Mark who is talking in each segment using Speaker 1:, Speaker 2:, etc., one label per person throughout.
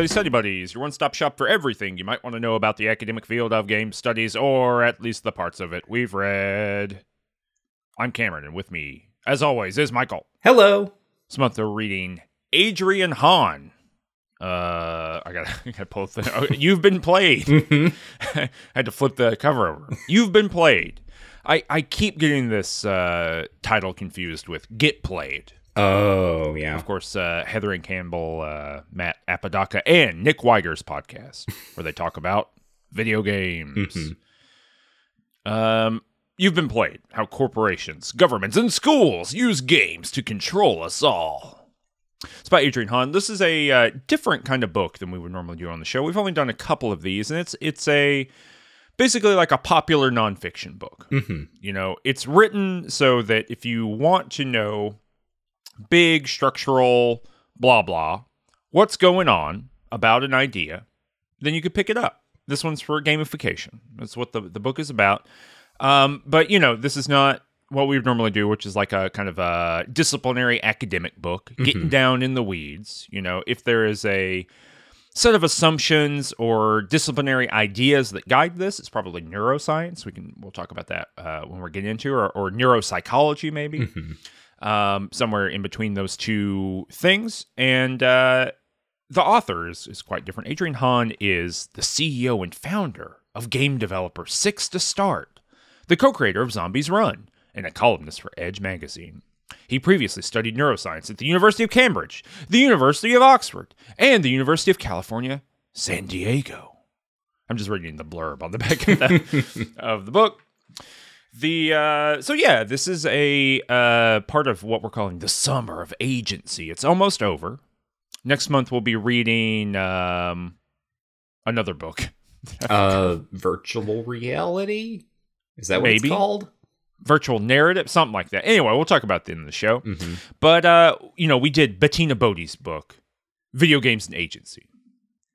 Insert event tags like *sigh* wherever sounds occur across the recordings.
Speaker 1: Study Study Buddies, your one stop shop for everything you might want to know about the academic field of game studies, or at least the parts of it we've read. I'm Cameron, and with me, as always, is Michael.
Speaker 2: Hello.
Speaker 1: This month we're reading Adrian Hon. Uh, I gotta, *laughs* I gotta pull the. Oh, you've been played. I *laughs* *laughs* had to flip the cover over. You've been played. I, I keep getting this uh, title confused with Get Played.
Speaker 2: Oh, yeah.
Speaker 1: Of course, uh, Heather Anne Campbell, uh, Matt Apodaca, and Nick Wiger's podcast, where they talk about video games. Um, you've been played how corporations, governments, and schools use games to control us all. It's by Adrian Hon. This is a uh, different kind of book than we would normally do on the show. We've only done a couple of these, and it's it's a basically like a popular nonfiction book.
Speaker 2: hmm
Speaker 1: You know, it's written so that if you want to know big structural blah blah, what's going on about an idea, then you could pick it up. This one's for gamification. That's what the, the book is about. Um, but you know, this is not what we would normally do, which is like a kind of a disciplinary academic book, getting down in the weeds. You know, if there is a set of assumptions or disciplinary ideas that guide this, it's probably neuroscience. We can we'll talk about that uh, when we're getting into or, or neuropsychology maybe. Um, somewhere in between those two things. And uh, the author is, is quite different. Adrian Hon is the CEO and founder of game developer Six to Start, the co creator of Zombies Run, and a columnist for Edge magazine. He previously studied neuroscience at the University of Cambridge, the University of Oxford, and the University of California, San Diego. I'm just reading the blurb on the back of the, *laughs* of the book. The uh, so yeah, this is a uh, part of what we're calling the summer of agency. It's almost over. Next month we'll be reading um, another book. *laughs*
Speaker 2: Uh, virtual reality? Is that what
Speaker 1: Maybe.
Speaker 2: it's called?
Speaker 1: virtual narrative, something like that. Anyway, we'll talk about that in the show.
Speaker 2: hmm
Speaker 1: But uh, you know, we did Bettina Bódi's book, Video Games and Agency.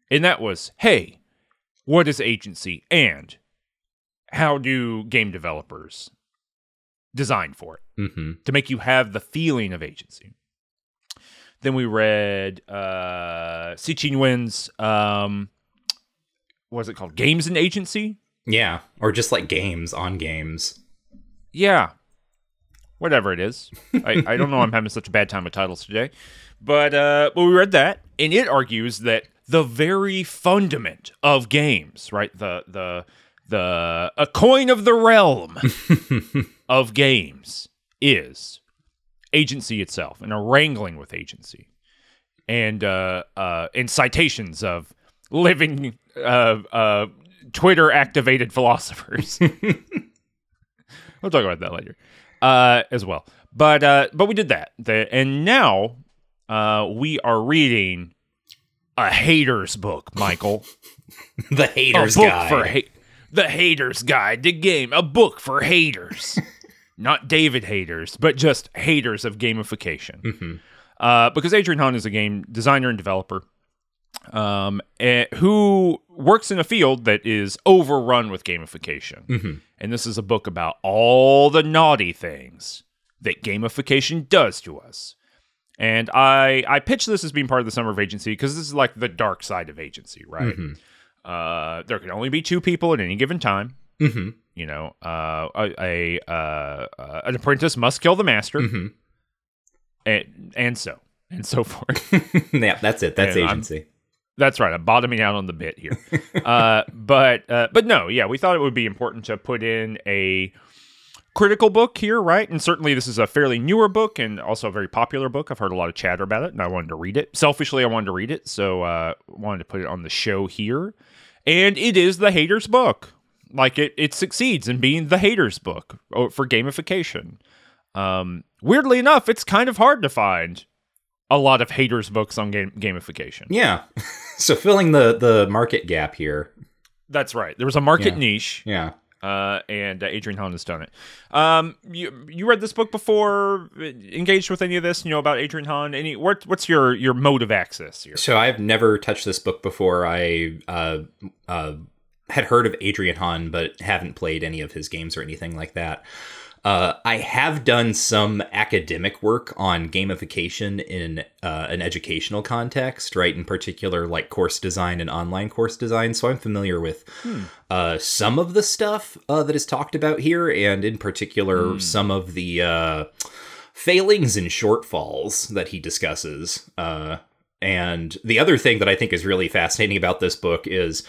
Speaker 1: And that was, hey, what is agency and how do game developers design for it
Speaker 2: hmm
Speaker 1: to make you have the feeling of agency? Then we read uh C. Thi Nguyen's um what is it called? Games and Agency?
Speaker 2: Yeah. Or just like games on games.
Speaker 1: Yeah. Whatever it is. I, I don't know I'm having such a bad time with titles today. But uh well we read that and it argues that the very fundament of games, right? The the the a coin of the realm *laughs* of games is agency itself and a wrangling with agency. And uh uh and citations of living uh uh Twitter activated philosophers. *laughs* we'll talk about that later uh, as well. But uh, but we did that, the, and now uh, we are reading a haters book, Michael. *laughs*
Speaker 2: the
Speaker 1: a
Speaker 2: haters
Speaker 1: book
Speaker 2: guide.
Speaker 1: for ha- the haters guide to game. A book for haters, *laughs* not David haters, but just haters of gamification.
Speaker 2: Mhm.
Speaker 1: Uh, because Adrian Hon is a game designer and developer um, eh, who works in a field that is overrun with gamification.
Speaker 2: Mhm.
Speaker 1: And this is a book about all the naughty things that gamification does to us. And I I pitch this as being part of the summer of agency because this is like the dark side of agency, right?
Speaker 2: Mhm.
Speaker 1: Uh, there can only be two people at any given time.
Speaker 2: Mhm.
Speaker 1: You know, uh, a, a uh, uh, an apprentice must kill the master,
Speaker 2: Mhm.
Speaker 1: and and so and so *laughs* forth. *laughs*
Speaker 2: yeah, that's it. That's
Speaker 1: And I'm-
Speaker 2: agency.
Speaker 1: That's right. I'm bottoming out on the bit here. *laughs* uh, but uh, but no, yeah, we thought it would be important to put in a critical book here, right? And certainly this is a fairly newer book and also a very popular book. I've heard a lot of chatter about it, and I wanted to read it. Selfishly, I wanted to read it, so uh, wanted to put it on the show here. And it is the haters book. Like it, it succeeds in being the haters book oh, for gamification. Um, weirdly enough, it's kind of hard to find a lot of haters books on game gamification.
Speaker 2: Yeah. *laughs* so filling the the market gap here.
Speaker 1: That's right. There was a market
Speaker 2: Yeah.
Speaker 1: niche,
Speaker 2: Yeah.
Speaker 1: Uh, and uh, Adrian Hon has done it. Um, you you read this book before? uh, Engaged with any of this? You know about Adrian Hon? Any? What, what's your your mode of access here?
Speaker 2: So I've never touched this book before. I uh, uh, had heard of Adrian Hon, but haven't played any of his games or anything like that. Uh, I have done some academic work on gamification in uh, an educational context, right? In particular, like course design and online course design. So I'm familiar with uh, some of the stuff uh, that is talked about here, and in particular, some of the uh, failings and shortfalls that he discusses. Uh, and the other thing that I think is really fascinating about this book is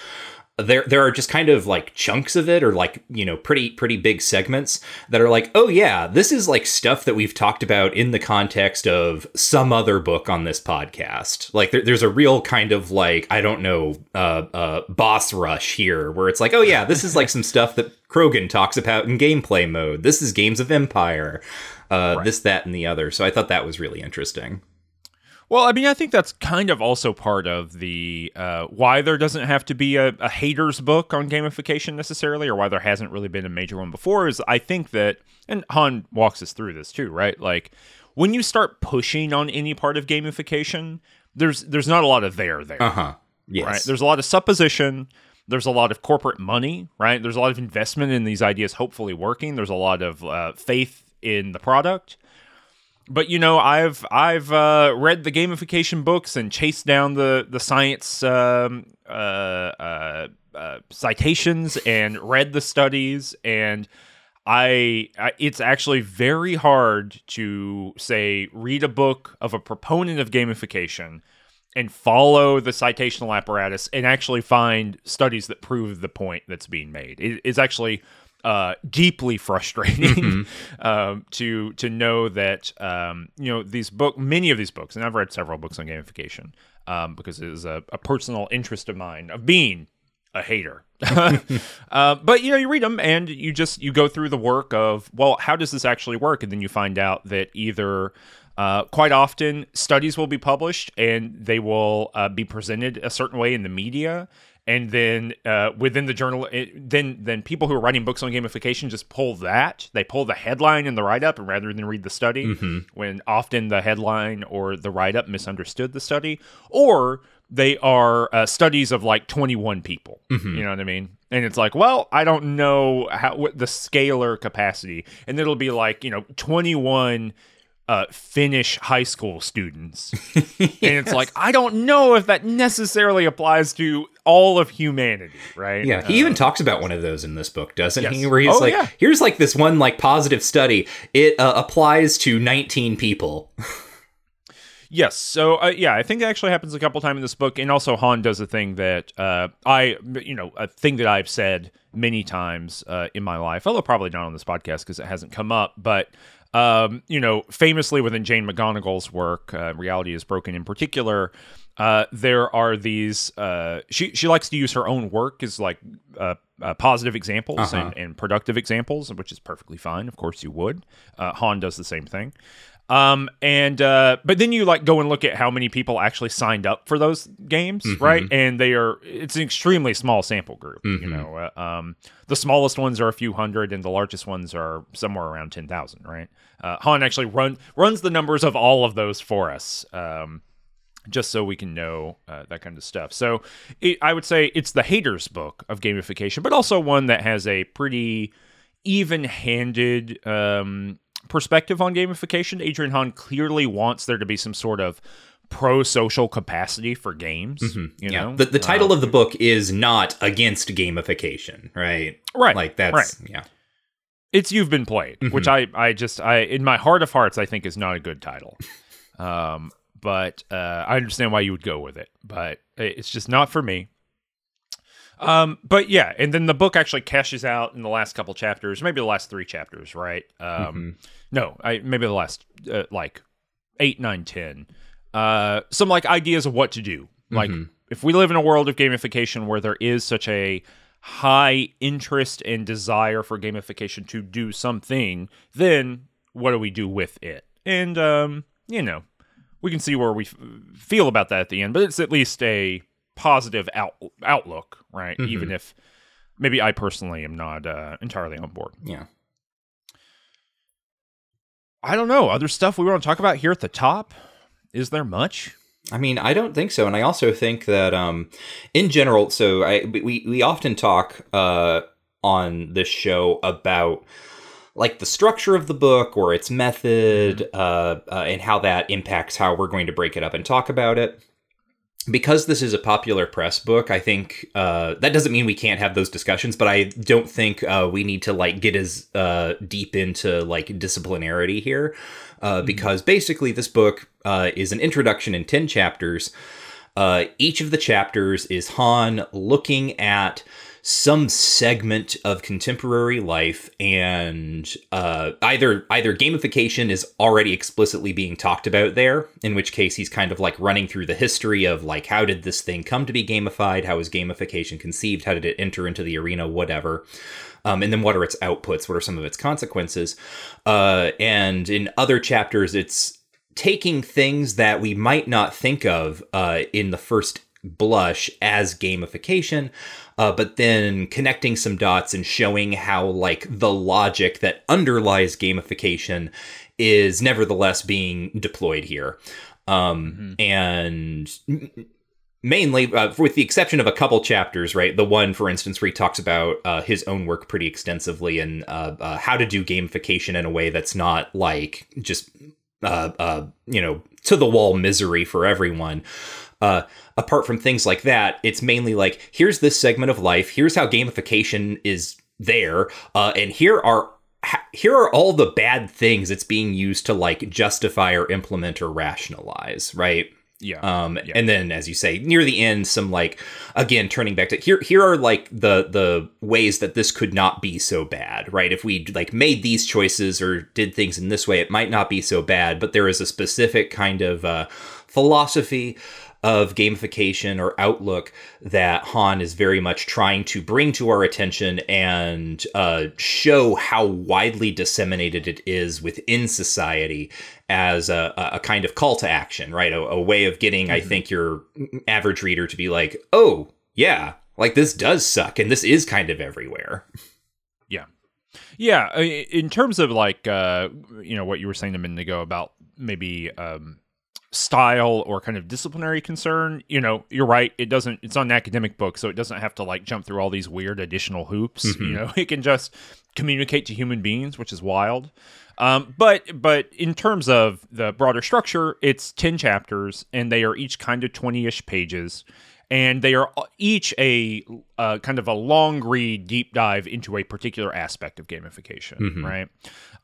Speaker 2: there there are just kind of like chunks of it or like you know pretty pretty big segments that are like oh yeah this is like stuff that we've talked about in the context of some other book on this podcast. Like there, there's a real kind of like i don't know uh, uh, boss rush here where it's like oh yeah this is like some stuff that Crogan talks about in gameplay mode. This is games of empire uh, this that and the other. So i thought that was really interesting
Speaker 1: Well, I mean, I think that's kind of also part of the uh, why there doesn't have to be a, a haters book on gamification necessarily, or why there hasn't really been a major one before. Is I think that, and Hon walks us through this too, right? Like when you start pushing on any part of gamification, there's there's not a lot of there there,
Speaker 2: uh-huh yes
Speaker 1: right? There's a lot of supposition. There's a lot of corporate money, right? There's a lot of investment in these ideas hopefully working. There's a lot of uh, faith in the product but you know i've i've uh, read the gamification books and chased down the the science um, uh, uh, uh, citations and read the studies and I, I it's actually very hard to say read a book of a proponent of gamification and follow the citational apparatus and actually find studies that prove the point that's being made. It is actually uh, deeply frustrating *laughs* um, to to know that um, you know these book many of these books, and I've read several books on gamification um, because it is a, a personal interest of mine of being a hater. *laughs* uh, but you know, you read them and you just you go through the work of well, how does this actually work, and then you find out that either uh, quite often studies will be published and they will uh, be presented a certain way in the media and then uh, within the journal it, then then people who are writing books on gamification just pull that. They pull the headline in the write-up and rather than read the study when often the headline or the write-up misunderstood the study. Or they are uh, studies of like 21 people. You know what i mean? And it's like well i don't know how what the scalar capacity. And it'll be like you know 21 uh, Finnish high school students. *laughs* And it's like, I don't know if that necessarily applies to all of humanity, right?
Speaker 2: Yeah, he even talks about one of those in this book, doesn't
Speaker 1: Yes.
Speaker 2: he? Where he's
Speaker 1: Oh,
Speaker 2: like,
Speaker 1: yeah.
Speaker 2: "Here's like this one like positive study. It uh, applies to 19 people."
Speaker 1: Yes. So uh, yeah, I think it actually happens a couple times in this book, and also Hon does a thing that uh, I, you know, a thing that I've said many times uh, in my life, although probably not on this podcast because it hasn't come up, but. Um, you know, famously within Jane McGonigal's work, uh, Reality is Broken in particular, uh, there are these. Uh, she she likes to use her own work as like uh, uh, positive examples and, and productive examples, which is perfectly fine. Of course, you would. Uh, Hon does the same thing. Um, and uh, but then you like go and look at how many people actually signed up for those games, right? And they are it's an extremely small sample group. You know, uh, um, the smallest ones are a few hundred, and the largest ones are somewhere around ten thousand, right? Uh, Hon actually run runs the numbers of all of those for us. Um, just so we can know uh, that kind of stuff. So it, I would say it's the haters book of gamification, but also one that has a pretty even-handed um, perspective on gamification. Adrian Hon clearly wants there to be some sort of pro-social capacity for games. You
Speaker 2: Yeah.
Speaker 1: know,
Speaker 2: The, the title of the book is not against gamification, right?
Speaker 1: Right,
Speaker 2: Like that's
Speaker 1: right.
Speaker 2: yeah.
Speaker 1: it's you've been played, which I I just I in my heart of hearts I think is not a good title. *laughs* Um, but uh, I understand why you would go with it, but it's just not for me. Um, but yeah, and then the book actually cashes out in the last couple chapters, maybe the last three chapters, right? Um, no, I maybe the last uh, like eight, nine, ten. Uh, some like ideas of what to do. Like if we live in a world of gamification where there is such a high interest and desire for gamification to do something, then what do we do with it? And um, you know, we can see where we f- feel about that at the end, but it's at least a positive out- outlook, right? Even if maybe I personally am not uh, entirely on board.
Speaker 2: Yeah.
Speaker 1: I don't know. Other stuff we want to talk about here at the top? Is there much?
Speaker 2: I mean, I don't think so, and I also think that, um, in general, so I we we often talk uh, on this show about like the structure of the book or its method uh, uh, and how that impacts how we're going to break it up and talk about it because this is a popular press book, I think uh, that doesn't mean we can't have those discussions, but I don't think uh, we need to like get as uh, deep into like disciplinarity here, uh, mm-hmm. because basically this book uh, is an introduction in ten chapters. Uh, each of the chapters is Hon looking at some segment of contemporary life and uh, either either gamification is already explicitly being talked about there in which case he's kind of like running through the history of like how did this thing come to be gamified? How was gamification conceived? How did it enter into the arena? Whatever. Um, and then what are its outputs? What are some of its consequences? Uh, and in other chapters it's taking things that we might not think of uh, in the first blush as gamification uh, but then connecting some dots and showing how like the logic that underlies gamification is nevertheless being deployed here um, mm-hmm. and mainly uh, with the exception of a couple chapters right the one for instance where he talks about uh, his own work pretty extensively and uh, uh how to do gamification in a way that's not like just uh, uh, you know to the wall misery for everyone uh, apart from things like that, it's mainly like here's this segment of life, here's how gamification is there, uh, and here are here are all the bad things it's being used to like justify or implement or rationalize, right?
Speaker 1: Yeah.
Speaker 2: Um,
Speaker 1: yeah.
Speaker 2: and then as you say, near the end, some like again turning back to here here are like the the ways that this could not be so bad, right? If we like made these choices or did things in this way, it might not be so bad, but there is a specific kind of uh, philosophy of gamification or outlook that Hon is very much trying to bring to our attention and uh, show how widely disseminated it is within society as a, a kind of call to action, right? A, a way of getting, mm-hmm. I think, your average reader to be like, oh, yeah, like this does suck and this is kind of everywhere.
Speaker 1: Yeah. Yeah. In terms of like, uh, you know, what you were saying a minute ago about maybe, um, style or kind of disciplinary concern, you know, you're right. It doesn't. It's not an academic book, so it doesn't have to like jump through all these weird additional hoops. Mm-hmm. You know, *laughs* it can just communicate to human beings, which is wild. Um, but but in terms of the broader structure, it's ten chapters, and they are each kind of twenty ish pages and they are each a uh, kind of a long read deep dive into a particular aspect of gamification mm-hmm. right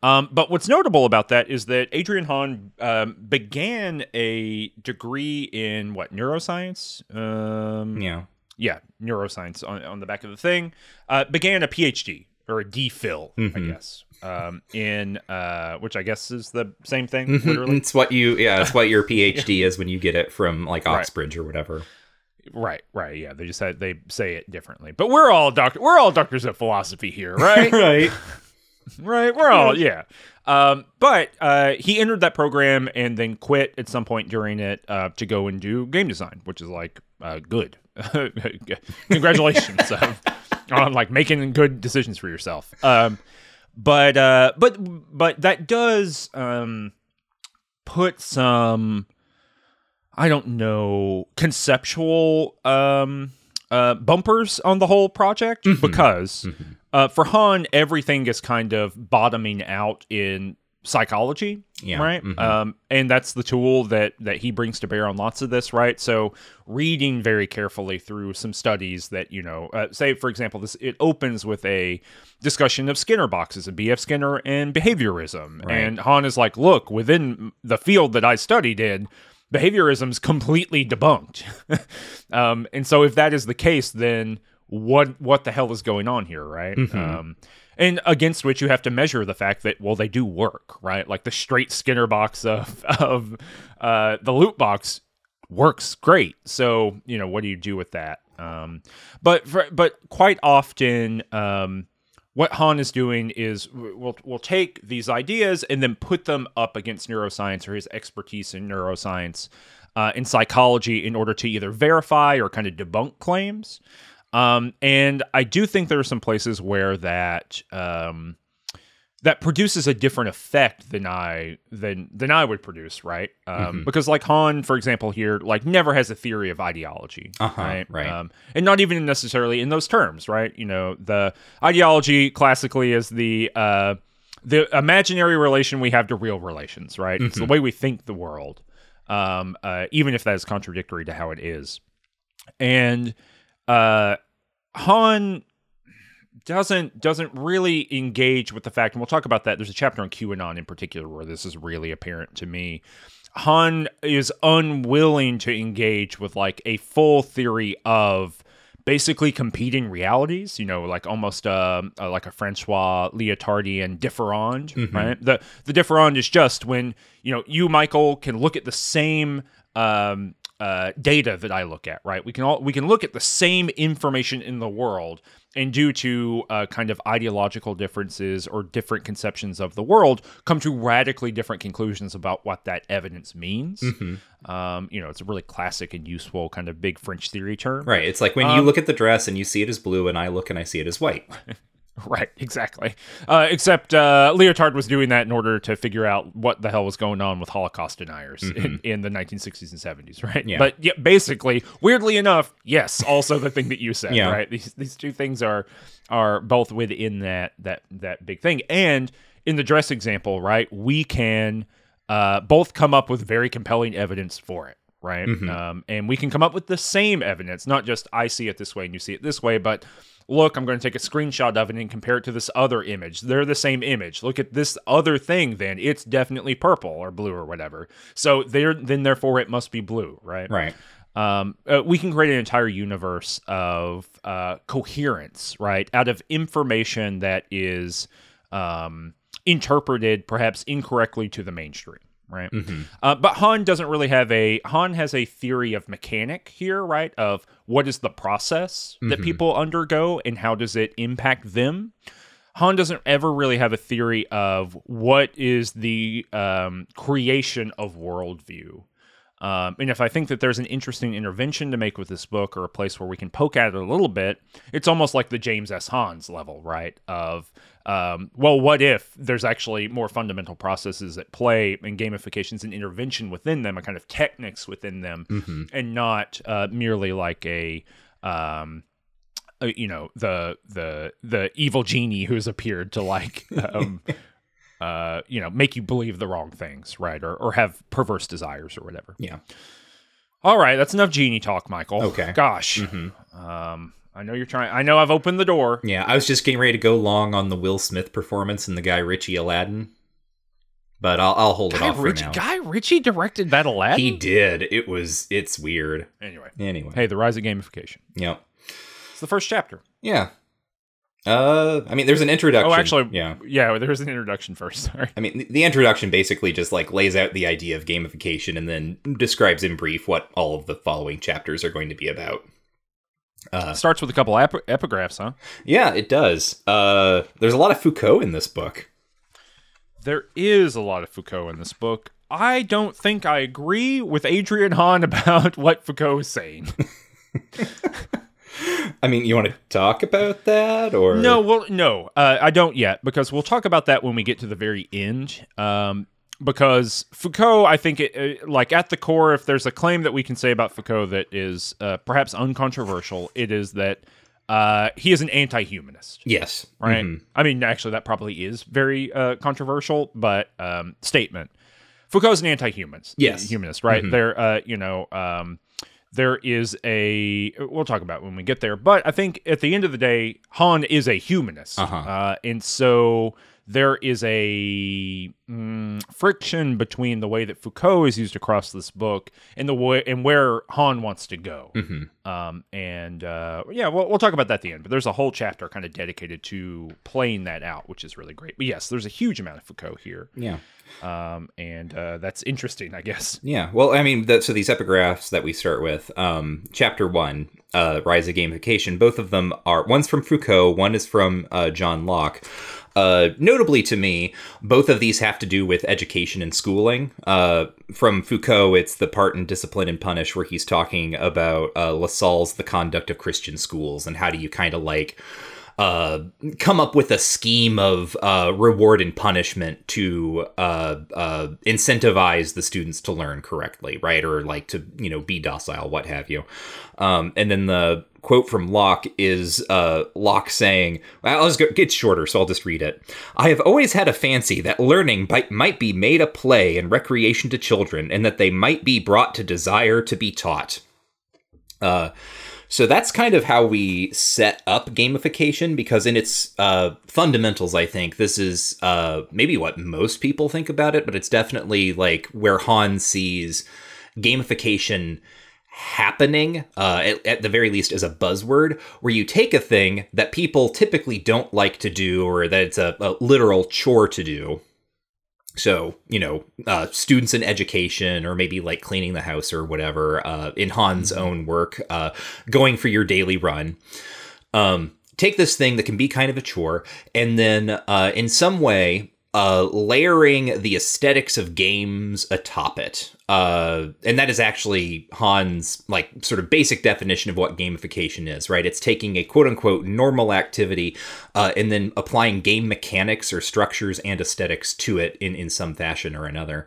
Speaker 1: um, but what's notable about that is that Adrian Hon um, began a degree in what neuroscience um,
Speaker 2: yeah
Speaker 1: yeah neuroscience on, on the back of the thing uh, began a phd or a dphil mm-hmm. i guess um, in uh, which I guess is the same thing. Mm-hmm. Literally,
Speaker 2: it's what you yeah, it's what your PhD *laughs* yeah. is when you get it from like Oxbridge right. or whatever.
Speaker 1: Right, right, yeah. They just had, they say it differently, but we're all doctor. We're all doctors of philosophy here, *laughs* right?
Speaker 2: right,
Speaker 1: right. We're all yeah. Um, but uh, he entered that program and then quit at some point during it uh, to go and do game design, which is like uh, good. *laughs* Congratulations *laughs* on like making good decisions for yourself. Um, but uh, but but that does um, put some I don't know, conceptual um, uh, bumpers on the whole project mm-hmm. because mm-hmm. Uh, for Hon, everything is kind of bottoming out in psychology, yeah. right? Mm-hmm. Um, and that's the tool that that he brings to bear on lots of this, right? So reading very carefully through some studies that you know, uh, say for example, this it opens with a discussion of Skinner boxes and B.F. Skinner and behaviorism, right. and Hon is like, look, within the field that I studied in behaviorism's completely debunked. *laughs* um, and so if that is the case, then what what the hell is going on here, right? Mm-hmm. Um, and against which you have to measure the fact that well they do work, right? Like the straight Skinner box of *laughs* of uh, the loot box works great. So you know what do you do with that? Um, but for, but quite often. Um, what Hon is doing is we'll, we'll take these ideas and then put them up against neuroscience or his expertise in neuroscience uh, in psychology in order to either verify or kind of debunk claims. Um, and I do think there are some places where that um, that produces a different effect than I than than I would produce, right? Um, mm-hmm. Because like Hon, for example, here like never has a theory of ideology,
Speaker 2: uh-huh,
Speaker 1: right?
Speaker 2: Right. Um,
Speaker 1: and not even necessarily in those terms, right? You know, the ideology classically is the uh, the imaginary relation we have to real relations, right? It's the way we think the world, um, uh, even if that is contradictory to how it is. And uh, Hon doesn't doesn't really engage with the fact, and we'll talk about that. There's a chapter on QAnon in particular where this is really apparent to me. Hon is unwilling to engage with like a full theory of basically competing realities, you know, like almost uh, uh, like a Francois Lyotard differend, right? The the differend is just when you know you Michael can look at the same um, uh, data that I look at, right? We can all we can look at the same information in the world, and due to uh, kind of ideological differences or different conceptions of the world, come to radically different conclusions about what that evidence means. Um, you know, it's a really classic and useful kind of big French theory term.
Speaker 2: Right. It's like when
Speaker 1: Um,
Speaker 2: you look at the dress and you see it as blue, and I look and I see it as white. *laughs* *laughs*
Speaker 1: Right, exactly. Uh, except uh, Lyotard was doing that in order to figure out what the hell was going on with Holocaust deniers in, in the 1960s and 70s, right?
Speaker 2: Mm-hmm. Yeah.
Speaker 1: But yeah, basically, weirdly enough, yes, also the thing that you said,
Speaker 2: Yeah.
Speaker 1: right? These these two things are are both within that that that big thing. And in the dress example, right, we can uh, both come up with very compelling evidence for it. Right.
Speaker 2: Mm-hmm.
Speaker 1: Um, and we can come up with the same evidence, not just I see it this way and you see it this way, but look, I'm going to take a screenshot of it and compare it to this other image. They're the same image. Look at this other thing, then it's definitely purple or blue or whatever. So there, then therefore it must be blue, right?
Speaker 2: Right.
Speaker 1: um, uh, we can create an entire universe of uh, coherence, right, out of information that is um, interpreted perhaps incorrectly to the mainstream, right? Uh, but Hon doesn't really have a Hon has a theory of mechanic here, right? Of what is the process that people undergo and how does it impact them. Hon doesn't ever really have a theory of what is the um, creation of worldview. Um, and if I think that there's an interesting intervention to make with this book or a place where we can poke at it a little bit, it's almost like the James S. Hans level, right? Of, um, well, what if there's actually more fundamental processes at play and gamifications and intervention within them, and kind of techniques within them, and not uh, merely like a. Um, uh, you know the the the evil genie who's appeared to like *laughs* um uh you know make you believe the wrong things right or or have perverse desires or whatever
Speaker 2: Yeah.
Speaker 1: all right that's enough genie talk michael
Speaker 2: Okay.
Speaker 1: gosh Hmm. um i know you're trying i know i've opened the door
Speaker 2: Yeah. I was just getting ready to go long on the Will Smith performance and the Guy Ritchie Aladdin, but I'll, I'll hold it
Speaker 1: guy
Speaker 2: off for now.
Speaker 1: guy ritchie directed that aladdin
Speaker 2: He did. It was. It's weird.
Speaker 1: anyway
Speaker 2: Anyway.
Speaker 1: hey the rise of gamification
Speaker 2: Yep.
Speaker 1: it's the first chapter
Speaker 2: Yeah. Uh, I mean, there's an introduction.
Speaker 1: oh actually
Speaker 2: yeah.
Speaker 1: yeah there's an introduction first *laughs* sorry
Speaker 2: I mean, the introduction basically just like lays out the idea of gamification and then describes in brief what all of the following chapters are going to be about. Uh,
Speaker 1: starts with a couple ep- epigraphs huh
Speaker 2: yeah, it does. Uh, there's a lot of Foucault in this book.
Speaker 1: There is a lot of Foucault in this book. I don't think I agree with Adrian Hon *laughs* about what Foucault is saying. *laughs*
Speaker 2: I mean, you want to talk about that or
Speaker 1: no, well, no, uh, I don't yet because we'll talk about that when we get to the very end. Um, because Foucault, I think, it, uh, like at the core, if there's a claim that we can say about Foucault that is uh, perhaps uncontroversial, it is that uh, he is an anti-humanist.
Speaker 2: Yes.
Speaker 1: right?
Speaker 2: Mhm.
Speaker 1: I mean, actually, that probably is very uh, controversial, but um, statement. Foucault's an anti-humanist.
Speaker 2: Yes.
Speaker 1: humanist, right? There, uh, you know, um, there is a. We'll talk about when we get there, but I think at the end of the day, Hon is a humanist,
Speaker 2: Uh-huh.
Speaker 1: uh, and so there is a mm, friction between the way that Foucault is used across this book and the way and where Hon wants to go.
Speaker 2: Mhm.
Speaker 1: Um, and uh, yeah, we'll, we'll talk about that at the end. But there's a whole chapter kind of dedicated to playing that out, which is really great. But yes, there's a huge amount of Foucault here,
Speaker 2: Yeah.
Speaker 1: um, and uh, that's interesting, I guess.
Speaker 2: Yeah. Well, I mean, the, so these epigraphs that we start with, um, chapter one, uh, Rise of Gamification, both of them are, one's from Foucault, one is from uh, John Locke. Uh, notably to me, both of these have to do with education and schooling. Uh, from Foucault, it's the part in Discipline and Punish where he's talking about uh, La Salle's The Conduct of Christian Schools and how do you kind of like uh, come up with a scheme of uh, reward and punishment to uh, uh, incentivize the students to learn correctly, right? Or like to, you know, be docile, what have you. Um, and then the quote from Locke is uh, Locke saying, well, go, it's shorter, so I'll just read it. I have always had a fancy that learning might, might be made a play and recreation to children, and that they might be brought to desire to be taught. Uh, so that's kind of how we set up gamification because, in its uh, fundamentals, I think this is uh, maybe what most people think about it, but it's definitely like where Hon sees gamification happening, uh, at, at, the very least as a buzzword, where you take a thing that people typically don't like to do or that it's a, a literal chore to do, so you know uh, students in education or maybe like cleaning the house or whatever uh, in Hon's mm-hmm. own work uh, going for your daily run um, take this thing that can be kind of a chore and then uh, in some way uh, layering the aesthetics of games atop it. Uh, and that is actually Hon's like sort of basic definition of what gamification is, right? It's taking a quote unquote normal activity uh, and then applying game mechanics or structures and aesthetics to it in, in some fashion or another.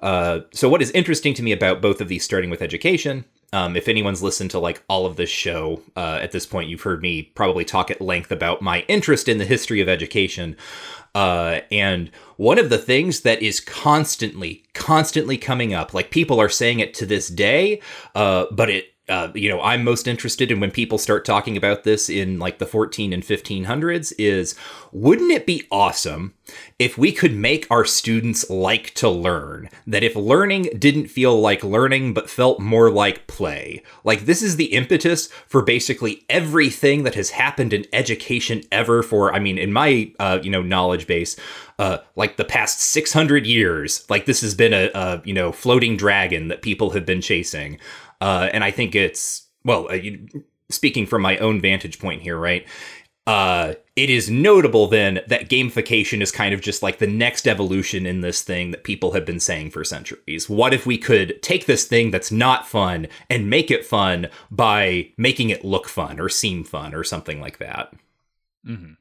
Speaker 2: Uh, so, what is interesting to me about both of these, starting with education, um, if anyone's listened to like all of this show uh, at this point, you've heard me probably talk at length about my interest in the history of education. Uh, and one of the things that is constantly, constantly coming up, like people are saying it to this day, uh, but it uh, you know, I'm most interested in when people start talking about this in like the 14 and 1500s is wouldn't it be awesome if we could make our students like to learn? That if learning didn't feel like learning but felt more like play. Like this is the impetus for basically everything that has happened in education ever for I mean in my uh, you know knowledge base uh, like the past 600 years like this has been a, a you know floating dragon that people have been chasing uh, and I think it's, well, uh, speaking from my own vantage point here, right? Uh, it is notable then that gamification is kind of just like the next evolution in this thing that people have been saying for centuries. What if we could take this thing that's not fun and make it fun by making it look fun or seem fun or something like that?
Speaker 1: Mm-hmm.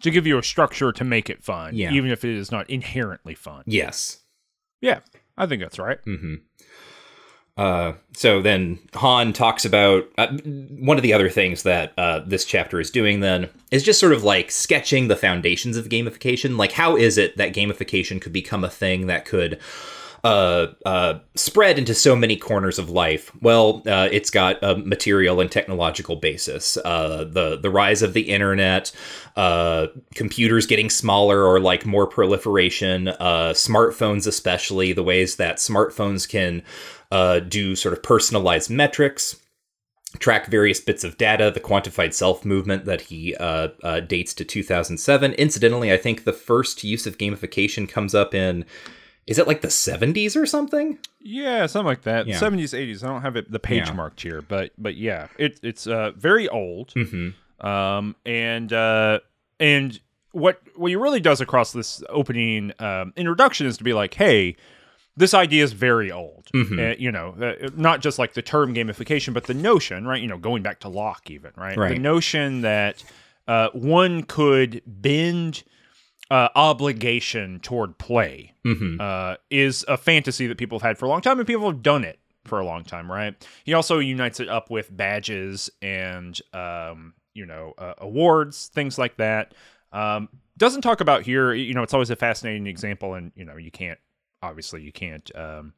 Speaker 1: To give you a structure to make it fun, yeah. even if it is not inherently fun.
Speaker 2: Yes.
Speaker 1: Yeah, I think that's right.
Speaker 2: Mm-hmm. Uh, so then Hon talks about uh, one of the other things that uh, this chapter is doing then is just sort of like sketching the foundations of gamification. Like, how is it that gamification could become a thing that could uh, uh, spread into so many corners of life? Well, uh, it's got a material and technological basis. Uh, the the rise of the internet, uh, computers getting smaller or like more proliferation, uh, smartphones especially, the ways that smartphones can uh, do sort of personalized metrics, track various bits of data, the quantified self movement that he uh, uh, dates to 2007. Incidentally, I think the first use of gamification comes up in. Is it like the 70s or something?
Speaker 1: Yeah, something like that. Yeah. 70s, 80s. I don't have it the page yeah. marked here, but but yeah, it, it's uh, very old.
Speaker 2: Mm-hmm.
Speaker 1: Um, and uh, and what what he really does across this opening um, introduction is to be like, hey, this idea is very old.
Speaker 2: Mm-hmm.
Speaker 1: Uh, you know, uh, not just like the term gamification, but the notion, right? You know, going back to Locke, even right,
Speaker 2: right.
Speaker 1: the notion that uh, one could bend uh, obligation toward play
Speaker 2: mm-hmm.
Speaker 1: Uh, is a fantasy that people have had for a long time, and people have done it for a long time, right? He also unites it up with badges and um, you know uh, awards, things like that. Um, doesn't talk about here. You know, it's always a fascinating example, and you know, you can't obviously you can't um,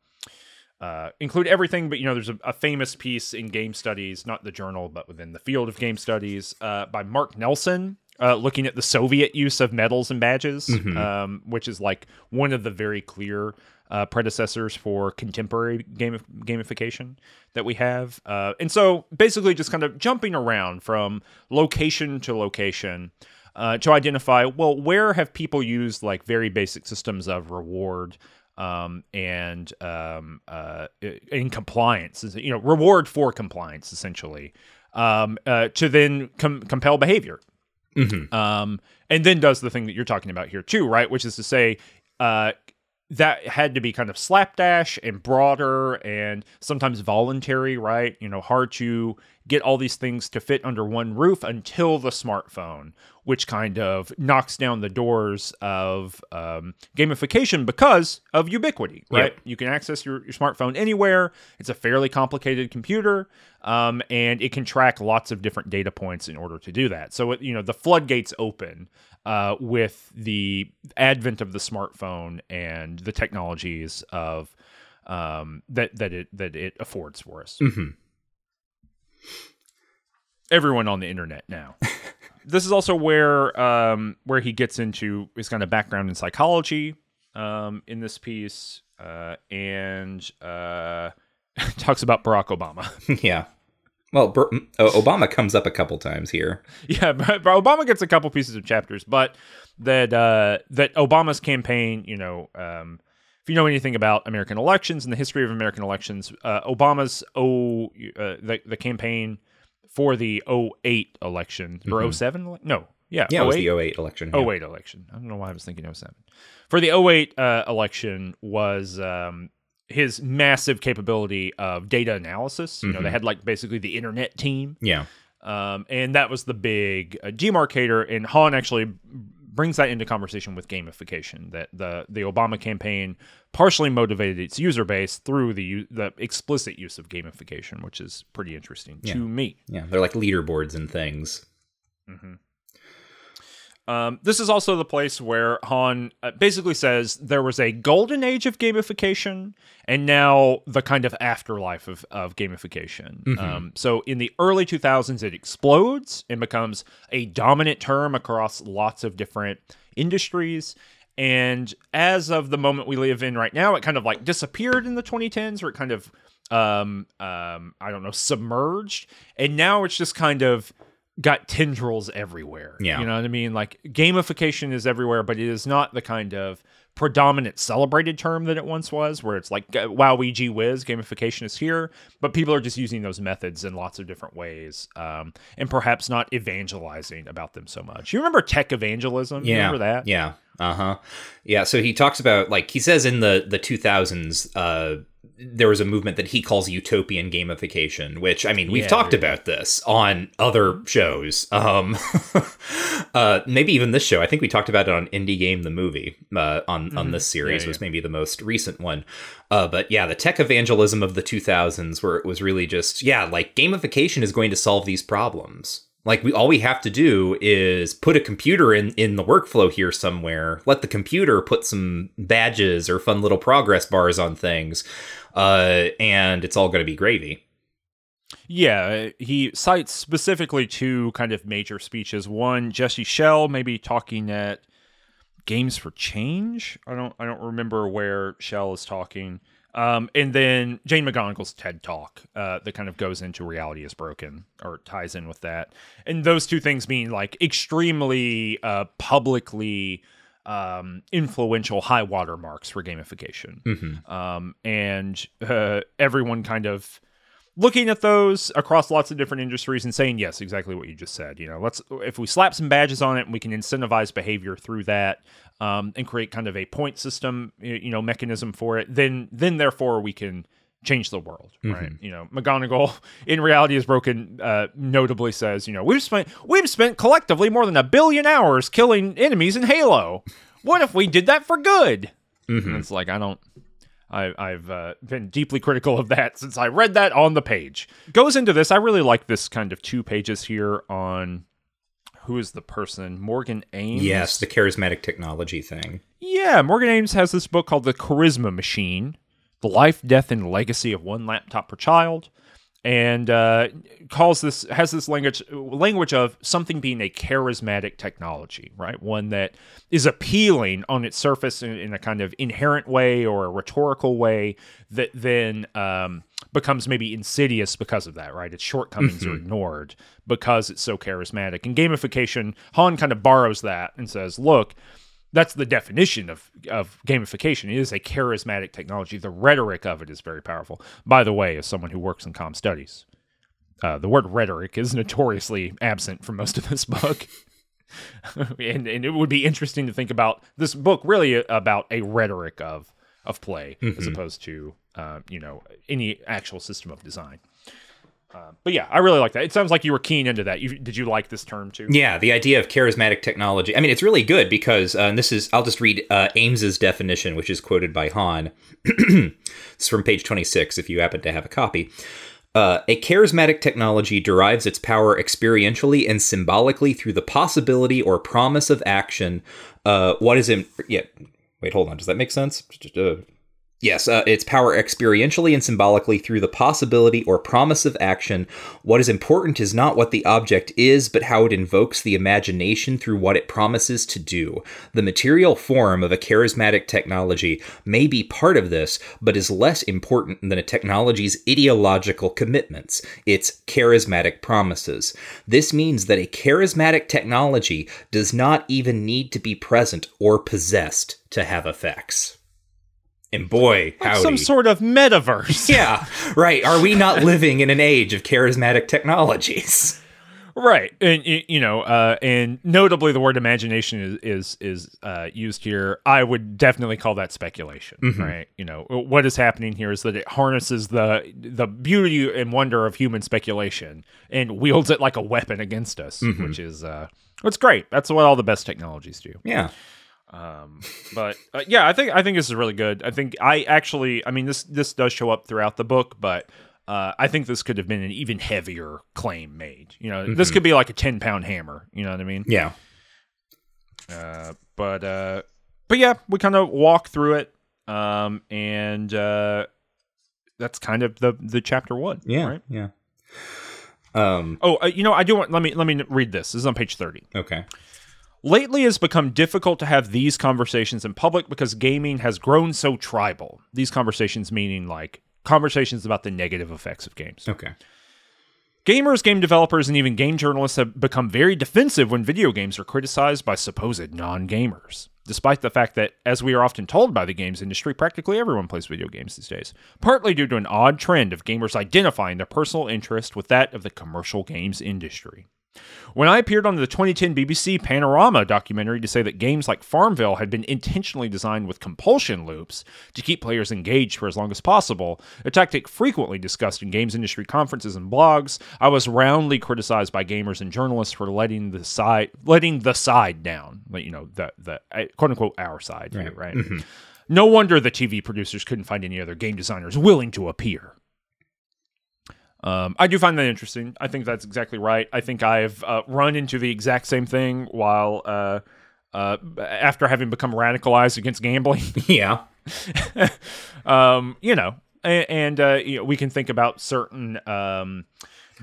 Speaker 1: uh, include everything, but you know, there's a, a, famous piece in game studies, not the journal, but within the field of game studies, uh, by Mark Nelson, uh, looking at the Soviet use of medals and badges,
Speaker 2: mm-hmm.
Speaker 1: um, which is like one of the very clear uh, predecessors for contemporary game gamification that we have. Uh, and so, basically, just kind of jumping around from location to location. Uh, to identify well where have people used like very basic systems of reward um, and um, uh, in compliance, you know, reward for compliance essentially, um, uh, to then com- compel behavior.
Speaker 2: Mm-hmm.
Speaker 1: Um, and then does the thing that you're talking about here too, right? Which is to say, uh, that had to be kind of slapdash and broader and sometimes voluntary, right? You know, hard to get all these things to fit under one roof until the smartphone, which kind of knocks down the doors of um, gamification because of ubiquity, right?
Speaker 2: Yep.
Speaker 1: You can access your, your smartphone anywhere. It's a fairly complicated computer, um, and it can track lots of different data points in order to do that. So, it, you know, the floodgates open uh, with the advent of the smartphone and the technologies of um, that that it that it affords for us.
Speaker 2: Mhm.
Speaker 1: Everyone on the internet now. *laughs* this is also where um, where he gets into his kind of background in psychology um, in this piece, uh, and uh, *laughs* talks about Barack Obama. *laughs*
Speaker 2: yeah. Well, uh, Obama comes up a couple times here.
Speaker 1: yeah, Obama gets a couple pieces of chapters, but that uh, that Obama's campaign, you know, um, if you know anything about American elections and the history of American elections, uh, Obama's oh uh, the the campaign for the 08 election or 07 no yeah
Speaker 2: Mm-hmm. Yeah, it was the 08 election. yeah.
Speaker 1: 08 election. I don't know why I was thinking 07. For the 08 uh, election was um, his massive capability of data analysis. You know,
Speaker 2: Mm-hmm.
Speaker 1: they had like basically the internet team.
Speaker 2: Yeah.
Speaker 1: Um, and that was the big uh, demarcator. And Hon actually brings that into conversation with gamification. That the the Obama campaign partially motivated its user base through the the explicit use of gamification, which is pretty interesting to me.
Speaker 2: Yeah. They're like leaderboards and things. Mm-hmm.
Speaker 1: Um, this is also the place where Hon uh, basically says there was a golden age of gamification and now the kind of afterlife of, of gamification. Um, so in the early 2000s, it explodes and becomes a dominant term across lots of different industries. And as of the moment we live in right now, it kind of like disappeared in the 2010s, or it kind of, um, um, I don't know, submerged. And now it's just kind of got tendrils everywhere.
Speaker 2: Yeah.
Speaker 1: You know what I mean? Like gamification is everywhere, but it is not the kind of predominant celebrated term that it once was, where it's like uh, wow, we gee whiz, gamification is here, but people are just using those methods in lots of different ways, um, and perhaps not evangelizing about them so much. You remember tech evangelism? You
Speaker 2: Yeah.
Speaker 1: remember that?
Speaker 2: Yeah. Uh huh. Yeah. So he talks about like he says in the the 2000s, uh, there was a movement that he calls utopian gamification, which I mean we've
Speaker 1: Yeah,
Speaker 2: talked
Speaker 1: you
Speaker 2: about this on other shows. Um, *laughs* uh, maybe even this show. I think we talked about it on Indie Game the movie uh, on on this series
Speaker 1: Mm-hmm. Yeah,
Speaker 2: was maybe the most recent one. Uh, but yeah, the tech evangelism of the 2000s, where it was really just yeah, like gamification is going to solve these problems. Like we all we have to do is put a computer in in the workflow here somewhere. Let the computer put some badges or fun little progress bars on things, uh, and it's all going to be gravy.
Speaker 1: Yeah, he cites specifically two kind of major speeches. One, Jesse Schell maybe talking at Games for Change. I don't I don't remember where Schell is talking. Um, and then Jane McGonigal's TED talk uh, that kind of goes into reality is broken or ties in with that. And those two things being like extremely uh, publicly um, influential high water marks for gamification. Um, and uh, everyone kind of looking at those across lots of different industries and saying yes exactly what you just said you know let's if we slap some badges on it and we can incentivize behavior through that um, and create kind of a point system you know mechanism for it then then therefore we can change the world right you know McGonigal *laughs* in reality is broken uh, notably says you know we've spent we've spent collectively more than a billion hours killing enemies in halo what if we did that for good and it's like i don't I, I've uh, been deeply critical of that since I read that on the page. Goes into this. I really like this kind of two pages here on who is the person Morgan Ames.
Speaker 2: Yes, the charismatic technology thing.
Speaker 1: Yeah, Morgan Ames has this book called The Charisma Machine The Life, Death, and Legacy of One Laptop Per Child. And uh, calls this has this language language of something being a charismatic technology, right? One that is appealing on its surface in, in a kind of inherent way or a rhetorical way that then um, becomes maybe insidious because of that, right? Its shortcomings are ignored because it's so charismatic. And gamification, Hon kind of borrows that and says, look, that's the definition of, of gamification. It is a charismatic technology. The rhetoric of it is very powerful. By the way, as someone who works in comm studies, uh, the word rhetoric is *laughs* notoriously absent from most of this book. *laughs* and, and it would be interesting to think about this book really about a rhetoric of of play as opposed to uh, you know any actual system of design. Uh, but yeah, I really like that. It sounds like you were keen into that. You, did you like this term too?
Speaker 2: Yeah, the idea of charismatic technology. I mean, it's really good because, uh, and this is, I'll just read uh, Ames's definition, which is quoted by Hon. *clears throat* it's from page 26, if you happen to have a copy. Uh, a charismatic technology derives its power experientially and symbolically through the possibility or promise of action. Uh, what is in. Yeah. Wait, hold on. Does that make sense? Uh, Yes, uh, its power experientially and symbolically through the possibility or promise of action. What is important is not what the object is, but how it invokes the imagination through what it promises to do. The material form of a charismatic technology may be part of this, but is less important than a technology's ideological commitments, its charismatic promises. This means that a charismatic technology does not even need to be present or possessed to have effects. And boy,
Speaker 1: Like
Speaker 2: howdy.
Speaker 1: some sort of metaverse. *laughs*
Speaker 2: yeah, right. Are we not living in an age of charismatic technologies?
Speaker 1: Right, and you know, uh, and notably, the word imagination is is is uh, used here. I would definitely call that speculation. Right, you know, what is happening here is that it harnesses the the beauty and wonder of human speculation and wields it like a weapon against us, which is uh, it's great. That's what all the best technologies do.
Speaker 2: Yeah.
Speaker 1: Um, but uh, yeah, I think I think this is really good. I think I actually, I mean, this this does show up throughout the book, but uh, I think this could have been an even heavier claim made. You know, this could be like a ten pound hammer. You know what I mean?
Speaker 2: Yeah.
Speaker 1: Uh, but uh, but yeah, we kind of walk through it, um, and uh, that's kind of the the chapter one.
Speaker 2: Yeah.
Speaker 1: Right?
Speaker 2: Yeah. Um.
Speaker 1: Oh, uh, you know, I do want. Let me let me read this. This is on page thirty.
Speaker 2: Okay.
Speaker 1: Lately, it's become difficult to have these conversations in public because gaming has grown so tribal. These conversations meaning like conversations about the negative effects of games.
Speaker 2: Okay.
Speaker 1: Gamers, game developers, and even game journalists have become very defensive when video games are criticized by supposed non gamers. Despite the fact that, as we are often told by the games industry, practically everyone plays video games these days, partly due to an odd trend of gamers identifying their personal interest with that of the commercial games industry. When I appeared on the 2010 BBC Panorama documentary to say that games like Farmville had been intentionally designed with compulsion loops to keep players engaged for as long as possible, a tactic frequently discussed in games industry conferences and blogs, I was roundly criticized by gamers and journalists for letting the side letting the side down, you know, the the quote unquote our side here, right? Mm-hmm. No wonder the TV producers couldn't find any other game designers willing to appear. Um, I do find that interesting. I think that's exactly right. I think I've uh, run into the exact same thing while uh, uh, after having become radicalized against gambling. *laughs*
Speaker 2: Yeah. *laughs*
Speaker 1: um, you know, and, and uh, you know, we can think about certain um,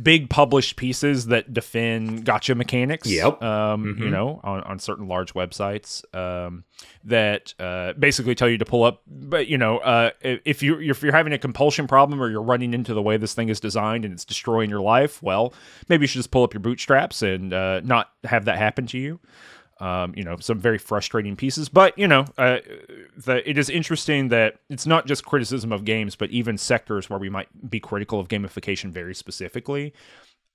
Speaker 1: big published pieces that defend gacha mechanics.
Speaker 2: Yep.
Speaker 1: Um, You know, on, on certain large websites um, that uh, basically tell you to pull up. But you know, uh, if you if you're having a compulsion problem or you're running into the way this thing is designed and it's destroying your life, well, maybe you should just pull up your bootstraps and uh, not have that happen to you. Um, you know, some very frustrating pieces, but you know, uh, the, it is interesting that it's not just criticism of games, but even sectors where we might be critical of gamification very specifically.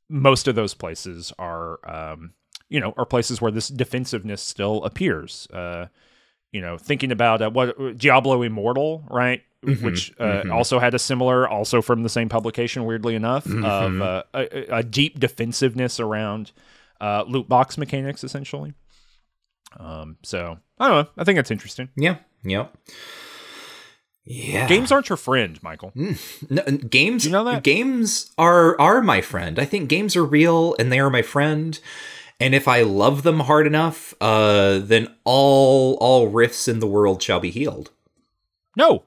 Speaker 1: Most of those places are, um, you know, are places where this defensiveness still appears. Uh, you know, thinking about uh, what Diablo Immortal, right? Which uh, also had a similar, also from the same publication, weirdly enough, of uh, a, a deep defensiveness around uh, loot box mechanics, essentially. Um, so I don't know. I think that's interesting.
Speaker 2: Yeah. Yep. Yeah.
Speaker 1: Games aren't your friend, Michael.
Speaker 2: No, games.
Speaker 1: you know that?
Speaker 2: games are are my friend. I think games are real and they are my friend. And if I love them hard enough, uh, then all all rifts in the world shall be healed.
Speaker 1: No.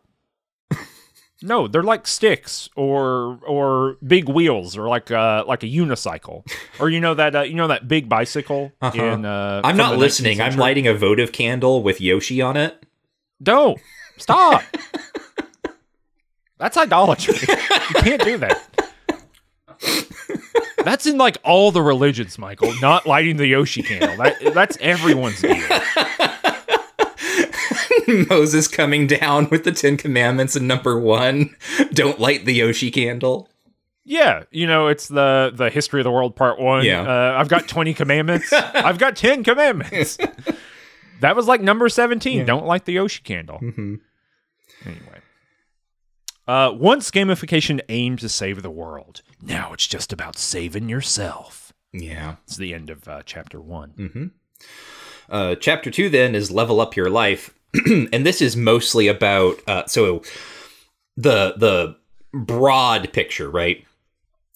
Speaker 1: No, they're like sticks or or big wheels or like uh like a unicycle or you know that uh, you know that big bicycle
Speaker 2: Uh-huh.
Speaker 1: in uh
Speaker 2: I'm not listening. I'm lighting a votive candle with Yoshi on it.
Speaker 1: Don't stop. *laughs* That's idolatry. you can't do that. That's in like all the religions, Michael. Not lighting the Yoshi candle. That that's everyone's deal. *laughs*
Speaker 2: Moses coming down with the Ten Commandments and number one, *laughs* don't light the Yoshi candle.
Speaker 1: Yeah, you know, it's the the history of the world part one.
Speaker 2: Yeah.
Speaker 1: uh, I've got twenty commandments. *laughs* I've got ten commandments. that was like number seventeen. Don't light the Yoshi candle.
Speaker 2: Mm-hmm.
Speaker 1: Anyway, Uh, once gamification aimed to save the world, now it's just about saving yourself.
Speaker 2: Yeah.
Speaker 1: It's the end of uh, chapter one.
Speaker 2: Uh, chapter two then is level up your life, *clears throat* and this is mostly about uh, so the the broad picture, right?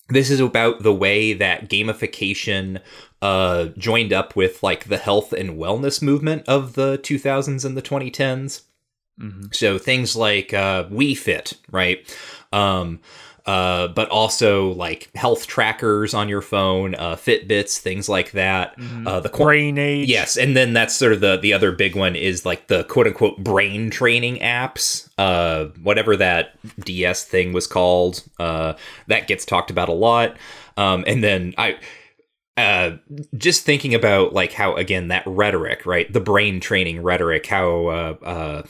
Speaker 2: This is about the way that gamification uh, joined up with like the health and wellness movement of the 2000s and the 2010s. So things like uh, Wii Fit, right? Um, uh, but also like health trackers on your phone, uh, Fitbits, things like that. Uh, the qu-
Speaker 1: Brain age.
Speaker 2: Yes, and then that's sort of the the other big one is like the quote unquote brain training apps. Uh, whatever that DS thing was called, uh, that gets talked about a lot. Um, and then I. Uh, just thinking about like how again that rhetoric, right? The brain training rhetoric, how uh, uh,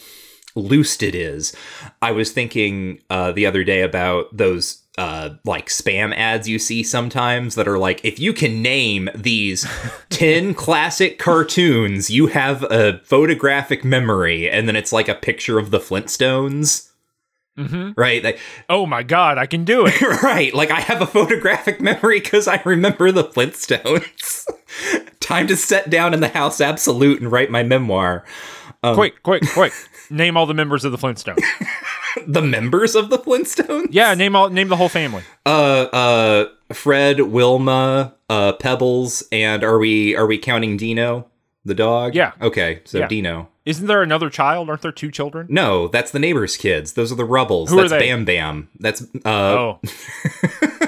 Speaker 2: loosed it is. I was thinking uh, the other day about those uh, like spam ads you see sometimes that are like, if you can name these *laughs* 10 classic cartoons, you have a photographic memory. And then it's like a picture of the Flintstones. Right? Like,
Speaker 1: Oh my god, I can do it. *laughs*
Speaker 2: right. Like, I have a photographic memory because I remember the Flintstones. *laughs* Time to set down in the house absolute and write my memoir.
Speaker 1: Quick, quick, quick. Name all the members of the Flintstones. *laughs*
Speaker 2: The members of the Flintstones?
Speaker 1: Yeah, name all name the whole family.
Speaker 2: uh uh Fred, Wilma, uh Pebbles, and are we are we counting Dino, the dog?
Speaker 1: Yeah.
Speaker 2: Okay, so
Speaker 1: Yeah.
Speaker 2: Dino.
Speaker 1: Isn't there another child? Aren't there two children?
Speaker 2: No, that's the neighbor's kids. Those are the Rubbles.
Speaker 1: Who are
Speaker 2: that's
Speaker 1: they?
Speaker 2: Bam Bam. That's uh
Speaker 1: Oh, *laughs* *laughs*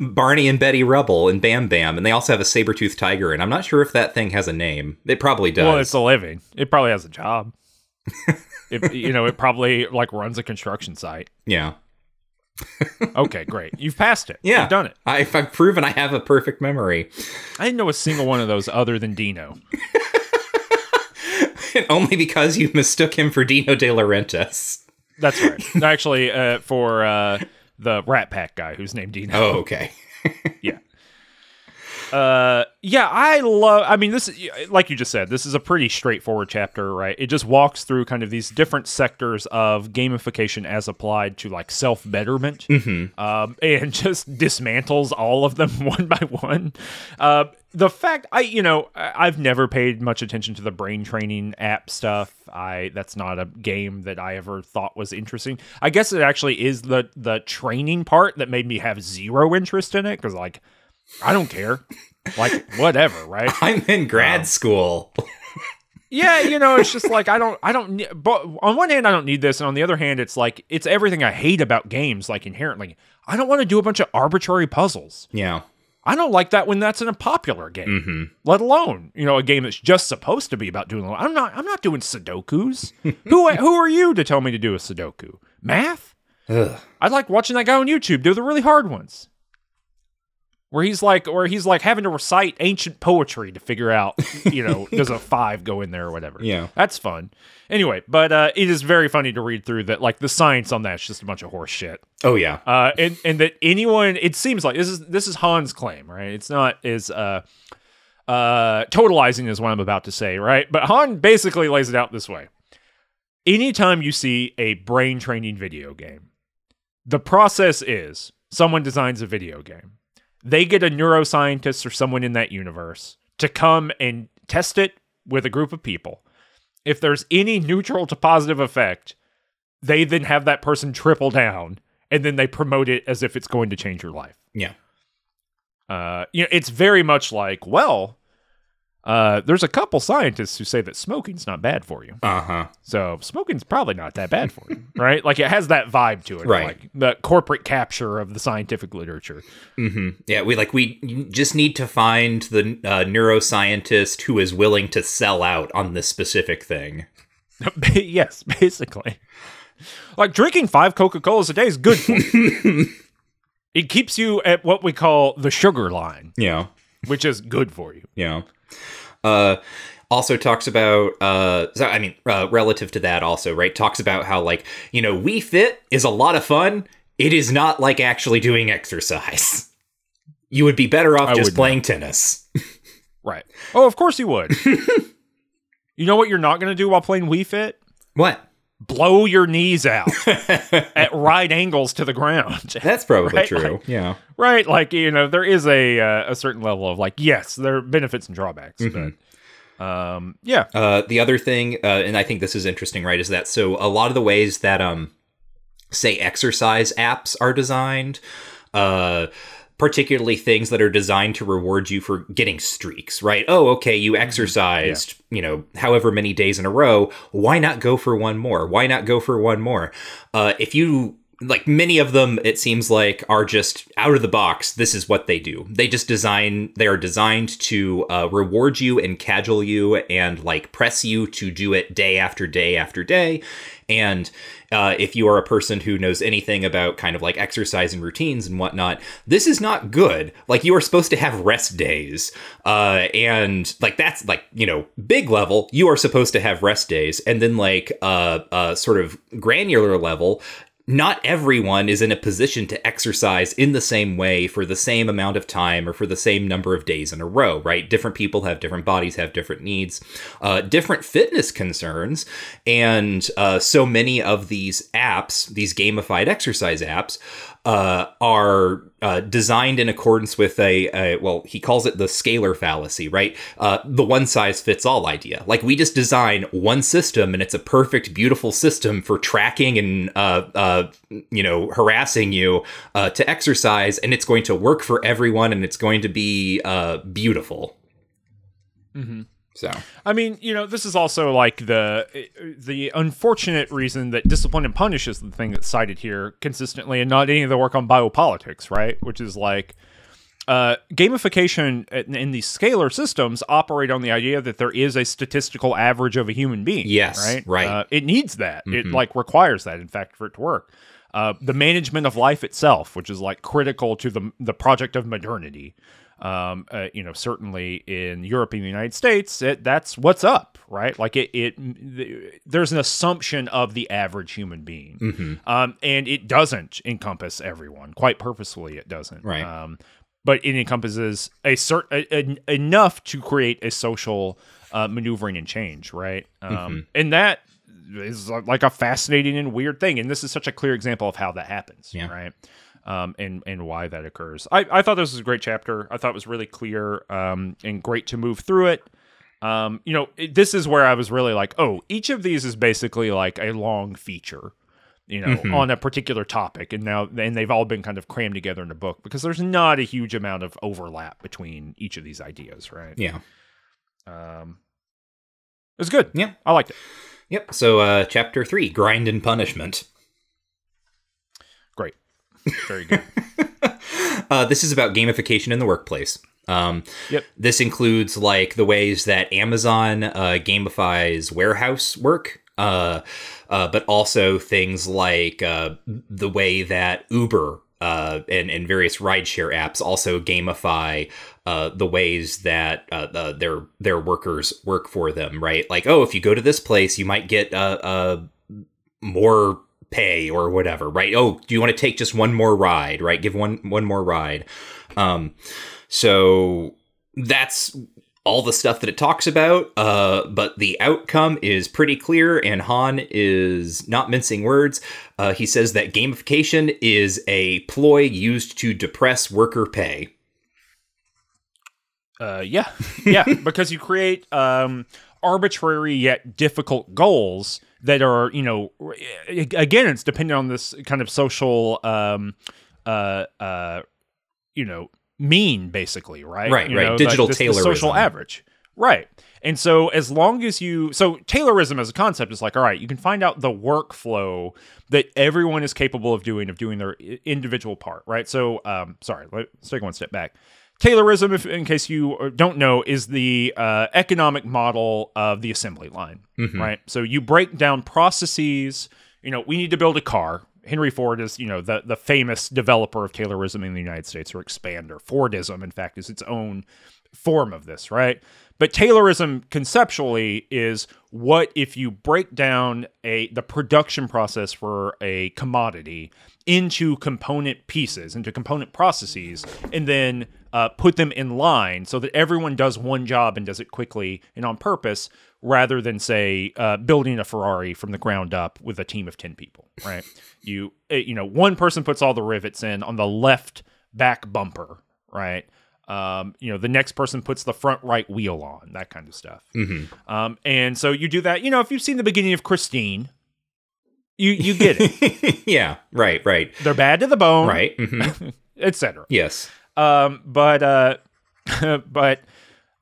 Speaker 2: Barney and Betty Rubble and Bam Bam, and they also have a saber toothed tiger. And I'm not sure if that thing has a name. It probably does.
Speaker 1: well, it's a living. It probably has a job. *laughs* it, you know, it probably like runs a construction site.
Speaker 2: yeah,
Speaker 1: Okay, great. You've passed it.
Speaker 2: yeah,
Speaker 1: You've done it.
Speaker 2: I, I've proven I have a perfect memory,
Speaker 1: I didn't know a single one of those other than Dino. *laughs*
Speaker 2: only because you mistook him for Dino De Laurentiis.
Speaker 1: That's right. Actually, uh, for uh, the Rat Pack guy who's named Dino.
Speaker 2: Oh, okay. *laughs* *laughs*
Speaker 1: Yeah. Uh, yeah, I love. I mean, this, is- like you just said, this is a pretty straightforward chapter, right? It just walks through kind of these different sectors of gamification as applied to like self betterment, um, and *laughs* just dismantles all of them one by one. Uh, the fact I, you know, I've never paid much attention to the brain training app stuff. I that's not a game that I ever thought was interesting. I guess it actually is the the training part that made me have zero interest in it because like I don't care. Like *laughs* whatever, right?
Speaker 2: I'm in grad um, school.
Speaker 1: Yeah, you know, it's just *laughs* like I don't I don't but on one hand I don't need this and on the other hand it's like it's everything I hate about games like inherently. I don't want to do a bunch of arbitrary puzzles.
Speaker 2: Yeah.
Speaker 1: I don't like that when that's in a popular game. Mm-hmm. Let alone, you know, a game that's just supposed to be about doing I'm not I'm not doing sudokus. *laughs* who who are you to tell me to do a sudoku? Math?
Speaker 2: Ugh.
Speaker 1: I like watching that guy on YouTube do the really hard ones. Where he's like, where he's like having to recite ancient poetry to figure out, you know, *laughs* does a five go in there or whatever.
Speaker 2: Yeah.
Speaker 1: that's fun. Anyway, but uh, it is very funny to read through that. Like the science on that's just a bunch of horse shit.
Speaker 2: Oh yeah.
Speaker 1: Uh, and and that anyone, it seems like this is this is Hon's claim, right? It's not is uh, uh, totalizing is what I'm about to say, right? But Hon basically lays it out this way: anytime you see a brain training video game, the process is someone designs a video game, they get a neuroscientist or someone in that universe to come and test it with a group of people. If there's any neutral to positive effect, they then have that person triple down and then they promote it as if it's going to change your life.
Speaker 2: Yeah.
Speaker 1: Uh, you know, it's very much like, well, uh, there's a couple scientists who say that smoking's not bad for you.
Speaker 2: Uh huh.
Speaker 1: So smoking's probably not that bad for you, *laughs* right? Like it has that vibe to it,
Speaker 2: Right.
Speaker 1: Like the corporate capture of the scientific literature.
Speaker 2: hmm Yeah. We like we just need to find the uh, neuroscientist who is willing to sell out on this specific thing. *laughs*
Speaker 1: yes, basically. Like drinking five Coca Colas a day is good for you. *laughs* it keeps you at what we call the sugar line,
Speaker 2: Yeah.
Speaker 1: which is good for you.
Speaker 2: Yeah. Uh, also talks about uh, so I mean, uh, relative to that, also right, talks about how like you know, Wii Fit is a lot of fun. It is not like actually doing exercise. You would be better off
Speaker 1: I
Speaker 2: just playing tennis. *laughs*
Speaker 1: Right. Oh, of course you would. *laughs* you know what you're not going to do while playing Wii Fit?
Speaker 2: What?
Speaker 1: Blow your knees out *laughs* at right angles to the ground. *laughs*
Speaker 2: That's probably
Speaker 1: Right,
Speaker 2: true.
Speaker 1: like-
Speaker 2: yeah.
Speaker 1: right? Like you know, there is a uh, a certain level of like, yes, there are benefits and drawbacks, but um, yeah,
Speaker 2: Uh, the other thing, uh, and I think this is interesting, right, is that so a lot of the ways that, um, say, exercise apps are designed, uh, particularly things that are designed to reward you for getting streaks, right? Oh, okay, you exercised, you know, however many days in a row. Why not go for one more? Why not go for one more? Uh, if you like many of them it seems like are just out of the box this is what they do they just design they are designed to uh, reward you and cajole you and like press you to do it day after day after day and uh, if you are a person who knows anything about kind of like exercise and routines and whatnot, this is not good. Like you are supposed to have rest days, uh, and like that's like you know big level. You are supposed to have rest days, and then like uh, uh, sort of granular level, not everyone is in a position to exercise in the same way for the same amount of time or for the same number of days in a row, right? Different people have different bodies, have different needs, uh, different fitness concerns. And uh, so many of these apps, these gamified exercise apps, uh, are uh, designed in accordance with a, a, well, he calls it the scalar fallacy, right? Uh, the one size fits all idea. Like we just design one system and it's a perfect, beautiful system for tracking and, uh, you know, harassing you uh, to exercise, and it's going to work for everyone and it's going to be uh, beautiful. So,
Speaker 1: I mean, you know, this is also like the the unfortunate reason that discipline and punish is the thing that's cited here consistently, and not any of the work on biopolitics, right? Which is like uh, gamification in, in these scalar systems operate on the idea that there is a statistical average of a human being.
Speaker 2: Yes,
Speaker 1: right,
Speaker 2: right.
Speaker 1: Uh, it needs that. It like requires that, in fact, for it to work. Uh, the management of life itself, which is like critical to the the project of modernity. Um, uh, you know, certainly in Europe and the United States, it, that's what's up, right? Like it, it, th- there's an assumption of the average human being, um, and it doesn't encompass everyone. Quite purposefully, it doesn't,
Speaker 2: Right.
Speaker 1: Um, but it encompasses a certain enough to create a social uh, maneuvering and change, right? Um, And that is uh, like a fascinating and weird thing, and this is such a clear example of how that happens,
Speaker 2: Yeah.
Speaker 1: right? Um, and and why that occurs. I, I thought this was a great chapter. I thought it was really clear um, and great to move through it. Um, you know, it, this is where I was really like, oh, each of these is basically like a long feature, you know, on a particular topic, and now and they've all been kind of crammed together in a book because there's not a huge amount of overlap between each of these ideas, right?
Speaker 2: yeah.
Speaker 1: Um, it was good.
Speaker 2: Yeah.
Speaker 1: I liked it.
Speaker 2: Yep. So, uh, chapter three grind and punishment.
Speaker 1: Great, very good. *laughs*
Speaker 2: Uh, this is about gamification in the workplace. Um,
Speaker 1: Yep.
Speaker 2: This includes like the ways that Amazon uh, gamifies warehouse work, uh, uh, but also things like uh, the way that Uber uh, and, and various rideshare apps also gamify uh, the ways that uh, their their workers work for them. Right? Like, oh, if you go to this place, you might get uh, uh, more pay or whatever, right? Oh, do you want to take just one more ride, right? Give one one more ride. Um, so that's all the stuff that it talks about. Uh, but the outcome is pretty clear, and Hon is not mincing words. Uh, he says that gamification is a ploy used to depress worker pay.
Speaker 1: Uh, yeah, yeah, *laughs* because you create um, arbitrary yet difficult goals that are, you know, again, it's dependent on this kind of social, um, uh, uh, you know, mean, basically, right?
Speaker 2: Right,
Speaker 1: You
Speaker 2: right.
Speaker 1: know,
Speaker 2: Digital
Speaker 1: the, the social average, right? And so, as long as you, so Taylorism as a concept is like, all right, you can find out the workflow that everyone is capable of doing, of doing their individual part, right? So, um, sorry, let's take one step back. Taylorism, if in case you don't know, is the uh, economic model of the assembly line, right? So you break down processes. You know, we need to build a car. Henry Ford is, you know, the the famous developer of Taylorism in the United States, or expander. Fordism, in fact, is its own form of this, right? But Taylorism conceptually is what if you break down a the production process for a commodity into component pieces, into component processes, and then uh, put them in line so that everyone does one job and does it quickly and on purpose rather than say uh, building a ferrari from the ground up with a team of 10 people right? *laughs* You uh, you know one person puts all the rivets in on the left back bumper right? Um, you know the next person puts the front right wheel on that kind of stuff. Um, and so you do that. You know if you've seen the beginning of christine you you get it. *laughs*
Speaker 2: Yeah, right, right,
Speaker 1: they're bad to the bone
Speaker 2: right. *laughs* mhm.
Speaker 1: etc
Speaker 2: yes.
Speaker 1: um, but uh, but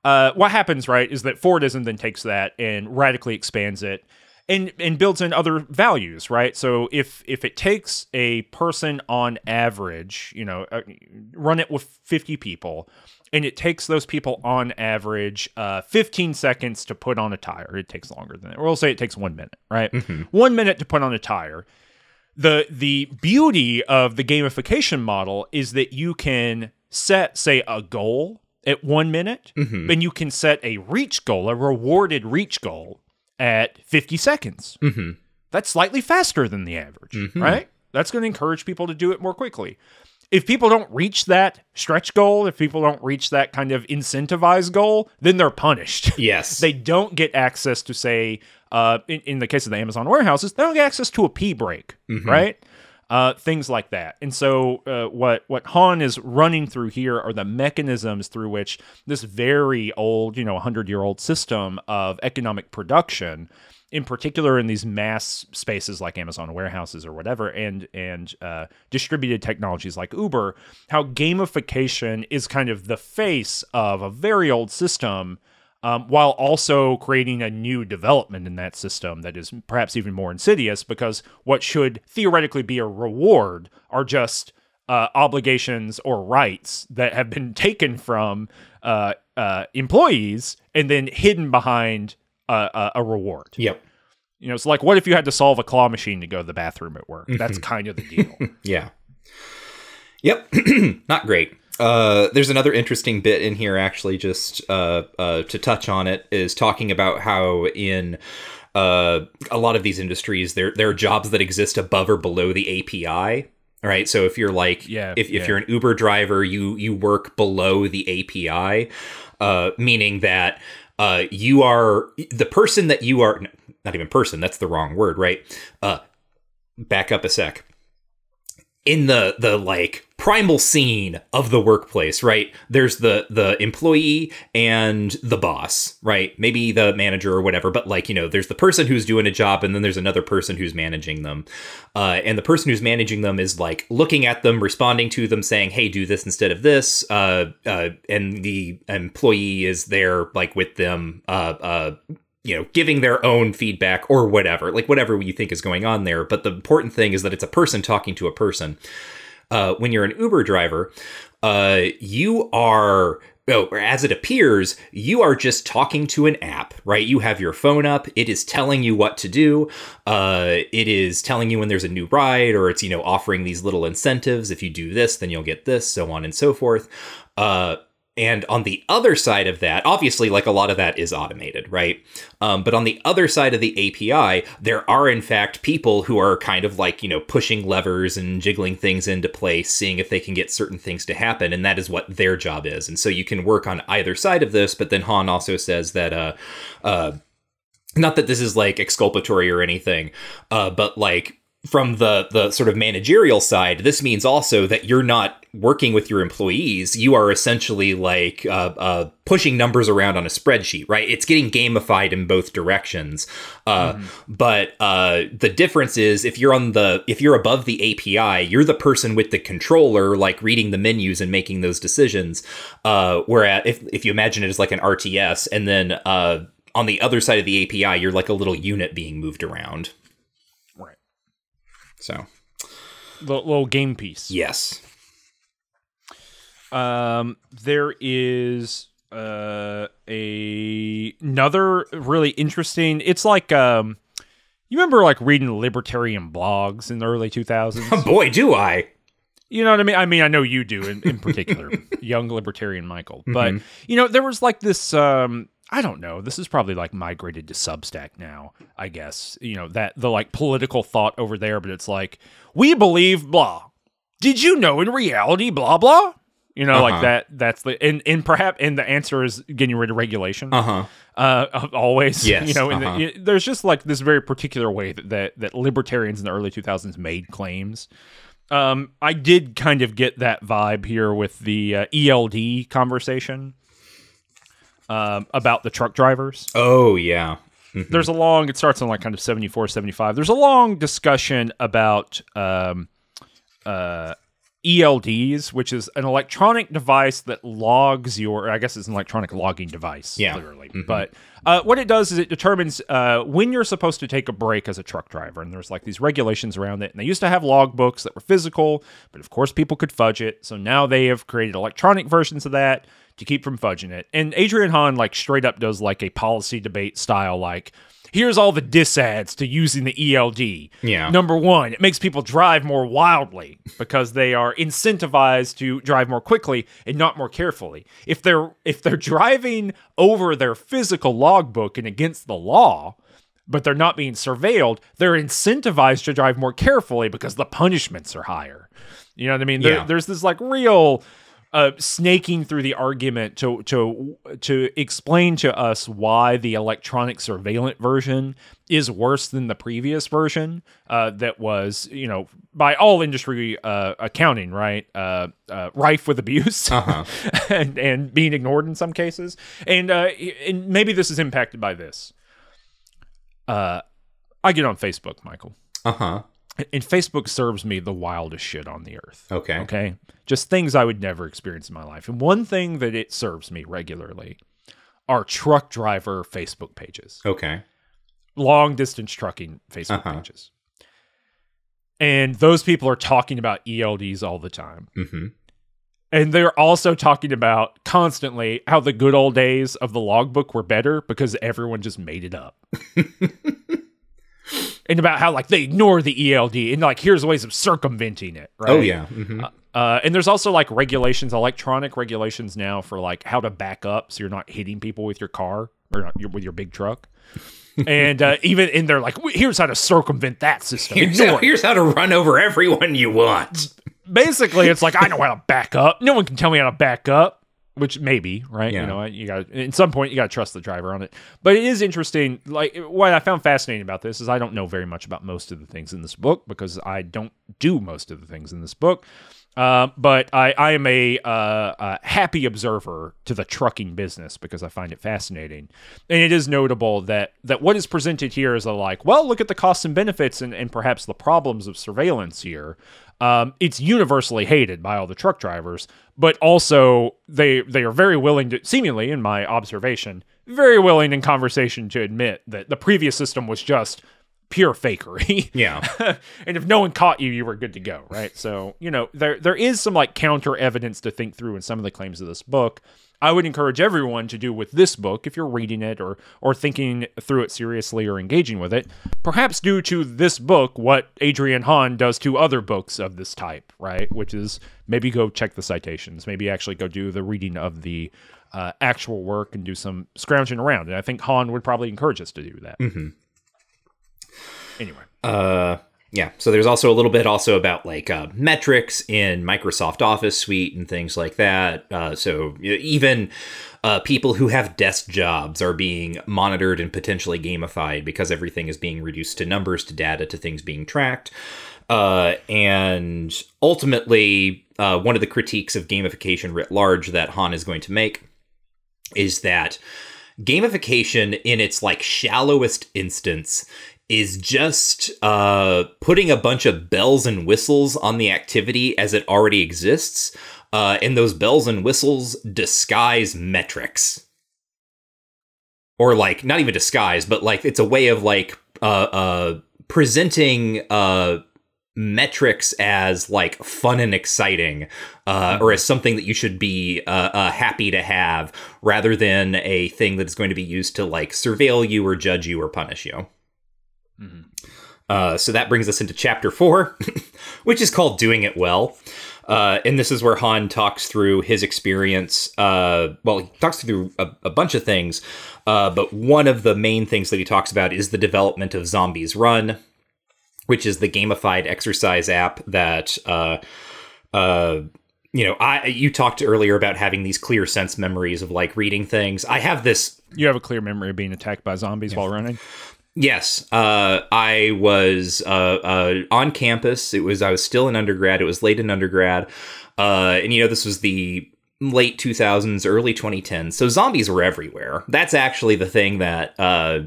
Speaker 1: uh, what happens, right, is that Fordism then takes that and radically expands it and and builds in other values, right? So if if it takes a person on average, you know, uh, run it with fifty people. And it takes those people on average uh, 15 seconds to put on a tire. It takes longer than that. We'll say it takes one minute, right? One minute to put on a tire the the beauty of the gamification model is that you can set say a goal at one minute then you can set a reach goal a rewarded reach goal at 50 seconds.
Speaker 2: Mhm.
Speaker 1: that's slightly faster than the average right? That's going to encourage people to do it more quickly. If people don't reach that stretch goal if people don't reach that kind of incentivized goal then they're punished. *laughs*
Speaker 2: Yes.
Speaker 1: they don't get access to say uh, in, in the case of the amazon warehouses they don't get access to a p break right uh, things like that. And so uh, what what Hon is running through here are the mechanisms through which this very old you know 100 year old system of economic production in particular in these mass spaces like Amazon warehouses or whatever, and and uh, distributed technologies like Uber, how gamification is kind of the face of a very old system, um, while also creating a new development in that system that is perhaps even more insidious because what should theoretically be a reward are just uh, obligations or rights that have been *laughs* taken from uh, uh, employees and then hidden behind a, a, a reward.
Speaker 2: Yep.
Speaker 1: You know, it's like what if you had to solve a claw machine to go to the bathroom at work? That's kind of the deal. *laughs*
Speaker 2: Yeah. Yep. *clears throat* Not great. Uh, there's another interesting bit in here, actually, just uh, uh, to touch on it, is talking about how in uh, a lot of these industries, there there are jobs that exist above or below the API. Right. So if you're like,
Speaker 1: Yeah,
Speaker 2: if, if
Speaker 1: yeah.
Speaker 2: you're an Uber driver, you you work below the API, uh, meaning that uh, you are the person that you are. Not even person. That's the wrong word, right? Uh, back up a sec in the the like primal scene of the workplace right? There's the the employee and the boss right? Maybe the manager or whatever but like you know there's the person who's doing a job and then there's another person who's managing them. Uh, and the person who's managing them is like looking at them responding to them saying hey do this instead of this. Uh, uh, and the employee is there like with them uh, uh, you know, giving their own feedback or whatever, like whatever you think is going on there. But the important thing is that it's a person talking to a person. Uh, when you're an Uber driver, uh, you are. Oh, as it appears, you are just talking to an app, right? You have your phone up. It is telling you what to do. Uh, it is telling you when there's a new ride, or it's you know offering these little incentives. If you do this, then you'll get this, so on and so forth. Uh, and on the other side of that, obviously, like a lot of that is automated, right? Um, but on the other side of the API, there are in fact people who are kind of like, you know, pushing levers and jiggling things into place, seeing if they can get certain things to happen. And that is what their job is. And so you can work on either side of this. But then Hon also says that, uh, uh, not that this is like exculpatory or anything, uh, but like from the the sort of managerial side, this means also that you're not working with your employees. You are essentially like uh, uh, pushing numbers around on a spreadsheet, right? It's getting gamified in both directions. Uh, But uh, the difference is if you're on the if you're above the API, you're the person with the controller, like reading the menus and making those decisions. Uh, whereas if if you imagine it as like an RTS, and then uh, on the other side of the API, you're like a little unit being moved around.
Speaker 1: right.
Speaker 2: So
Speaker 1: Little, little game piece.
Speaker 2: yes,
Speaker 1: Um, there is uh, a another really interesting. It's like um, you remember like reading libertarian blogs in the early two thousands. *laughs*
Speaker 2: boy, do I.
Speaker 1: You know what I mean? I mean, I know you do in, in particular, *laughs* young libertarian Michael. But you know, there was like this. Um, I don't know. This is probably like migrated to Substack now. I guess you know that the like political thought over there, but it's like we believe blah. Did you know in reality blah blah? You know, like
Speaker 2: Uh-huh.
Speaker 1: that. That's the and and perhaps and the answer is getting rid of regulation.
Speaker 2: Uh huh.
Speaker 1: uh, always. *laughs*
Speaker 2: Yes,
Speaker 1: you know,
Speaker 2: uh-huh.
Speaker 1: y- there's just like this very particular way that, that that libertarians in the early 2000s made claims. Um, I did kind of get that vibe here with the uh, ELD conversation um, about the truck drivers.
Speaker 2: Oh yeah.
Speaker 1: There's a long, it starts on like kind of 74, 75. There's a long discussion about um, uh, ELDs, which is an electronic device that logs your, I guess it's an electronic logging device,
Speaker 2: Yeah.
Speaker 1: literally. Mm-hmm. But uh, what it does is it determines uh, when you're supposed to take a break as a truck driver. And there's like these regulations around it. And they used to have log books that were physical, but of course people could fudge it. So now they have created electronic versions of that to keep from fudging it. And Adrian Hon like straight up does like a policy debate style like here's all the disads to using the ELD.
Speaker 2: Yeah.
Speaker 1: Number 1, it makes people drive more wildly because they are incentivized to drive more quickly and not more carefully. If they're if they're *laughs* driving over their physical logbook and against the law, but they're not being surveilled, they're incentivized to drive more carefully because the punishments are higher. You know what I mean? There- there's this like real uh, snaking through the argument to to to explain to us why the electronic surveillance version is worse than the previous version uh, that was you know by all industry uh, accounting right uh, uh, rife with abuse *laughs*
Speaker 2: Uh-huh.
Speaker 1: and and being ignored in some cases and uh, and maybe this is impacted by this. Uh, I get on Facebook, Michael
Speaker 2: Uh huh.
Speaker 1: And Facebook serves me the wildest shit on the earth.
Speaker 2: Okay.
Speaker 1: Okay. Just things I would never experience in my life. And one thing that it serves me regularly are truck driver Facebook pages,
Speaker 2: Okay.
Speaker 1: long distance trucking Facebook
Speaker 2: Uh-huh.
Speaker 1: pages. And those people are talking about ELDs all the time.
Speaker 2: Mm-hmm.
Speaker 1: And they're also talking about constantly how the good old days of the logbook were better because everyone just made it up. *laughs* and about how like they ignore the ELD and like here's ways of circumventing it. Right?
Speaker 2: Oh yeah. Mm-hmm.
Speaker 1: Uh, and there's also like regulations, electronic regulations now for like how to back up so you're not hitting people with your car or not, your, with your big truck. *laughs* and uh, even in there, like here's how to circumvent that system.
Speaker 2: Here's how, here's how to run over everyone you want.
Speaker 1: Basically, it's like I know how to back up. No one can tell me how to back up. Which maybe right,
Speaker 2: Yeah.
Speaker 1: you know, you got at some point you got to trust the driver on it. But it is interesting. Like what I found fascinating about this is I don't know very much about most of the things in this book because I don't do most of the things in this book. Uh, but I, I am a, uh, a happy observer to the trucking business because I find it fascinating, and it is notable that that what is presented here is a like, well, look at the costs and benefits and, and perhaps the problems of surveillance here. Um, it's universally hated by all the truck drivers, but also they they are very willing to, seemingly in my observation, very willing in conversation to admit that the previous system was just pure fakery.
Speaker 2: Yeah. *laughs*
Speaker 1: and if no one caught you, you were good to go, right? So, you know, there there is some like counter evidence to think through in some of the claims of this book. I would encourage everyone to do with this book if you're reading it or or thinking through it seriously or engaging with it. Perhaps do to this book what Adrian Hon does to other books of this type, right? Which is maybe go check the citations, maybe actually go do the reading of the uh, actual work and do some scrounging around. And I think Hon would probably encourage us to do that. Anyway.
Speaker 2: Uh, yeah. So there's also a little bit also about like uh, metrics in Microsoft Office Suite and things like that. Uh, so even uh, people who have desk jobs are being monitored and potentially gamified because everything is being reduced to numbers, to data, to things being tracked. Uh, and ultimately, uh, one of the critiques of gamification writ large that Hon is going to make is that gamification in its like shallowest instance is just uh, putting a bunch of bells and whistles on the activity as it already exists, uh, and those bells and whistles disguise metrics, or like not even disguise, but like it's a way of like uh, uh, presenting uh, metrics as like fun and exciting, uh, or as something that you should be uh, uh, happy to have, rather than a thing that is going to be used to like surveil you or judge you or punish you. Uh, so that brings us into chapter four, *laughs* which is called Doing It Well. Uh, and this is where Hon talks through his experience. Uh, well, he talks through a, a bunch of things, uh, but one of the main things that he talks about is the development of Zombies Run, which is the gamified exercise app that uh, uh, you know, I you talked earlier about having these clear sense memories of like reading things. I have this
Speaker 1: You have a clear memory of being attacked by zombies while running.
Speaker 2: Yes, uh, I was uh, uh, on campus. It was I was still in undergrad. It was late in undergrad, uh, and you know this was the late 2000s, early 2010s. So zombies were everywhere. That's actually the thing that uh,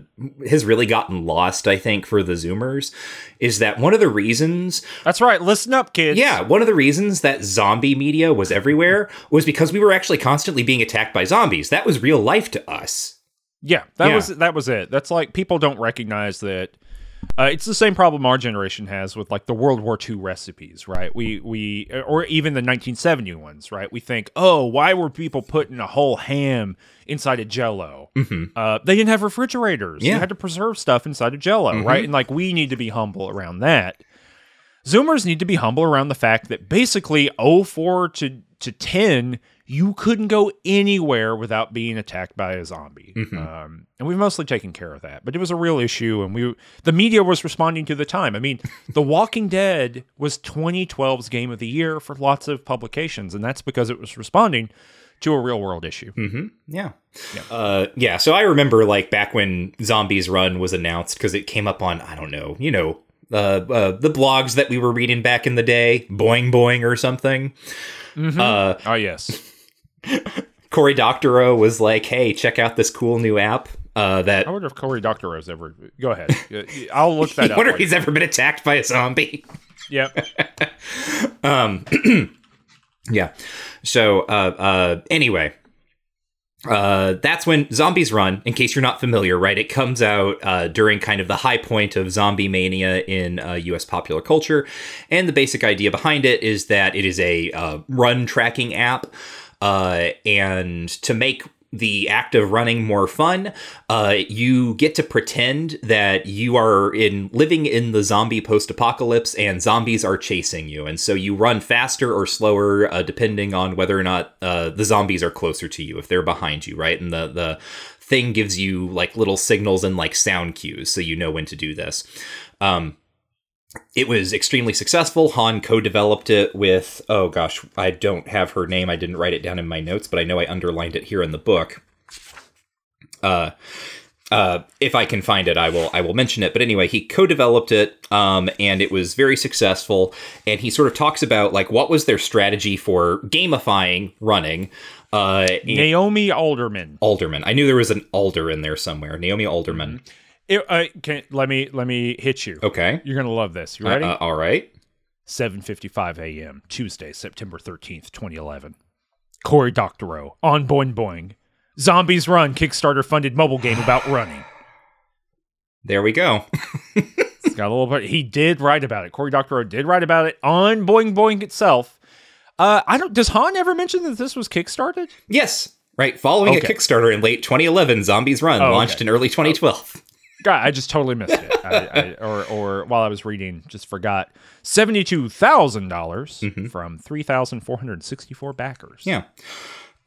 Speaker 2: has really gotten lost, I think, for the Zoomers, is that one of the reasons
Speaker 1: That's right. Listen up, kids.
Speaker 2: yeah, one of the reasons that zombie media was everywhere was because we were actually constantly being attacked by zombies. That was real life to us.
Speaker 1: Yeah, that
Speaker 2: Yeah.
Speaker 1: was that was it. That's like people don't recognize that. Uh, it's the same problem our generation has with like the World War II recipes, right? We we or even the 1970 ones, right? We think, oh, why were people putting a whole ham inside a Jello? Uh, they didn't have refrigerators. You had to preserve stuff inside a Jello, right? And like we need to be humble around that. Zoomers need to be humble around the fact that basically 04 to to 10 you couldn't go anywhere without being attacked by a zombie um, and we've mostly taken care of that but it was a real issue and we the media was responding to the time i mean *laughs* the walking dead was 2012's game of the year for lots of publications and that's because it was responding to a real world issue
Speaker 2: Yeah. Yeah. Uh, yeah. So I remember like back when Zombies Run was announced because it came up on, I don't know, you know, uh, uh, the blogs that we were reading back in the day, Boing Boing or something. Uh,
Speaker 1: oh yes *laughs*
Speaker 2: Cory Doctorow was like, hey, check out this cool new app. Uh, that
Speaker 1: i wonder if Cory Doctorow's ever go ahead *laughs* i'll look *laughs* that
Speaker 2: I
Speaker 1: up
Speaker 2: wonder if he's ever been attacked by a zombie.
Speaker 1: yep um. *clears throat*
Speaker 2: Yeah. So, uh, uh, anyway, uh, that's when Zombies Run, in case you're not familiar, right? It comes out uh, during kind of the high point of zombie mania in uh, US popular culture. And the basic idea behind it is that it is a uh, run tracking app. Uh, and to make the act of running more fun, uh, you get to pretend that you are in living in the zombie post-apocalypse and zombies are chasing you, and so you run faster or slower uh, depending on whether or not uh, the zombies are closer to you if they're behind you, right? And the the thing gives you like little signals and like sound cues so you know when to do this. Um, it was extremely successful. Hon co-developed it with oh gosh, I don't have her name. I didn't write it down in my notes, but I know I underlined it here in the book. Uh, uh, if I can find it, I will I will mention it. But anyway, he co-developed it, um, and it was very successful. And he sort of talks about like what was their strategy for gamifying running. Uh,
Speaker 1: naomi alderman
Speaker 2: Alderman. I knew there was an Alder in there somewhere. Naomi Alderman.
Speaker 1: It, uh, can, let me let me hit you.
Speaker 2: Okay.
Speaker 1: You're gonna love this. You
Speaker 2: Uh,
Speaker 1: ready?
Speaker 2: uh, all right.
Speaker 1: 7:55 a.m. Tuesday, September 13th, 2011. Cory Doctorow on Boing Boing. Zombies Run Kickstarter funded mobile game about *sighs* running.
Speaker 2: There we go.
Speaker 1: It's got a little bit. He did write about it. Cory Doctorow did write about it on Boing Boing itself. Uh, I don't. Does Hon ever mention that this was kickstarted?
Speaker 2: yes. Right. Following
Speaker 1: Okay.
Speaker 2: a Kickstarter in late 2011, Zombies Run
Speaker 1: Oh,
Speaker 2: launched
Speaker 1: okay.
Speaker 2: in early 2012.
Speaker 1: God, I just totally missed it. I, I, *laughs* or, or while I was reading, just forgot seventy-two dollars from three thousand four hundred sixty-four backers.
Speaker 2: Yeah.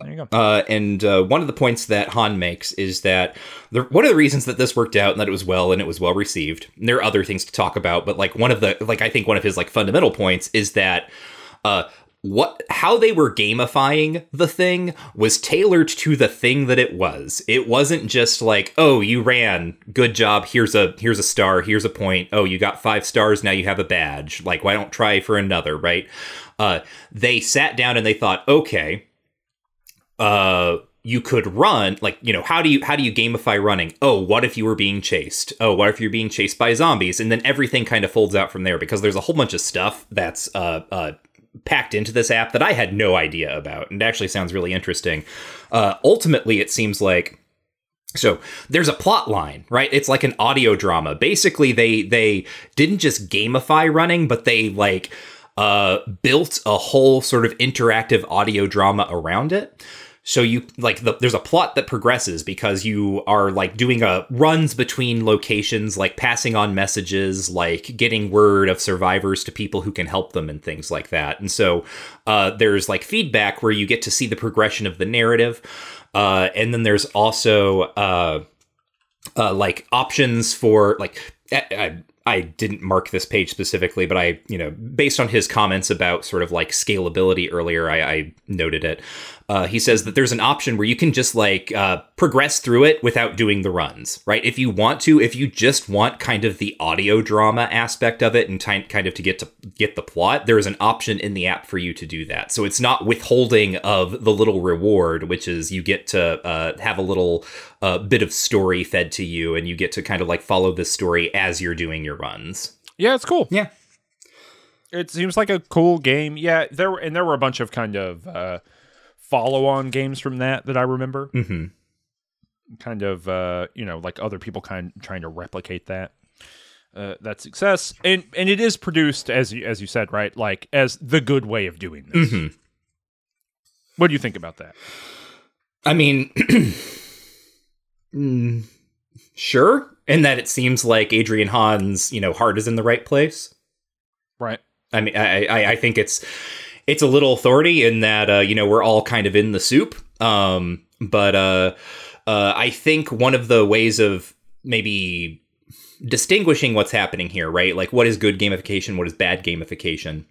Speaker 1: there you go.
Speaker 2: Uh, and uh, one of the points that Hon makes is that the, one of the reasons that this worked out and that it was well and it was well received. And there are other things to talk about, but like one of the like I think one of his like fundamental points is that uh, what how they were gamifying the thing was tailored to the thing that it was. It wasn't just like oh you ran good job here's a here's a star here's a point oh you got five stars now you have a badge like why don't try for another right. Uh, they sat down and they thought okay uh you could run like you know how do you how do you gamify running oh what if you were being chased oh what if you're being chased by zombies and then everything kind of folds out from there because there's a whole bunch of stuff that's uh uh packed into this app that i had no idea about and it actually sounds really interesting uh ultimately it seems like so there's a plot line, right? It's like an audio drama. Basically, they they didn't just gamify running, but they like uh built a whole sort of interactive audio drama around it. So you like the, there's a plot that progresses because you are like doing a runs between locations, like passing on messages, like getting word of survivors to people who can help them and things like that. And so uh, there's like feedback where you get to see the progression of the narrative. Uh, and then there's also uh, uh, like options for like I, I, I didn't mark this page specifically, but I, you know, based on his comments about sort of like scalability earlier, I, I noted it. Uh, he says that there's an option where you can just like uh, progress through it without doing the runs, right? If you want to, if you just want kind of the audio drama aspect of it and t- kind of to get to get the plot, there is an option in the app for you to do that. So it's not withholding of the little reward, which is you get to uh, have a little uh, bit of story fed to you, and you get to kind of like follow this story as you're doing your runs.
Speaker 1: Yeah, it's cool.
Speaker 2: Yeah.
Speaker 1: It seems like a cool game. Yeah, there and there were a bunch of kind of uh, follow-on games from that that I remember.
Speaker 2: Mm-hmm.
Speaker 1: Kind of, uh, you know, like other people kind of trying to replicate that. Uh, that success, and and it is produced as you as you said, right? Like as the good way of doing this.
Speaker 2: Mm-hmm.
Speaker 1: What do you think about that?
Speaker 2: I mean, *clears throat* mm, sure. In that it seems like Adrian Hon's, you know, heart is in the right place.
Speaker 1: Right.
Speaker 2: I mean, I, I, I think it's it's a little authority in that uh, you know we're all kind of in the soup. Um, but uh, uh, I think one of the ways of maybe distinguishing what's happening here, right? Like what is good gamification, what is bad gamification,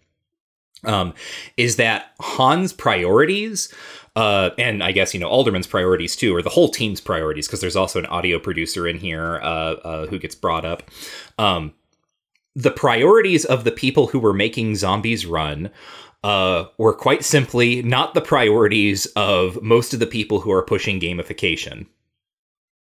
Speaker 2: um, is that Hon's priorities. Uh, and I guess you know Alderman's priorities too, or the whole team's priorities, because there's also an audio producer in here uh, uh, who gets brought up. Um, the priorities of the people who were making Zombies Run uh, were quite simply not the priorities of most of the people who are pushing gamification,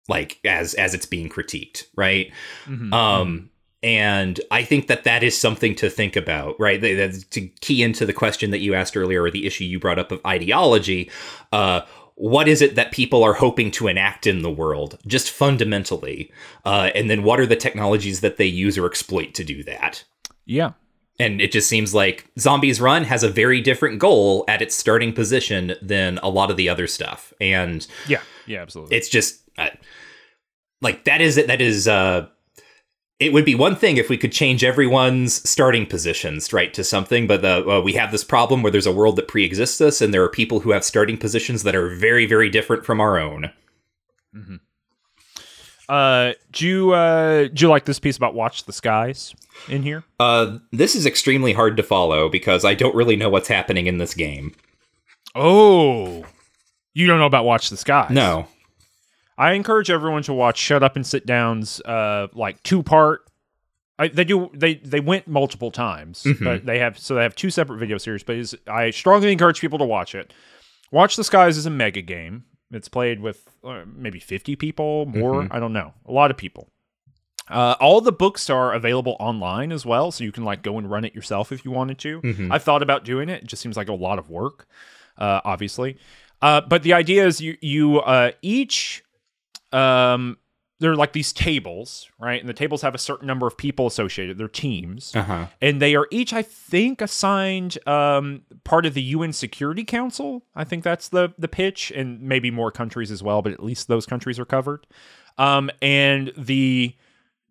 Speaker 2: like as as it's being critiqued, right?
Speaker 1: Mhm.
Speaker 2: Um, and I think that that is something to think about, right? That- to key into the question that you asked earlier, or the issue you brought up of ideology. Uh, what is it that people are hoping to enact in the world, just fundamentally? Uh, and then what are the technologies that they use or exploit to do that?
Speaker 1: yeah.
Speaker 2: And it just seems like Zombies Run has a very different goal at its starting position than a lot of the other stuff. And
Speaker 1: Yeah. Yeah. Absolutely.
Speaker 2: it's just uh, like that is it. That is, uh it would be one thing if we could change everyone's starting positions right to something but the, uh, we have this problem where there's a world that pre-exists us and there are people who have starting positions that are very very different from our own
Speaker 1: Uh, do you uh, do you like this piece about Watch the Skies in here?
Speaker 2: uh this is extremely hard to follow because i don't really know what's happening in this game
Speaker 1: Oh, you don't know about Watch the Skies?
Speaker 2: no
Speaker 1: I encourage everyone to watch Shut Up and Sit Down's uh, like two part. I, they do they they went multiple times,
Speaker 2: Mhm.
Speaker 1: but they have so they have two separate video series. But I strongly encourage people to watch it. Watch the Skies is a mega game. It's played with uh, maybe fifty people, more. I don't know, a lot of people. Uh, all the books are available online as well, so you can like go and run it yourself if you wanted to.
Speaker 2: Mhm.
Speaker 1: I've thought about doing it. It just seems like a lot of work, uh, obviously. Uh, but the idea is you you uh, each um, they're like these tables, right? And the tables have a certain number of people associated. They're teams,
Speaker 2: uh-huh
Speaker 1: and they are each, I think, assigned um, part of the UN Security Council. I think that's the the pitch, and maybe more countries as well, but at least those countries are covered. Um, and the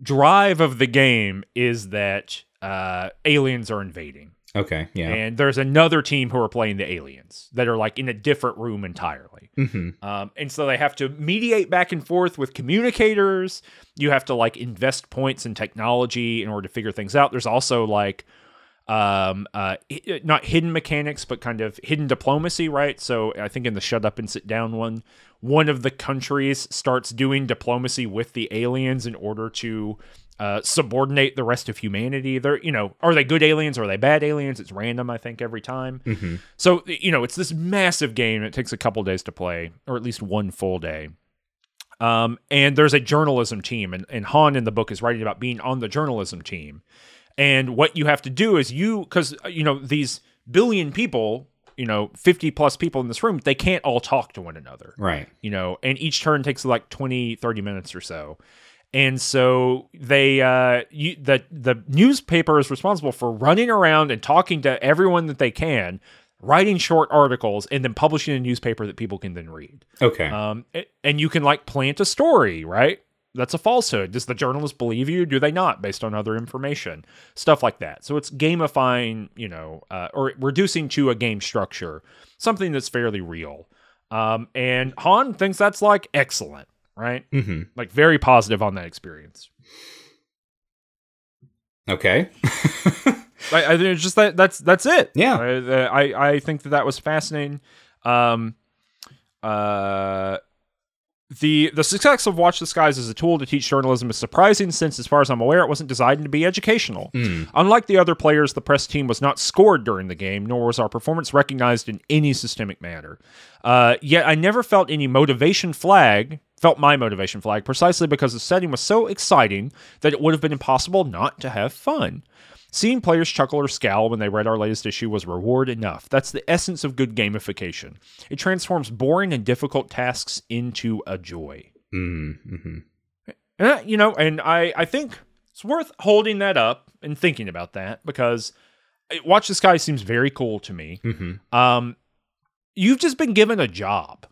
Speaker 1: drive of the game is that uh, aliens are invading.
Speaker 2: okay yeah
Speaker 1: And there's another team who are playing the aliens that are like in a different room entirely.
Speaker 2: hmm
Speaker 1: Um, and so they have to mediate back and forth with communicators. You have to like invest points in technology in order to figure things out. There's also like um uh not hidden mechanics but kind of hidden diplomacy right so i think in the shut up and sit down one one of the countries starts doing diplomacy with the aliens in order to uh, subordinate the rest of humanity they're you know are they good aliens are they bad aliens it's random i think every time
Speaker 2: hmm
Speaker 1: so you know, it's this massive game. It takes a couple days to play, or at least one full day. Um, and there's a journalism team, and, and Hon in the book is writing about being on the journalism team. And what you have to do is you, because you know these billion people, you know, fifty plus people in this room, they can't all talk to one another.
Speaker 2: Right.
Speaker 1: You know and each turn takes like 20 30 minutes or so. And so they uh you, the the newspaper is responsible for running around and talking to everyone that they can writing short articles and then publishing a newspaper that people can then read.
Speaker 2: Okay.
Speaker 1: Um and you can like plant a story right that's a falsehood does the journalist believe you do they not based on other information stuff like that so it's gamifying you know uh, or reducing to a game structure something that's fairly real um, and Hon thinks that's like excellent, right?
Speaker 2: hmm
Speaker 1: Like very positive on that experience.
Speaker 2: Okay. *laughs*
Speaker 1: I, I think it's just that that's that's it.
Speaker 2: Yeah.
Speaker 1: I I, I think that that was fascinating. Um, uh, the the success of Watch the Skies as a tool to teach journalism is surprising since, as far as I'm aware, it wasn't designed to be educational. Unlike the other players, the press team was not scored during the game, nor was our performance recognized in any systemic manner. Uh, yet I never felt any motivation flag. Felt my motivation flag precisely because the setting was so exciting that it would have been impossible not to have fun. Seeing players chuckle or scowl when they read our latest issue was reward enough. That's the essence of good gamification. It transforms boring and difficult tasks into a joy.
Speaker 2: Mm-hmm.
Speaker 1: Uh, you know, and I, I think it's worth holding that up and thinking about that because uh, Watch the Sky seems very cool to me.
Speaker 2: Mm-hmm.
Speaker 1: Um, you've just been given a job.